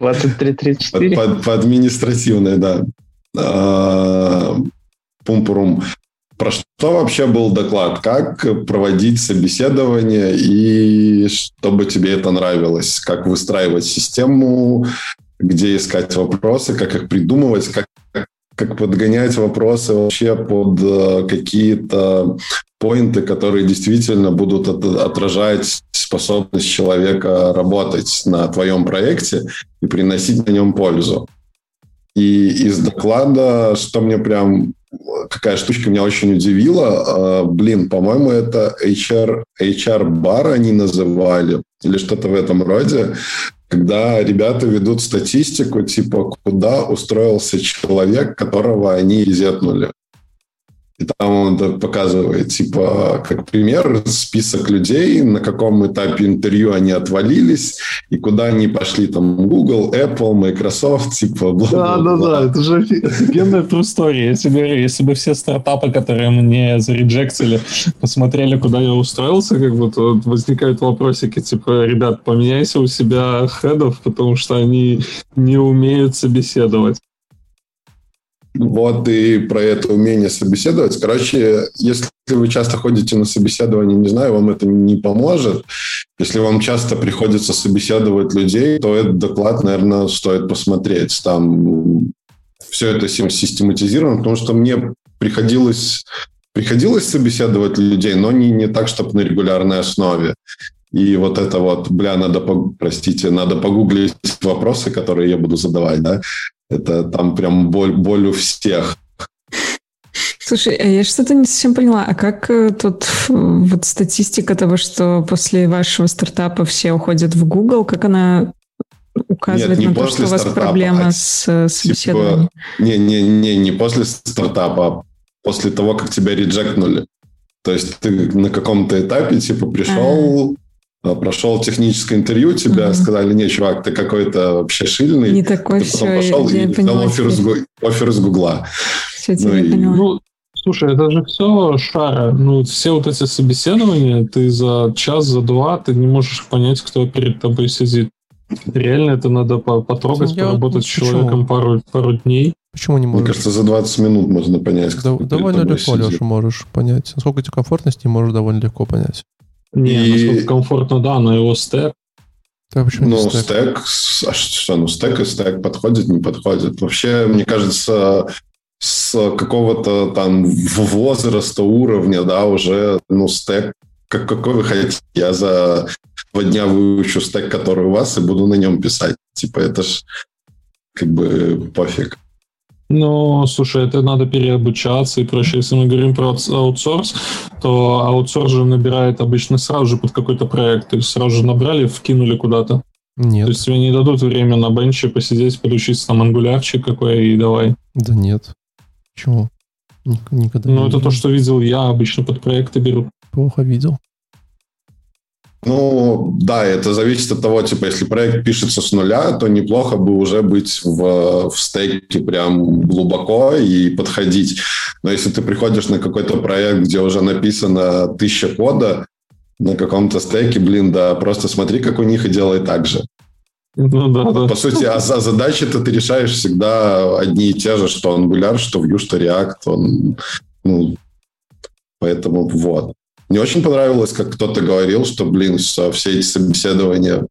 23-34? По, по, по административной, да. А, Пумпурум. Про что вообще был доклад? Как проводить собеседование и чтобы тебе это нравилось? Как выстраивать систему, где искать вопросы, как их придумывать, как, как подгонять вопросы вообще под э, какие-то поинты, которые действительно будут отражать способность человека работать на твоем проекте и приносить на нем пользу. И из доклада, что мне прям какая штучка меня очень удивила. А, блин, по-моему, это HR, HR-бар они называли, или что-то в этом роде, когда ребята ведут статистику, типа, куда устроился человек, которого они резетнули. И там он показывает, типа, как пример, список людей, на каком этапе интервью они отвалились, и куда они пошли, там, Google, Apple, Microsoft, типа, бла Да, да, да, это же офигенная true story. Я тебе говорю, если бы все стартапы, которые мне зареджектили, посмотрели, куда я устроился, как бы, то возникают вопросики, типа, ребят, поменяйся у себя хедов, потому что они не умеют собеседовать. Вот и про это умение собеседовать. Короче, если вы часто ходите на собеседование, не знаю, вам это не поможет. Если вам часто приходится собеседовать людей, то этот доклад, наверное, стоит посмотреть. Там все это систематизировано, потому что мне приходилось, приходилось собеседовать людей, но не, не так, чтобы на регулярной основе. И вот это вот, бля, надо, простите, надо погуглить вопросы, которые я буду задавать, да, это там прям боль, боль у всех. Слушай, а я что-то не совсем поняла. А как э, тут вот статистика того, что после вашего стартапа все уходят в Google, как она указывать не на то, что у вас проблема а с э, собеседованием. Не, не, не, не после стартапа, а после того, как тебя реджектнули. То есть ты на каком-то этапе типа пришел, прошел техническое интервью, тебя Мгм. сказали, не, чувак, ты какой-то вообще шильный. Не такой ты потом все, пошел я и взял офер с, офер с Гугла. Все, Ну теперь и- поняла. Ну, слушай, это же все шара. Ну, все вот эти собеседования, ты за час, за два, ты не можешь понять, кто перед тобой сидит. Реально это надо по- потрогать, Я вот поработать с почему? человеком пару, пару дней. Почему не Мне можешь? кажется, за 20 минут можно понять, кто Да- перед довольно тобой легко, сидит. Леша, можешь понять. Насколько тебе комфортно с ним, можешь довольно легко понять. Не, И- насколько комфортно, да, на его стек. Да, почему Ну, стек? стек, а что, ну, стек и стек подходит, не подходит. Вообще, мне кажется, с какого-то там в- возраста, уровня, да, уже, ну, стек, как, какой вы хотите, я за два дня выучу стек, который у вас, и буду на нем писать. Типа, это ж как бы пофиг. Ну, слушай, это надо переобучаться и прочее. Если мы говорим про аутс- аутсорс, то аутсорс же набирает обычно сразу же под какой-то проект. То есть сразу же набрали, вкинули куда-то. Нет, То есть тебе не дадут время на бенче посидеть, подучиться там ангулярчик какой и давай. да нет. Почему? Ник- Никогда Ну, не это видел. то, что видел я, обычно под проекты берут. Плохо видел. Ну, да, это зависит от того, типа, если проект пишется с нуля, то неплохо бы уже быть в, в стейке прям глубоко и подходить. Но если ты приходишь на какой-то проект, где уже написано тысяча кода, на каком-то стейке, блин, да, просто смотри, как у них и делай так же. Ну да, да. По сути, а за задачи-то ты решаешь всегда одни и те же, что Angular, что Vue, что React. Он, ну, поэтому вот. Мне очень понравилось, как кто-то говорил, что, блин, со- все эти собеседования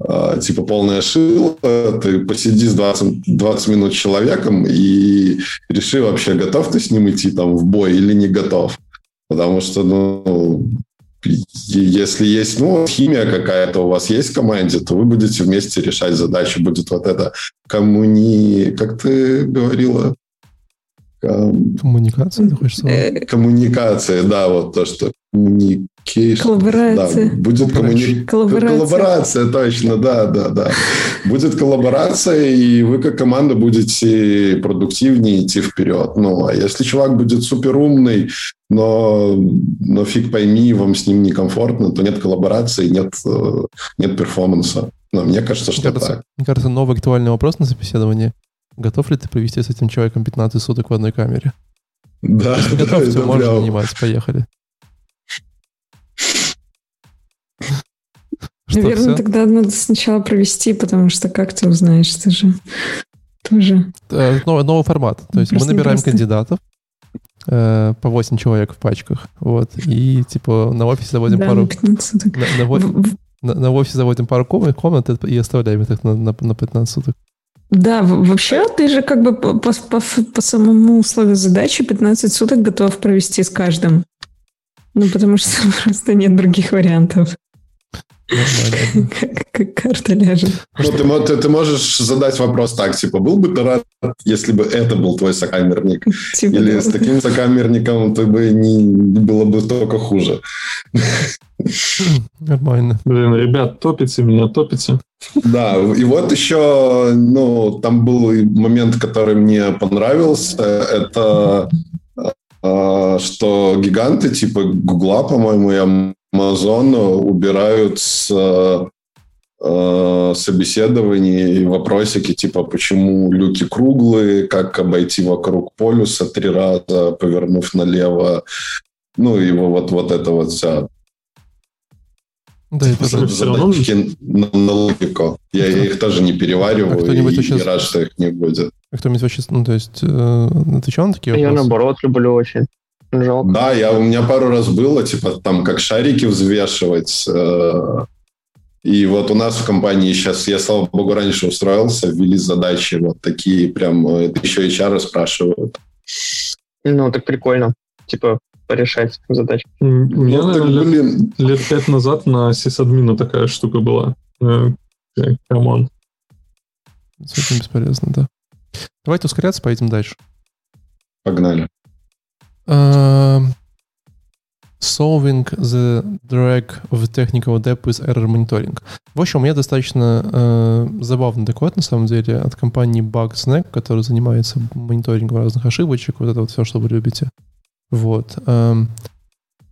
а, типа полная шила, ты посиди с 20, 20 минут с человеком и реши вообще, готов ты с ним идти там в бой или не готов. Потому что, ну, если есть, ну, химия какая-то у вас есть в команде, то вы будете вместе решать задачи. Будет вот это коммуни... Как ты говорила? Ком- Коммуникация, ты хочешь сказать? Э, Коммуникация, да, вот то, что. Коллаборация. Да, будет коммуни... Коллаборация. Коллаборация, точно, да, да, да. Будет коллаборация, и вы как команда будете продуктивнее идти вперед. Ну, а если чувак будет супер умный, но, но фиг пойми, вам с ним некомфортно, то нет коллаборации, нет, э, нет перформанса. Ну, мне кажется, Мне что кажется, так. мне кажется, новый актуальный вопрос на собеседовании. Готов ли ты провести с этим человеком 15 суток в одной камере? Да, Если да, готов, то можешь заниматься. Поехали. Что, Наверное, всё? тогда надо сначала провести, потому что как ты узнаешь, ты же тоже... Э, Новый, новый формат. То есть мы Просто набираем непросто. кандидатов, э, по 8 человек в пачках. Вот. И типа на офисе заводим Да, пару... на 15 суток. На, на на- на офисе заводим пару комнат, комнат и оставляем их так на, на, на 15 суток. Да, вообще ты же как бы по- по- по самому условию задачи 15 суток готов провести с каждым. Ну, потому что просто нет других вариантов. Как, карта ляжет. Ну, ты, мо- ты, ты можешь задать вопрос так, типа, был бы ты рад, если бы это был твой сокамерник? Типа, Или с таким сокамерником ты бы не было бы только хуже. Нормально. Блин, ребят, топите меня, топите. Да, и вот еще, ну, там был момент, который мне понравился, это э, что гиганты типа Гугла, по-моему, и Амазона убирают с э, собеседований вопросики типа почему люки круглые, как обойти вокруг полюса три раза, повернув налево. Ну, и вот, вот это вот вся Да, это же- всё равно- на, на логику. Я, я их тоже не А перевариваю кто-нибудь и, вообще- и рад, что их не будет. а кто-нибудь вообще, ну, то есть, э, отвечал на такие Я вопросы? наоборот люблю очень. Жалко. Да, я, у меня пару раз было, типа, там, как шарики взвешивать. э, и вот у нас в компании сейчас, я, слава богу, раньше устроился, ввели задачи вот такие, прям, э, это еще HR спрашивают. Ну, так прикольно. Типа, порешать задачи. У меня, Ну, так, наверное, лет, блин, лет пять назад на сисадмина такая штука была. Э, Come on. С этим бесполезно, да. Давайте ускоряться, поедем дальше. погнали. Solving the drag of the technical debt with error monitoring. В общем, у меня достаточно э, забавный доклад, на самом деле, от компании Bugsnag, которая занимается мониторингом разных ошибочек, вот это вот все, что вы любите. Вот. Эм,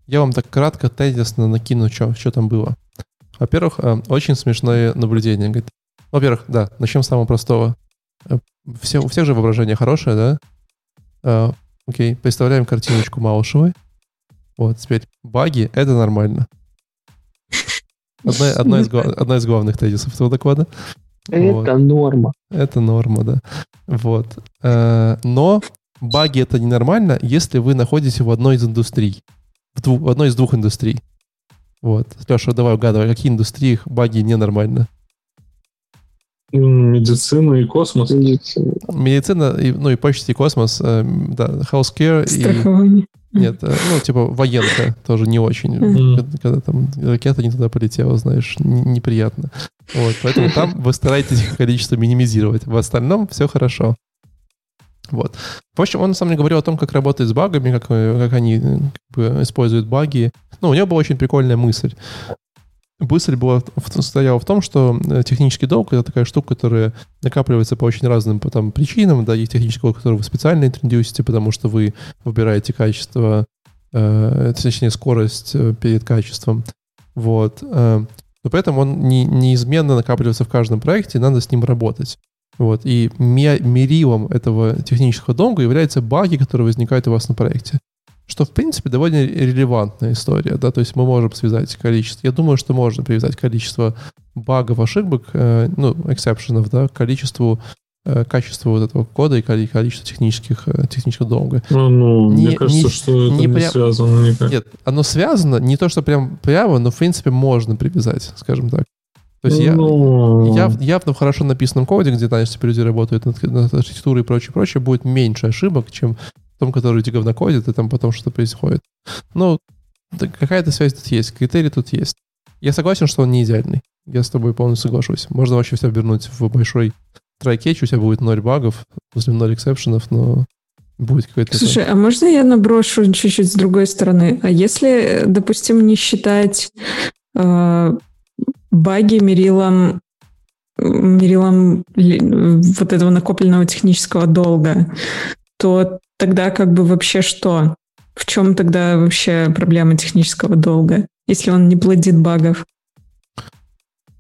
я вам так кратко, тезисно накину, что, что там было. Во-первых, э, очень смешное наблюдение. Во-первых, да, начнем с самого простого. Э, все, у всех же воображение хорошее, да? Окей, представляем картиночку Малышевой. Вот, теперь баги — это нормально. Одна, одна, из, одна из главных тезисов этого доклада. Это Вот. норма. Это норма, да. Вот. Э, Но баги это ненормально, если вы находитесь в одной из индустрий. В, дву- в одной из двух индустрий. Вот. Леша, давай угадывай, какие индустрии баги ненормально. Медицина и космос. Медицина. Медицина, и, ну и почти космос, э, да, healthcare и... Страхование. Нет, э, ну типа военка тоже не очень. Когда, когда там ракета не туда полетела, знаешь, неприятно. Вот, поэтому там вы стараетесь их количество минимизировать. В остальном все хорошо. Вот. В общем, он на самом деле говорил о том, как работает с багами, как, э, как они как бы, используют баги. Ну, у него была очень прикольная мысль. Мысль была, состояла в том, что э, технический долг — это такая штука, которая накапливается по очень разным там, причинам. Да, есть технический долг, который вы специально интродюсите, потому что вы выбираете качество, э, точнее, скорость э, перед качеством. Вот. э, но поэтому он не, неизменно накапливается в каждом проекте, и надо с ним работать. Вот. И ме- мерилом этого технического долга являются баги, которые возникают у вас на проекте. Что, в принципе, довольно релевантная история, да, то есть мы можем связать количество, я думаю, что можно привязать количество багов, ошибок, э, ну, эксепшенов, да, к количеству, э, качеству вот этого кода и коли- количеству технических, э, технического долга. Ну, ну, Не- мне кажется, не- что это не не, прям- связано никак. Нет, оно связано, не то, что прям прямо, но, в принципе, можно привязать, скажем так. То есть я, Ну, Яв- явно в хорошо написанном коде, где, знаешь, люди работают над, над архитектурой и прочее, прочее, будет меньше ошибок, чем том, который эти говнокодит, и там потом что-то происходит. Ну, какая-то связь тут есть, критерий тут есть. Я согласен, что он не идеальный. Я с тобой полностью соглашусь. Можно вообще все обернуть в большой try-catch, у тебя будет ноль багов, после ноль exception ов, но будет какой-то... Слушай, а можно я наброшу чуть-чуть с другой стороны? А если, допустим, не считать э, баги мерилом, мерилом вот этого накопленного технического долга, то тогда как бы вообще что? В чем тогда вообще проблема технического долга, если он не плодит багов?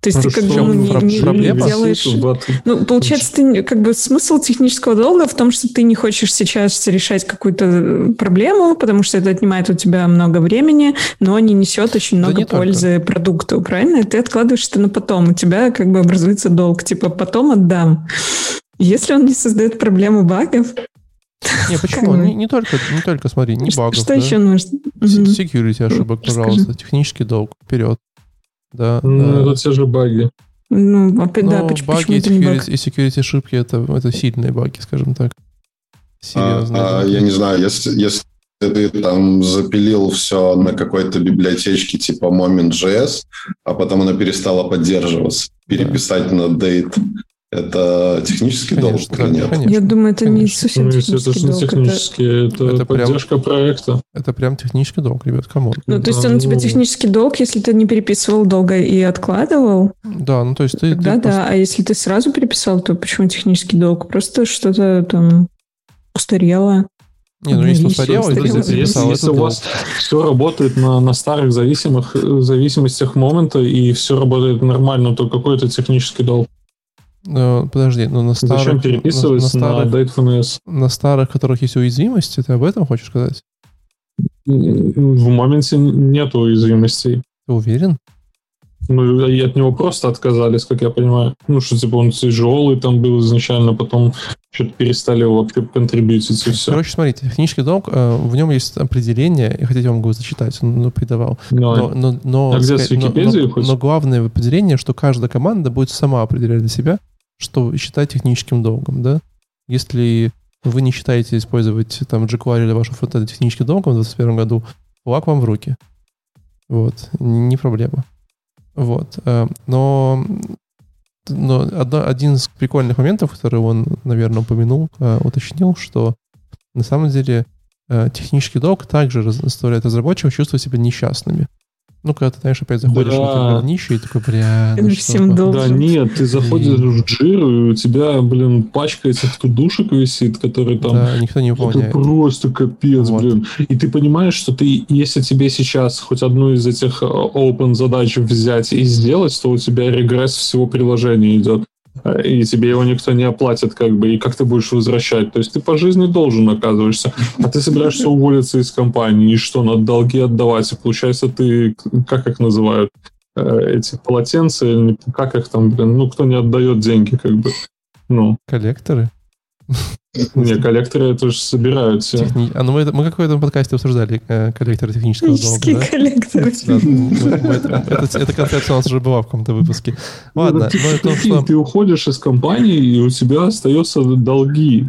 То есть ты как бы ну, не, не- не делаешь... Вот. Ну, получается, ты не- как бы смысл технического долга в том, что ты не хочешь сейчас решать какую-то э, проблему, потому что это отнимает у тебя много времени, но не несет очень Да много не только. пользы продукту, правильно? И ты откладываешь это на потом. У тебя как бы образуется долг, типа потом отдам. Если он не создает проблему багов, Не, почему? Не, не только, не только, смотри, не багов. что да. еще нужно? Се- Мгм. Security ошибок, пожалуйста. Технический долг. Вперед. Да. Ну, это те же баги. Ну, опять, да, Но поч- баги почему и security, и security ошибки это, это сильные баги, скажем так. Серьезные. А, а, я не знаю, если, если ты там запилил все на какой-то библиотечке типа Moment.js, а потом она перестала поддерживаться, переписать на date, это технический долг Конечно, или да, нет? конечно. Я думаю, это не конечно. совсем Ну, если это технический же не долг. это- это, Это прям- поддержка проекта. Это прям технический долг, ребят, come on. Ну, то есть Да, он у тебя ну. технический долг, если ты не переписывал долго и откладывал, Да, ну то есть ты... ты Тогда просто- да, а если ты сразу переписал, то почему технический долг? Просто что-то там устарело. Не, ну если устарело. Если, записал, если это у долг. вас все работает на, на старых зависимых, э, зависимостях момента и все работает нормально, то какой это технический долг? Ну, подожди, ну на старых... Зачем на, переписывать на на, старых, Date.FNS? на старых, которых есть уязвимости, ты об этом хочешь сказать? В моменте нет уязвимостей. Ты уверен? Ну, и от него просто отказались, как я понимаю. Ну, что, типа, он тяжелый там был изначально, потом что-то перестали его вообще контрибьютить, и все. Короче, смотрите, технический долг, э, в нем есть определение, и хотите, я могу зачитать, он ну, придавал. Но, но, но, А где, ска- с Википедии но- хоть? но главное определение, что каждая команда будет сама определять для себя, что считать техническим долгом, да? Если вы не считаете использовать там jQuery или вашу фронтенд техническим долгом в 2021 году, флаг вам в руки. Вот, не проблема. Вот. э, Но, но одно- один из прикольных моментов, который он, наверное, упомянул, э, уточнил, что на самом деле э, технический долг также заставляет разработчиков чувствовать себя несчастными. Ну, когда ты, знаешь, опять заходишь Да. на горнище и такой, бля, ну всем должен. Да нет, ты заходишь в джиру, и у тебя, блин, пачка этих тудушек висит, которые там... Да, никто не Это выполняет. просто капец, Вот. блин. И ты понимаешь, что ты, если тебе сейчас хоть одну из этих э, open задач взять и сделать, то у тебя регресс всего приложения идет. И тебе его никто не оплатит, как бы, и как ты будешь возвращать. То есть ты по жизни должен оказываешься. А ты собираешься уволиться из компании, и что, надо долги отдавать. И получается, ты, как их называют, Э, эти полотенца, как их там, блин, ну, кто не отдает деньги, как бы. Ну, Коллекторы? не, коллекторы это же собирают все. Техни- А ну мы, мы как в этом подкасте обсуждали э, коллекторы технического долга, Технические да? коллекторы. Да, мы это- это- Эта концепция у нас уже была в каком-то выпуске. Ладно, Ну, но это прикинь, что... ты уходишь из компании, и у тебя остаются долги.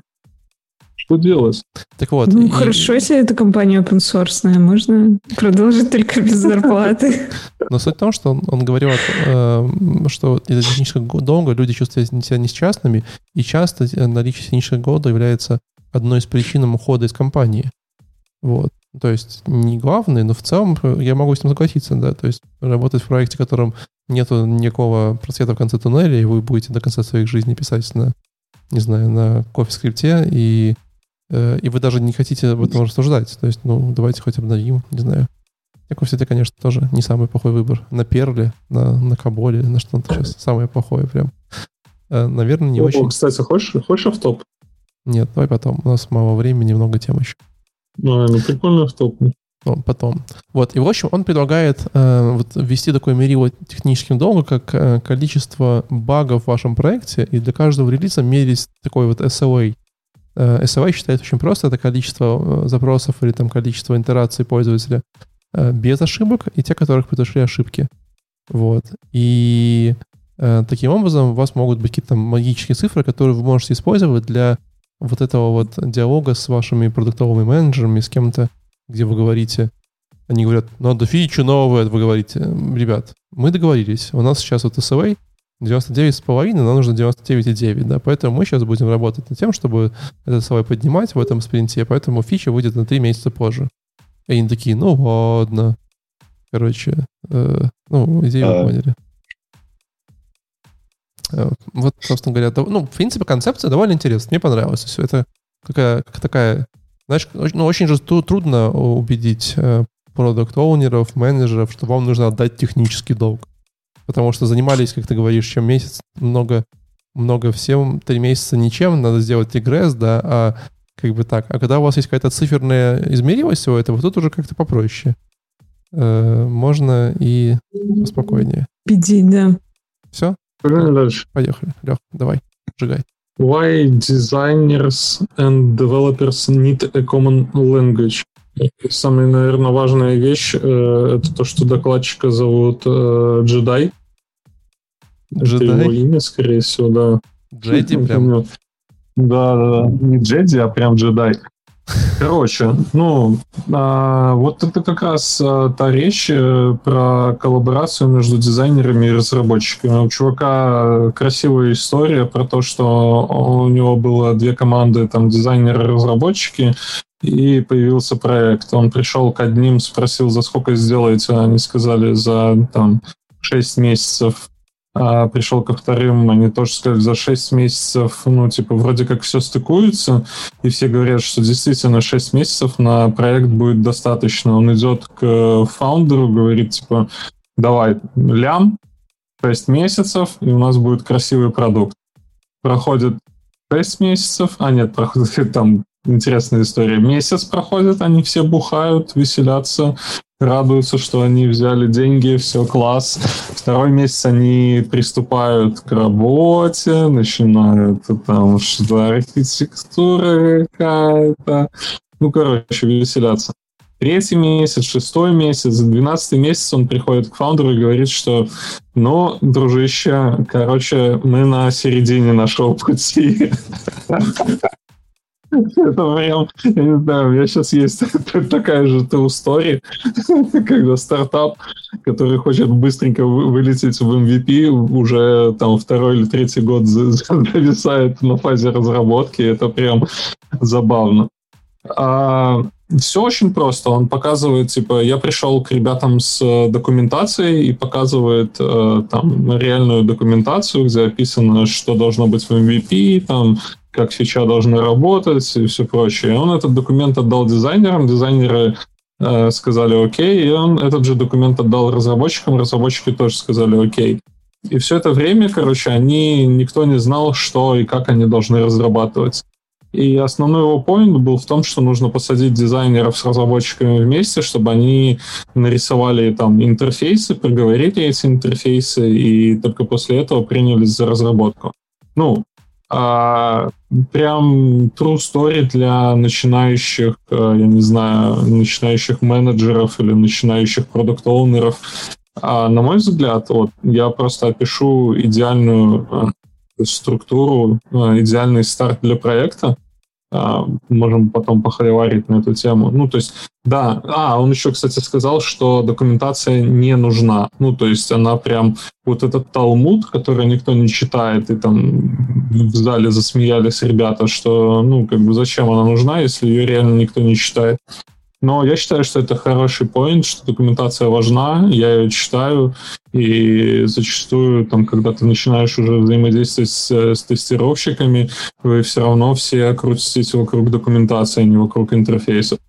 Что делать? Так вот. Ну, и- хорошо, если эта компания open source, можно продолжить только без зарплаты. Но суть в том, что он, он говорил, э, что из-за технического долга люди чувствуют себя несчастными, и часто э, наличие технического голода является одной из причин ухода из компании. Вот. То есть не главное, но в целом э, я могу с этим согласиться, да. То есть работать в проекте, в котором нету никакого просвета в конце туннеля, и вы будете до конца своих жизней писать на, не знаю, на кофе-скрипте, и, и вы даже не хотите об этом рассуждать. То есть, ну, давайте хоть обновим, не знаю. Equals это, конечно, тоже не самый плохой выбор. На Перле, на, на Каболе, на что-то сейчас самое плохое прям. Э, Наверное, не О, очень. Кстати, хочешь, хочешь автоп? Нет, давай потом. У нас мало времени, много тем еще. Ну, ну, прикольный автоп. Ну, потом. Вот, и в общем, он предлагает э, вот, ввести такое мерило техническим долгом, как э, количество багов в вашем проекте, и для каждого релиза мерить такой вот SLA. Э, SLA считает очень просто, это количество э, запросов или там количество интераций пользователя э, без ошибок и те, которых произошли ошибки. Вот. И таким образом у вас могут быть какие-то магические цифры, которые вы можете использовать для вот этого вот диалога с вашими продуктовыми менеджерами, с кем-то, где вы говорите, они говорят, надо фичу новую, вы говорите, ребят, мы договорились, у нас сейчас вот SLA 99,5, нам нужно 99,9, да, поэтому мы сейчас будем работать над тем, чтобы этот SLA поднимать в этом спринте, поэтому фича выйдет на 3 месяца позже. И они такие, ну ладно. Короче, э, ну, идею вы А. поняли. Э, Вот, собственно говоря, то- ну, в принципе, концепция довольно интересная. Мне понравилось все. Это какая, как такая, знаешь, очень- ну, очень же тру- трудно убедить продукт-оунеров, менеджеров, что вам нужно отдать технический долг. Потому что занимались, как ты говоришь, чем месяц, много, много всем, три месяца ничем, надо сделать регресс, да, а как бы так. А когда у вас есть какая-то циферная измеримость всего этого, тут уже как-то попроще. Э, можно и поспокойнее. Бедить, да. Все, Погнали дальше. поехали. Лех, давай, сжигай. Why designers and developers need a common language? Самая, наверное, важная вещь э, это то, что докладчика зовут э, Джедай. Это Джедай? его имя, скорее всего, да. Джеди прям. Да, да, да. Не Джеди, а прям джедай. Короче, ну, а, вот это как раз а, та речь э, про коллаборацию между дизайнерами и разработчиками. У чувака красивая история про то, что у него было две команды, там, дизайнеры и разработчики, и появился проект. Он пришел к одним, спросил, за сколько сделаете, они сказали, за, там, 6 месяцев а пришел ко вторым, они тоже сказали, за 6 месяцев, ну, типа, вроде как все стыкуется, и все говорят, что действительно 6 месяцев на проект будет достаточно. Он идет к фаундеру, говорит, типа, давай, лям, 6 месяцев, и у нас будет красивый продукт. Проходит 6 месяцев, а нет, проходит там интересная история. Месяц проходит, они все бухают, веселятся, радуются, что они взяли деньги, все класс. Второй месяц они приступают к работе, начинают там что архитектура какая-то. Ну, короче, веселятся. Третий месяц, шестой месяц, двенадцатый месяц он приходит к фаундеру и говорит, что ну, дружище, короче, мы на середине нашего пути. Это прям, я не знаю, у меня сейчас есть такая же true story, когда стартап, который хочет быстренько вы- вылететь в MVP, уже там второй или третий год за- зависает на фазе разработки, это прям забавно. А, все очень просто. Он показывает, типа, я пришел к ребятам с э, документацией и показывает э, там реальную документацию, где описано, что должно быть в MVP, там, как фича должна работать и все прочее. Он этот документ отдал дизайнерам, дизайнеры э, сказали окей, и он этот же документ отдал разработчикам, разработчики тоже сказали окей. И все это время, короче, они, никто не знал, что и как они должны разрабатывать. И основной его поинт был в том, что нужно посадить дизайнеров с разработчиками вместе, чтобы они нарисовали там интерфейсы, проговорили эти интерфейсы, и только после этого принялись за разработку. Ну, а, прям true story для начинающих, э, я не знаю, начинающих менеджеров или начинающих продукт-оунеров. А, на мой взгляд, вот, я просто опишу идеальную э, структуру, э, идеальный старт для проекта. А, можем потом похоливарить на эту тему. Ну, то есть, да, а, он еще, кстати, сказал, что документация не нужна. Ну, то есть она прям, вот этот талмуд, который никто не читает, и там в зале засмеялись ребята, что, ну, как бы зачем она нужна, если ее реально никто не читает. Но я считаю, что это хороший поинт, что документация важна, я ее читаю, и зачастую, там, когда ты начинаешь уже взаимодействовать с, с тестировщиками, вы все равно все крутитесь вокруг документации, а не вокруг интерфейса.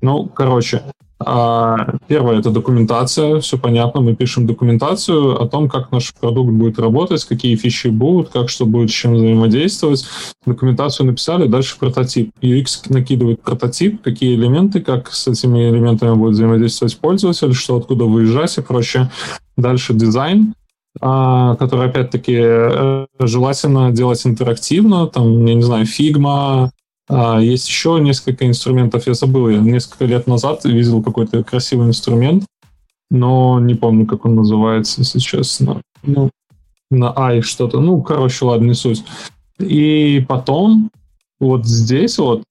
Ну, короче, первое это документация, все понятно, мы пишем документацию о том, как наш продукт будет работать, какие фичи будут, как что будет с чем взаимодействовать. Документацию написали, дальше прототип. UX накидывает прототип, какие элементы, как с этими элементами будет взаимодействовать пользователь, что откуда выезжать и прочее. Дальше дизайн, а, который, опять-таки, э, желательно делать интерактивно, там, я не знаю, Figma, а, есть еще несколько инструментов, я забыл, я несколько лет назад видел какой-то красивый инструмент, но не помню, как он называется, если честно. Ну, на I что-то. Ну, короче, ладно, не суть. И потом вот здесь вот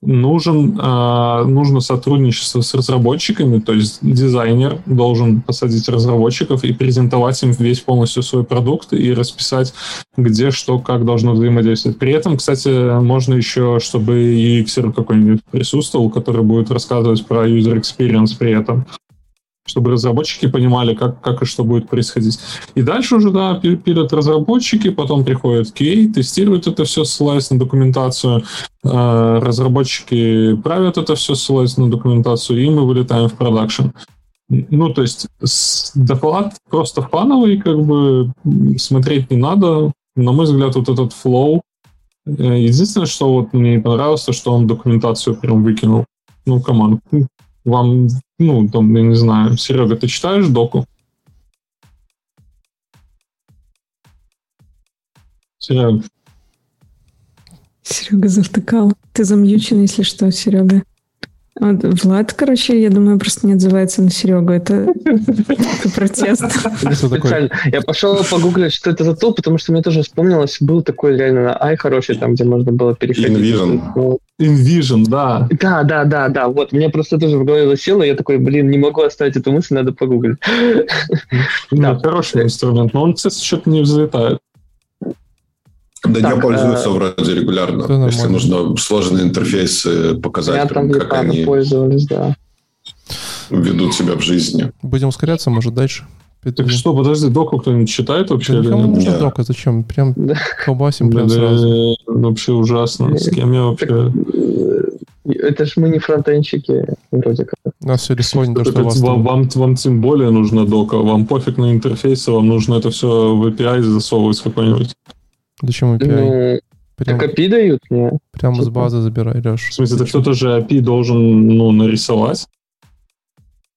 нужен, э, нужно сотрудничество с разработчиками, то есть дизайнер должен посадить разработчиков и презентовать им весь полностью свой продукт и расписать, где что, как должно взаимодействовать. При этом, кстати, можно еще, чтобы UX какой-нибудь присутствовал, который будет рассказывать про user experience при этом чтобы разработчики понимали, как, как и что будет происходить. И дальше уже, да, пилят разработчики, потом приходят QA, тестируют это все, ссылаясь на документацию, э, разработчики правят это все, ссылаясь на документацию, и мы вылетаем в продакшн. Ну, то есть доклад просто фановый, как бы смотреть не надо. На мой взгляд, вот этот флоу. Э, единственное, что вот мне не понравилось, то, что он документацию прям выкинул. Ну, команд. Вам, ну, там, я не знаю, Серега, ты читаешь доку? Серега. Серега завтыкал. Ты замьючен, если что, Серега. Вот Влад, короче, я думаю, просто не отзывается на Серегу. Это, это протест. Я пошел погуглить, что это за тул, потому что мне тоже вспомнилось, был такой реально на ай хороший, там, где можно было переходить. InVision. InVision, да. Да, да, да, да. Вот, мне просто тоже в голове засело, я такой, блин, не могу оставить эту мысль, надо погуглить. Да, хороший инструмент, но он, кстати, что-то не взлетает. Да Так, не пользуются э, вроде регулярно. Да, если нужно сложные интерфейсы показать, Я прям, там как они пользовались, да. ведут себя в жизни. Будем ускоряться, может, дальше. Так что, подожди, доку кто-нибудь читает вообще? Да или никому не нет? нужна Нет. дока, зачем? Прям колбасим прям сразу. Вообще ужасно. С кем я вообще... Э, Это ж мы не фронтенщики, вроде как. У нас все легко, не то, что вас. вам, вам, вам тем более нужна дока. Вам пофиг на интерфейсы, вам нужно это все в API засовывать какой-нибудь. Зачем API? Ну, Прям, так API дают мне. прям с типа. базы забирай, Леш. В смысле, это кто-то же API должен ну, нарисовать.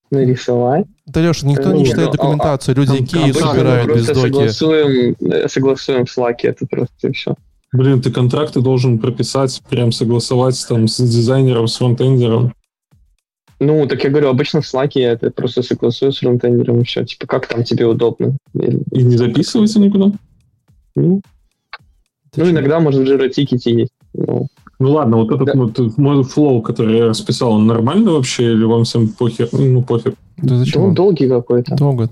нарисовать. Да, Леша, никто Ну, не читает а- документацию. Люди там Икеи обычно мы собирают без просто доки. согласуем, э, согласуем в Slack, это просто и все. Блин, ты контракты должен прописать, прям согласовать там с дизайнером, с фронтендером. Ну, так я говорю, обычно в Slack я это просто согласую с фронтендером и все. Типа, как там тебе удобно. Или- И не записывается никуда? Ну, Ты ну, иногда, может, в Jira есть. Ну, Ну ладно, вот этот Да. вот мой флоу, который я расписал, он нормальный вообще или вам всем похер? Ну, пофиг. Да зачем? Ну, он? долгий какой-то. Долго.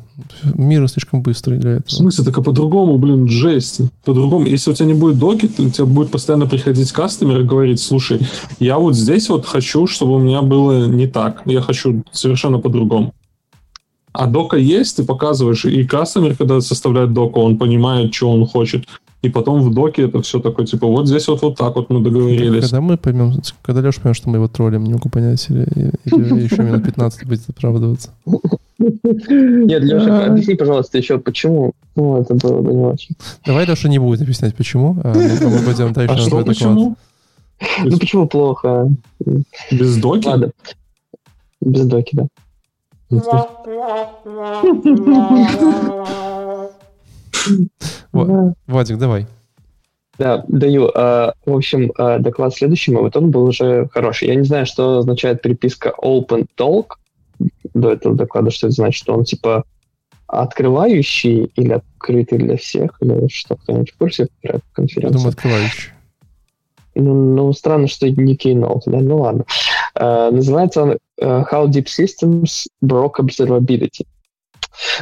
Мир слишком быстрый для В этого. смысле, так а по-другому, блин, жесть. По-другому, если у тебя не будет доки, то у тебя будет постоянно приходить кастомер и говорить, слушай, я вот здесь вот хочу, чтобы у меня было не так. Я хочу совершенно по-другому. А дока есть, ты показываешь, и кастомер, когда составляет доку, он понимает, что он хочет. И потом в доке это все такое, типа, вот здесь вот, вот так вот мы договорились. Когда мы поймем, когда Леша поймет, что мы его троллим, не могу понять, или, или еще минут 15 будет оправдываться. Нет, Леша, объясни, пожалуйста, еще почему. Ну, это было бы не очень. Давай Леша не будет объяснять, почему, а мы, пойдем дальше А на что, почему? Ну, почему плохо? Без доки? Ладно. Без доки, да. Вадик, давай. Да, даю. А, В общем, а, доклад следующему, вот он был уже хороший. Я не знаю, что означает приписка Open Talk до этого доклада, что это значит, что он типа открывающий или открытый для всех, или что, кто-нибудь в курсе про Я конференцию? думаю, открывающий. Ну, ну, странно, что не Keynote, да? Ну, ладно. Э, называется он э, How Deep Systems Broke Observability.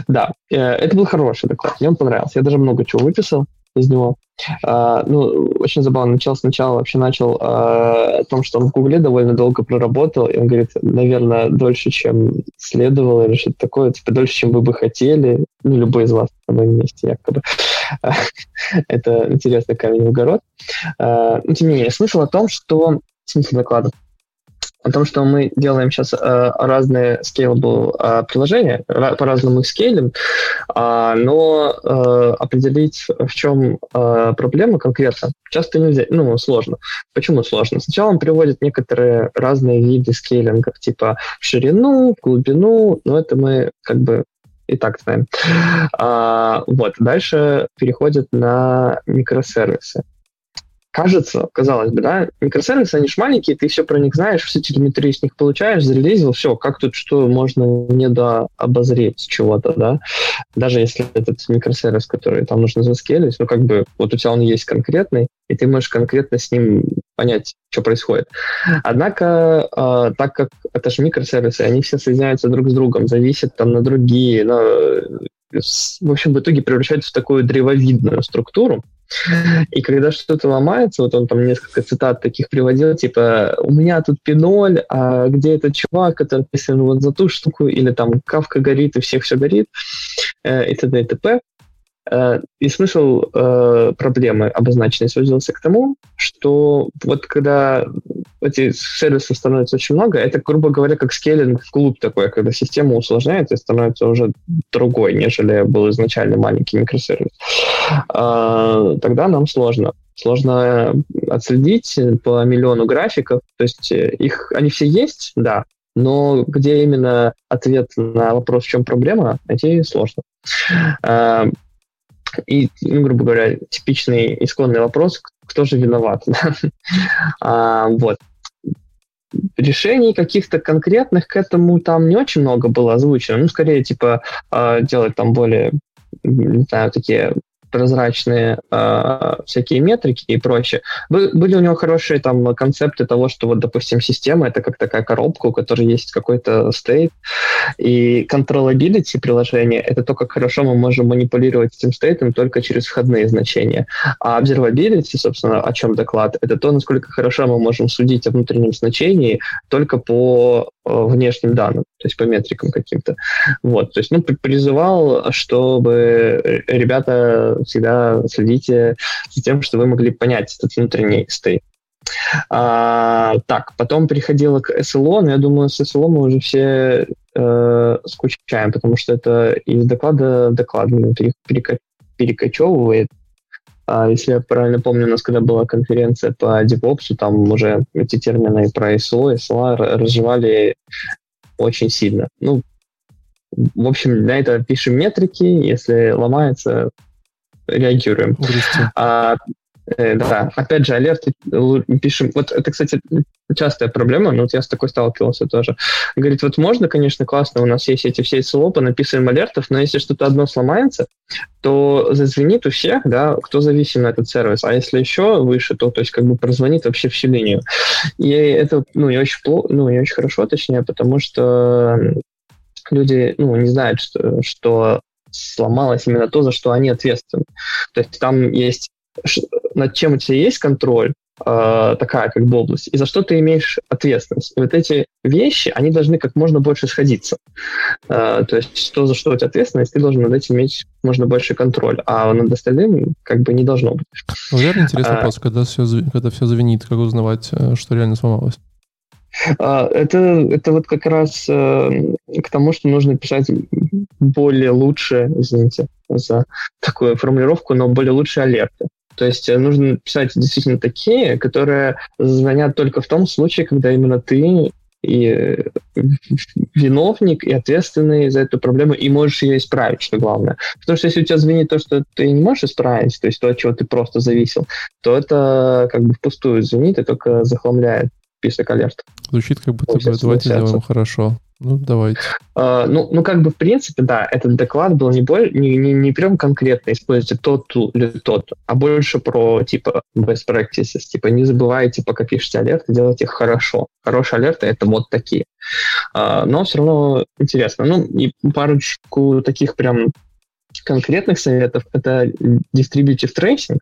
Да, э, это был хороший доклад, мне он понравился. Я даже много чего выписал из него. А, ну, очень забавно. Начал сначала, вообще начал а, о том, что он в Гугле довольно долго проработал, и он говорит, наверное, дольше, чем следовало, или что-то такое, типа, дольше, чем вы бы хотели, ну, любой из вас на моем месте, якобы. Это интересный камень в огород. А, Но, тем не менее, смысл о том, что... Смысл доклада о том, что мы делаем сейчас э, разные scalable э, приложения, ра- по-разному их скейлим, а, но э, определить, в чем э, проблема конкретно, часто нельзя, ну, сложно. Почему сложно? Сначала он приводит некоторые разные виды скейлингов, типа в ширину, в глубину, но это мы как бы и так знаем. А, вот, дальше переходит на микросервисы кажется, казалось бы, да, микросервисы, они ж маленькие, ты все про них знаешь, всю телеметрию с них получаешь, зарелизил, все, как тут что можно недообозреть чего-то, да, даже если этот микросервис, который там нужно заскелить, ну, как бы, вот у тебя он есть конкретный, и ты можешь конкретно с ним понять, что происходит. Однако, э, так как это же микросервисы, они все соединяются друг с другом, зависят там на другие, на, в общем, в итоге превращаются в такую древовидную структуру, и когда что-то ломается, вот он там несколько цитат таких приводил, типа, у меня тут пиноль, а где этот чувак, который ответственен вот за ту штуку, или там кавка горит, и всех все горит, э, и т.д. и т.п. Э, И смысл э, проблемы обозначенный сводился к тому, что вот когда эти сервисы становится очень много, это, грубо говоря, как скейлинг в клуб такой, когда система усложняется и становится уже другой, нежели был изначально маленький микросервис. А, Тогда нам сложно. Сложно отследить по миллиону графиков. То есть э, их, они все есть, да, но где именно ответ на вопрос, в чем проблема, найти сложно. И, ну, грубо говоря, типичный исконный вопрос, кто же виноват? А, Вот. Решений каких-то конкретных к этому там не очень много было озвучено. Ну, скорее, типа, а, делать там более, не знаю, такие прозрачные э, всякие метрики и прочее. Бы- были у него хорошие там концепты того, что вот, допустим, система это как такая коробка, у которой есть какой-то стейт, и controllability приложения это то, как хорошо мы можем манипулировать этим стейтом только через входные значения. А observability, собственно, о чем доклад, это то, насколько хорошо мы можем судить о внутреннем значении только по э, внешним данным, то есть по метрикам каким-то. Вот, то есть, ну, при- призывал, чтобы э, ребята всегда следите за тем, что вы могли понять этот внутренний стейт. А, так, потом переходила к SLO, но я думаю, с SLO мы уже все э, скучаем, потому что это из доклада в доклад пере- перека- перекочевывает. А, если я правильно помню, у нас когда была конференция по DevOps, там уже эти термины про SLO, SLA разжевали очень сильно. Ну, в общем, для этого пишем метрики, если ломается, реагируем. Грусти. А, Э, да, опять же, алерты пишем. Вот это, кстати, частая проблема, но вот я с такой сталкивался тоже. Говорит, вот можно, конечно, классно, у нас есть эти все СЛО, написываем алертов, но если что-то одно сломается, то зазвенит у всех, да, кто зависим на этот сервис. А если еще выше, то, то есть как бы прозвонит вообще всю линию. И это, ну, не очень плохо, ну, не очень хорошо, точнее, потому что люди, ну, не знают, что, что сломалось именно то, за что они ответственны. То есть там есть над чем у тебя есть контроль, э, такая как бы область, и за что ты имеешь ответственность. И вот эти вещи, они должны как можно больше сходиться. Э, то есть то, за что у тебя ответственность, ты должен над этим иметь можно больше контроль, а над остальным как бы не должно быть. Верно, интересный а, вопрос, когда все, когда все завинит, как узнавать, э, что реально сломалось? А, это, это вот как раз э, к тому, что нужно писать более лучше, извините за такую формулировку, но более лучшие алерты. То есть э, нужно писать действительно такие, которые звонят только в том случае, когда именно ты и э, виновник, и ответственный за эту проблему, и можешь ее исправить, что главное. Потому что если у тебя звенит то, что ты не можешь исправить, то есть то, от чего ты просто зависел, то это как бы впустую звенит и только захламляет список алерт. Звучит как будто бы давайте сделаем хорошо. Ну, давайте. Uh, ну, ну, как бы, в принципе, да, этот доклад был не, боль, не, не, не прям конкретно используйте тот или тот, а больше про, типа, best practices. Типа, не забывайте, пока пишете алерты, делайте их хорошо. Хорошие алерты — это вот такие. Uh, но все равно интересно. Ну, и парочку таких прям конкретных советов — это distributive tracing.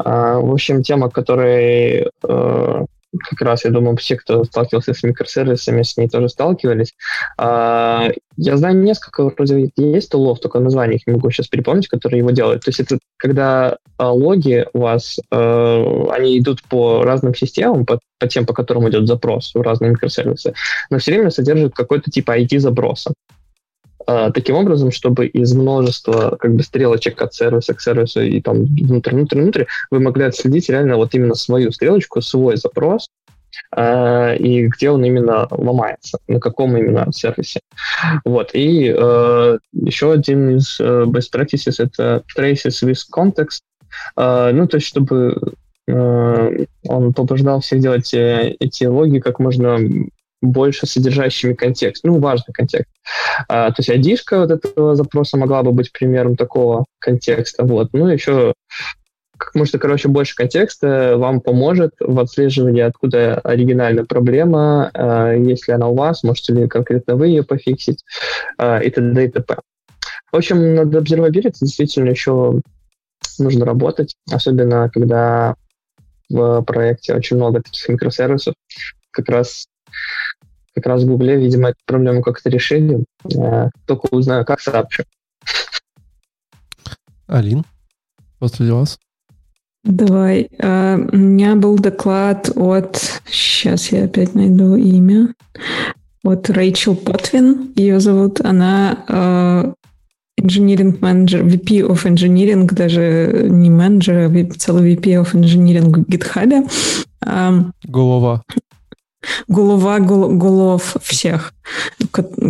Uh, в общем, тема, которой uh, как раз, я думаю, все, кто сталкивался с микросервисами, с ней тоже сталкивались. А, я знаю несколько, вроде есть тулов, только название их не могу сейчас припомнить, которые его делают. То есть это когда а, логи у вас, а, они идут по разным системам, по, по тем, по которым идет запрос в разные микросервисы, но все время содержит какой-то типа ID-запроса. А, таким образом, чтобы из множества как бы стрелочек от сервиса к сервису и там внутрь, внутрь, внутрь, вы могли отследить реально вот именно свою стрелочку, свой запрос, Uh, и где он именно ломается, на каком именно сервисе. Вот. И uh, еще один из uh, best practices — это traces with context. ну, то есть, чтобы он побуждал всех делать э, эти логи как можно больше содержащими контекст, ну, важный контекст. А, то есть id вот этого запроса могла бы быть примером такого контекста, вот. Ну, еще как можно, короче, больше контекста вам поможет в отслеживании, откуда оригинальная проблема, э, если она у вас, можете ли конкретно вы ее пофиксить, э, и т.д. и т.п. В общем, над observability действительно еще нужно работать, особенно когда в проекте очень много таких микросервисов. Как раз как раз в Гугле, видимо, эту проблему как-то решили. Э, только узнаю, как сообщу. Алин, после вас. Давай. Uh, у меня был доклад от... Сейчас я опять найду имя. От Рэйчел Потвин, ее зовут. Она uh, engineering manager, VP of engineering, даже не менеджер, а целый VP of engineering в GitHub. Um, Голова голова голов всех,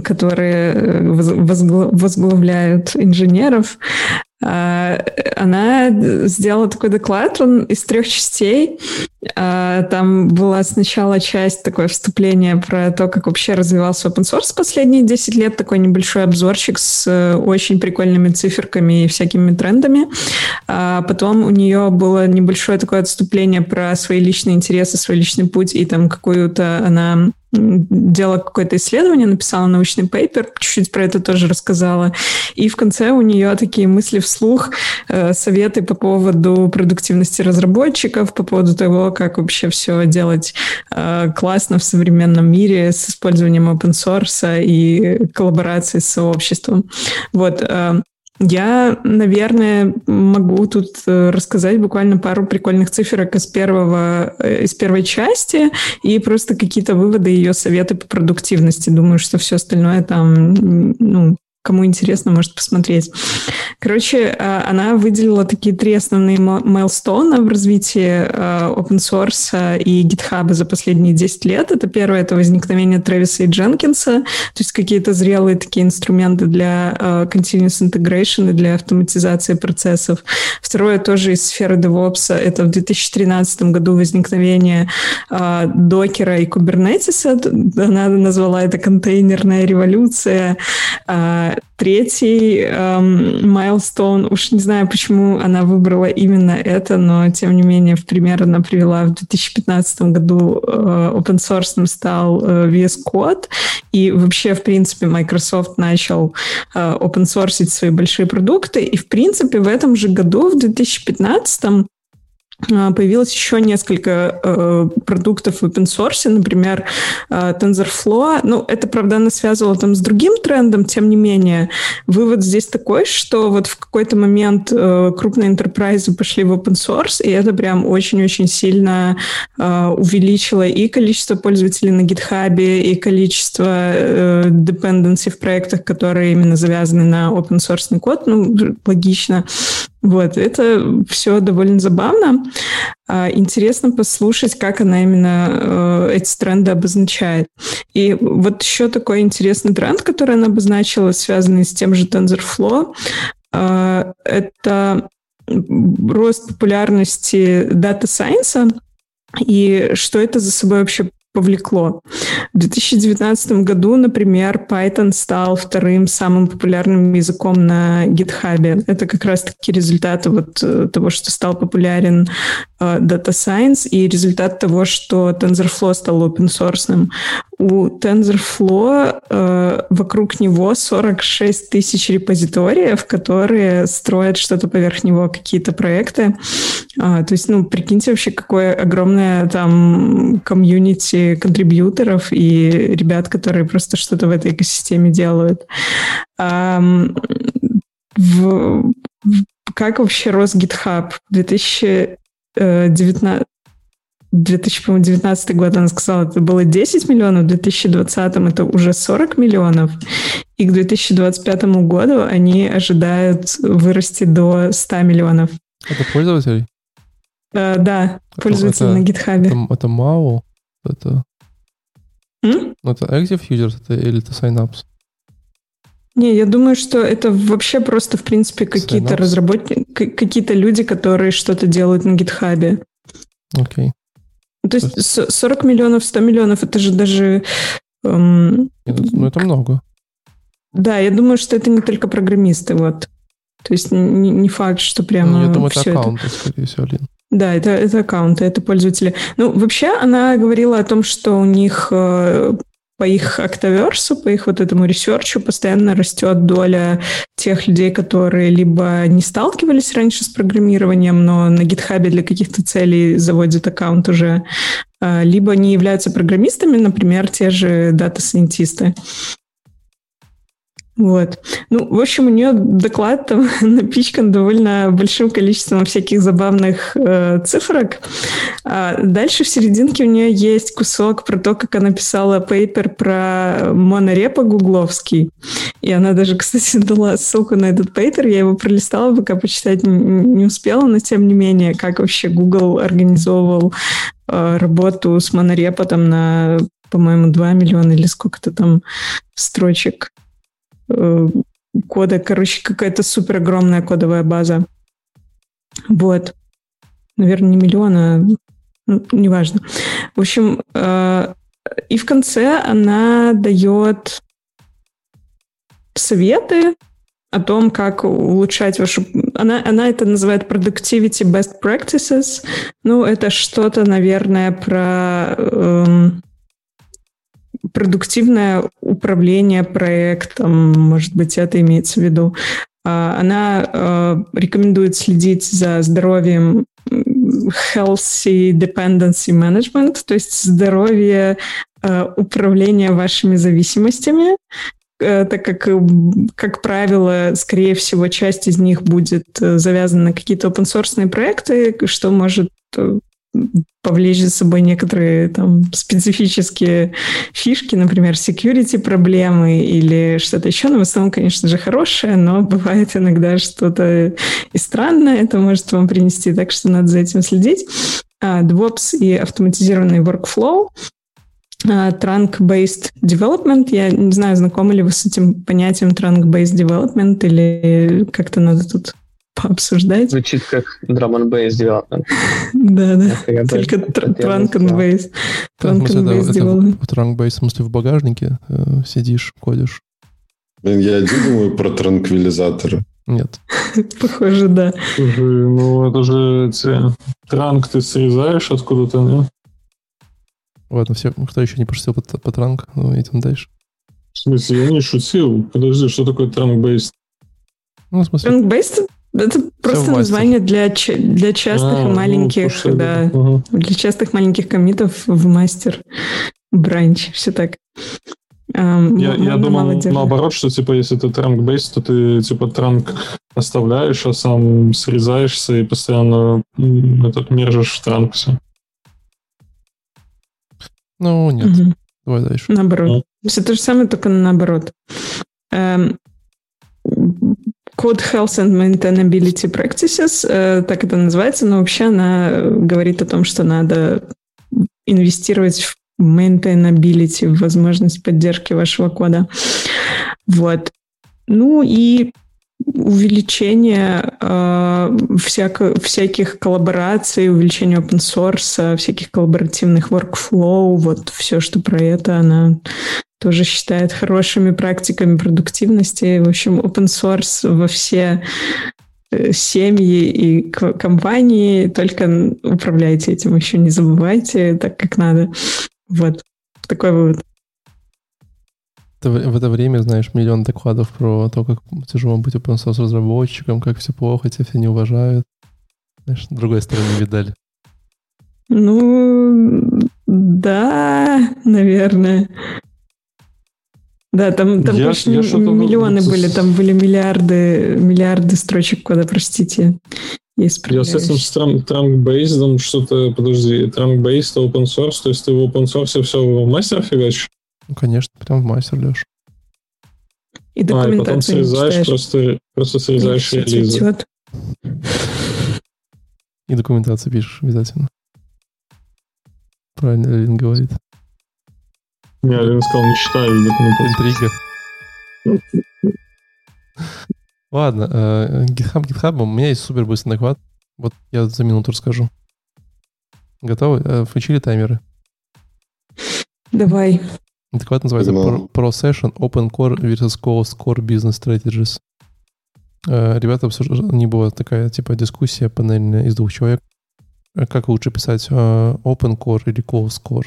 которые возглавляют инженеров. А, она сделала такой доклад, он из трех частей. А, там была сначала часть такое вступление про то, как вообще развивался open source последние 10 лет, такой небольшой обзорчик с э, очень прикольными циферками и всякими трендами. А потом у нее было небольшое такое отступление про свои личные интересы, свой личный путь и там какую-то она делала какое-то исследование, написала научный пейпер, чуть-чуть про это тоже рассказала. И в конце у нее такие мысли вслух, э, советы по поводу продуктивности разработчиков, по поводу того, как вообще все делать э, классно в современном мире с использованием open source и коллаборацией с сообществом. Вот. Э, я, наверное, могу тут э, рассказать буквально пару прикольных циферок из, первого, из первой части и просто какие-то выводы ее советы по продуктивности. Думаю, что все остальное там ну, кому интересно, может посмотреть. Короче, э, она выделила такие три основные майлстоуна в развитии э, open source и GitHub за последние 10 лет. Это первое, это возникновение Трэвиса и Дженкинса, то есть какие-то зрелые такие инструменты для continuous integration и для автоматизации процессов. Второе тоже из сферы DevOps. Это в 2013 году возникновение докера и кубернетиса. Она назвала это контейнерная революция. Третий майлстоун, эм, уж не знаю, почему она выбрала именно это, но тем не менее, в пример она привела в 2015 году э, open source стал э, VS Code, и вообще, в принципе, Microsoft начал э, open source свои большие продукты, и, в принципе, в этом же году, в 2015 а, появилось еще несколько э, продуктов в open source, например, э, TensorFlow. Ну, это, правда, она связывала там с другим трендом, тем не менее. Вывод здесь такой, что вот в какой-то момент э, крупные enterprise пошли в open source, и это прям очень-очень сильно э, увеличило и количество пользователей на GitHub, и количество э, dependency в проектах, которые именно завязаны на open source код. Ну, логично. Вот, это все довольно забавно. А, интересно послушать, как она именно э, эти тренды обозначает. И вот еще такой интересный тренд, который она обозначила, связанный с тем же TensorFlow, э, это рост популярности дата сайенса и что это за собой вообще повлекло. В 2019 году, например, Python стал вторым самым популярным языком на GitHub. Это как раз-таки результаты вот э, того, что стал популярен uh, Data Science и результат того, что TensorFlow стал open source. У TensorFlow uh, вокруг него 46 тысяч репозиториев, которые строят что-то поверх него, какие-то проекты. Uh, то есть, ну, прикиньте вообще, какое огромное там комьюнити контрибьюторов и ребят, которые просто что-то в этой экосистеме делают. Um, в, как вообще рос GitHub? В 2019 2019 год она сказала, это было 10 миллионов, в 2020 это уже 40 миллионов, и к 2025 году они ожидают вырасти до 100 миллионов. Это пользователи? Uh, да, пользователи это, на GitHub. Это, это MAU? Это... М? Это Active Users это, или это Signups? Не, я думаю, что это вообще просто, в принципе, какие-то разработчики, какие-то люди, которые что-то делают на GitHub. Окей. То есть 40 миллионов, 100 миллионов, это же даже... Эм, ну, это много. Да, я думаю, что это не только программисты, вот. То есть не, не факт, что прямо ну, Я думаю, это аккаунты, это... скорее всего, Лин. Да, это, это аккаунты, это пользователи. Ну, вообще, она говорила о том, что у них э, по их Octoverse'у, по их вот этому research'у постоянно растет доля тех людей, которые либо не сталкивались раньше с программированием, но на GitHub'е для каких-то целей заводят аккаунт уже, а, либо не являются программистами, например, те же дата-сайентисты. Вот. Ну, в общем, у нее доклад там напичкан довольно большим количеством всяких забавных э, цифрок. А дальше в серединке у нее есть кусок про то, как она писала пейпер про монорепа гугловский. И она даже, кстати, дала ссылку на этот пейпер. Я его пролистала, пока почитать не успела, но тем не менее, как вообще Google организовывал э, работу с монорепа там на, по-моему, 2 миллиона или сколько-то там строчек кода, короче, какая-то супер огромная кодовая база. Вот. Наверное, не миллион, а ну, неважно. В общем, э, и в конце она дает советы о том, как улучшать вашу... Она, она это называет productivity best practices. Ну, это что-то, наверное, про эм, продуктивное управление проектом, может быть, это имеется в виду. А, она э, рекомендует следить за здоровьем healthy dependency management, то есть здоровье э, управления вашими зависимостями, э, так как, как правило, скорее всего, часть из них будет завязана на какие-то open source проекты, что может повлечь за собой некоторые там специфические фишки, например, security проблемы или что-то еще. Но в основном, конечно же, хорошее, но бывает иногда что-то и странное это может вам принести, так что надо за этим следить. А, DevOps и автоматизированный workflow а, trunk-based development. Я не знаю, знакомы ли вы с этим понятием trunk-based development или как-то надо тут пообсуждать. Звучит как drum and bass development. Да, да. Только trunk and bass. Trunk and bass development. Trunk bass, в смысле, в багажнике э, сидишь, кодишь. Блин, я один думаю про транквилизаторы. Нет. Похоже, да. Слушай, ну это же эти... транк ты срезаешь откуда-то, нет? Ладно, все, кто еще не пошутил по, по транк, ну, идем дальше. В смысле, я не шутил. Подожди, что такое транк-бейст? Ну, в смысле... Транк-бейст это просто название для, для частых а, и ну, маленьких, ну, да, угу. для частых маленьких комитов в мастер бранч, все так. Um, я, я думал наоборот, что типа если ты транк бейс, то ты типа транк оставляешь, а сам срезаешься и постоянно этот мержишь в транк все. Ну, нет. Угу. Давай дальше. Наоборот. Ну. Все то же самое, только наоборот. Эм, Code Health and Maintainability Practices, э, так это называется, но вообще она говорит о том, что надо инвестировать в maintainability, в возможность поддержки вашего кода. Вот. Ну и увеличение э, всяко, всяких коллабораций, увеличение open source, всяких коллаборативных workflow, вот все, что про это, она тоже считает хорошими практиками продуктивности. В общем, open source во все э, семьи и компании, только управляйте этим еще, не забывайте так, как надо. Вот, такой вывод в это время, знаешь, миллион докладов про то, как тяжело быть open source разработчиком, как все плохо, тебя все не уважают. Знаешь, с другой стороны видали. Ну, да, наверное. Да, там, там я, я миллионы были, там были миллиарды, миллиарды строчек кода, простите. Я с этим транк-бейсдом что-то, подожди, транк-бейст open source, то есть ты в open source все в мастер фигачишь? Ну, конечно, прям в мастер лешь. И документацию а, и потом срезаешь, просто, просто срезаешь и релизы. И документацию пишешь обязательно. Правильно Лин говорит. Не, Лин сказал, не читаю документацию. Интрига. Ладно, э, GitHub GitHub, у меня есть супер быстрый доклад. Вот я за минуту расскажу. Готовы? Э, включили таймеры? Давай. Доклад называется no. Pro Session Open Core versus Closed Core Business Strategies. Э, ребята обсуждали, не была такая типа дискуссия панельная из двух человек. Как лучше писать Open Core или Closed Core?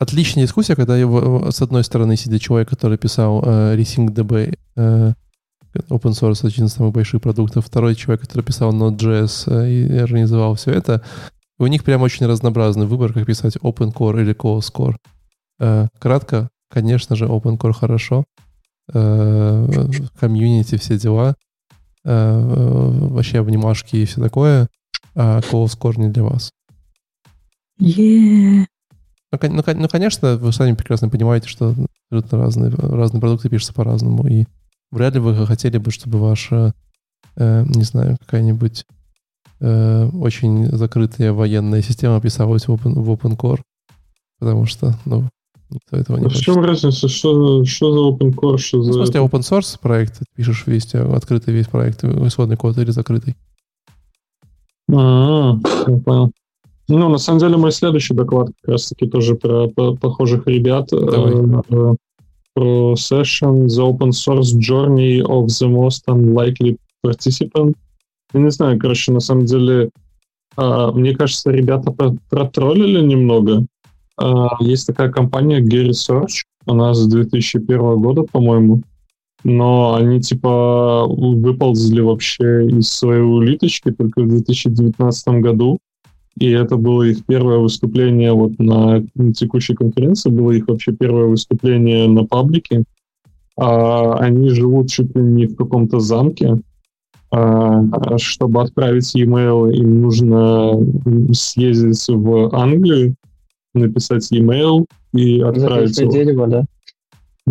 Отличная дискуссия, когда его, с одной стороны сидит человек, который писал Resync Open source один из самых больших продуктов, второй человек, который писал Node.js и организовал все это, у них прям очень разнообразный выбор, как писать open core или closed core. Э, кратко, конечно же, open core хорошо. Э, комьюнити, все дела. Э, вообще обнимашки и все такое. А closed core не для вас. Yeah. Ну, ну, ну, конечно, вы сами прекрасно понимаете, что разные, разные продукты пишутся по-разному. И вряд ли вы хотели бы, чтобы ваша, э, не знаю, какая-нибудь э, очень закрытая военная система писалась в, open, в OpenCore, потому что, ну, никто этого не а В чем разница? Что, что за OpenCore? Что ну, за... В смысле, open source проект, пишешь весь, открытый весь проект, исходный код или закрытый? А, я понял. Ну, на самом деле, мой следующий доклад как раз-таки тоже про, про похожих ребят. Давай. Э, про session The Open Source Journey of the Most Unlikely Participant. Я не знаю, короче, на самом деле, а, мне кажется, ребята протроллили немного. А, есть такая компания Gary Search, она с 2001 года, по-моему, но они типа выползли вообще из своей улиточки только в 2019 году. И это было их первое выступление вот на текущей конференции, было их вообще первое выступление на паблике. А, они живут чуть ли не в каком-то замке, А, чтобы отправить e-mail, им нужно съездить в Англию, написать e-mail и отправить его. дерево, да?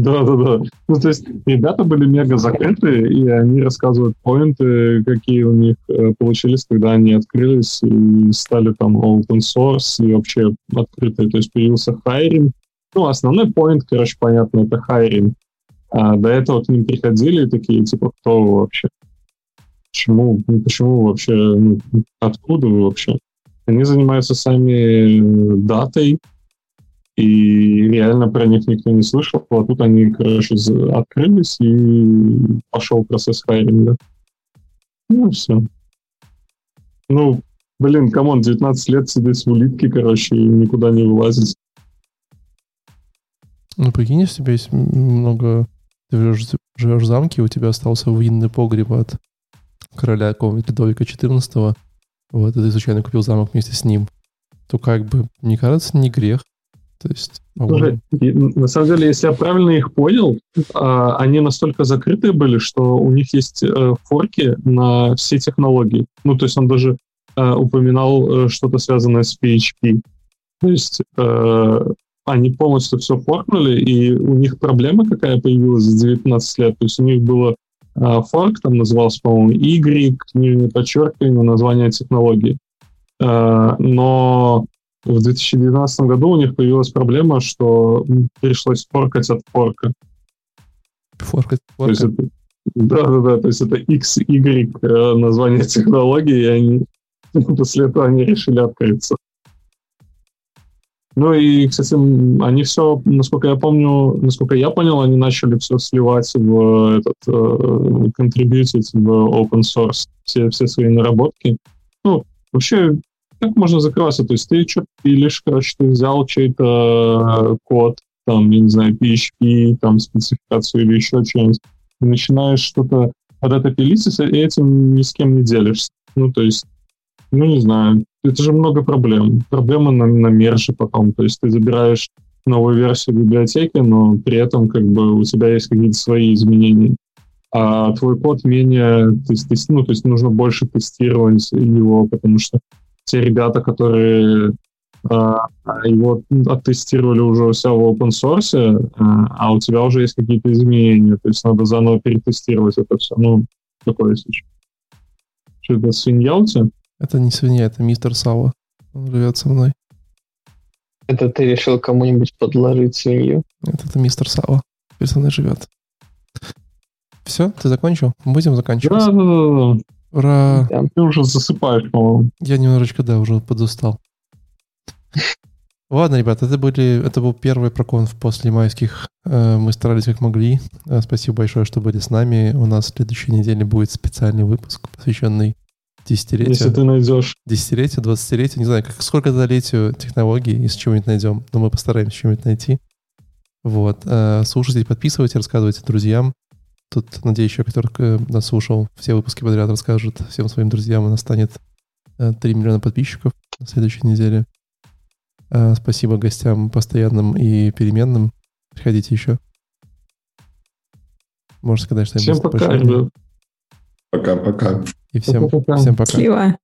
Да, да, да. Ну, то есть ребята были мега закрыты, и они рассказывают поинты, какие у них э, получились, когда они открылись и стали там open source и вообще открытые. То есть появился хайринг. Ну, основной point, короче, понятно, это hiring. А до этого к ним приходили такие, типа, кто вы вообще? Почему, ну, почему вообще, ну, откуда вы вообще? Они занимаются сами э, датой, и реально про них никто не слышал. А тут они, короче, открылись, и пошел процесс hiring'а. Ну, все. Ну, блин, come on, 19 лет сидеть в улитке, короче, и никуда не вылазить. Ну, прикинь, если у тебя есть много... Ты живешь, живешь в замке, у тебя остался винный погреб от короля какого-нибудь Людовика XIV, вот, и ты случайно купил замок вместе с ним, то как бы, мне кажется, не грех. То есть, Слушай, на самом деле, если я правильно их понял, а, они настолько закрытые были, что у них есть э, форки на все технологии. Ну, то есть он даже э, упоминал э, что-то связанное с PHP. То есть они полностью все форкнули, и у них проблема какая появилась за 19 лет. То есть у них было форк, там назывался, по-моему, Y, нижнее подчеркивание, название технологии. Но в 2019 году у них появилась проблема, что пришлось форкать от форка. Форкать от форка? это, да, да, да, то есть это X, Y э, название технологии, и они после этого они решили открыться. Ну и, кстати, они все, насколько я помню, насколько я понял, они начали все сливать в этот, э, контрибьютить в open source все, все свои наработки. Ну, вообще, как можно закрываться? То есть ты что-то пилишь, короче, ты взял чей-то э, код, там, я не знаю, PHP, там, спецификацию или еще что-нибудь, начинаешь что-то под это пилить, и этим ни с кем не делишься. Ну, то есть, ну, не знаю, это же много проблем. Проблемы на, на мерже потом. То есть ты забираешь новую версию библиотеки, но при этом как бы у тебя есть какие-то свои изменения. А твой код менее, то есть, ну, то есть нужно больше тестировать его, потому что те ребята, которые а, его оттестировали уже у себя в open source, а, а у тебя уже есть какие-то изменения, то есть надо заново перетестировать это все. Ну, такое случай. Что это, свинья у тебя? Это не свинья, это мистер Сава. Он живет со мной. Это ты решил кому-нибудь подложить свинью? Это, это мистер Сава. Теперь со мной живет. Все, ты закончил? Будем заканчивать? Да, да, да. да. Ура! Ты уже засыпаешь, по-моему. Я немножечко, да, уже подустал. Ладно, ребята, это, были, это был первый проконф после майских. Э, мы старались как могли. Э, спасибо большое, что были с нами. У нас в следующей неделе будет специальный выпуск, посвященный десятилетию. Если ты найдешь. Десятилетию, двадцатилетию. Не знаю, как, сколько долетию технологий, если чего-нибудь найдем. Но мы постараемся что-нибудь найти. Вот. Э, слушайте, подписывайте, рассказывайте друзьям. Тут, надеюсь, человек, который нас слушал все выпуски подряд, расскажет всем своим друзьям, у нас станет 3 э, миллиона подписчиков на следующей неделе. Э, спасибо гостям постоянным и переменным. Приходите еще. Можете сказать что-нибудь. Всем пока. Пока-пока. И всем, всем пока. Счастливо.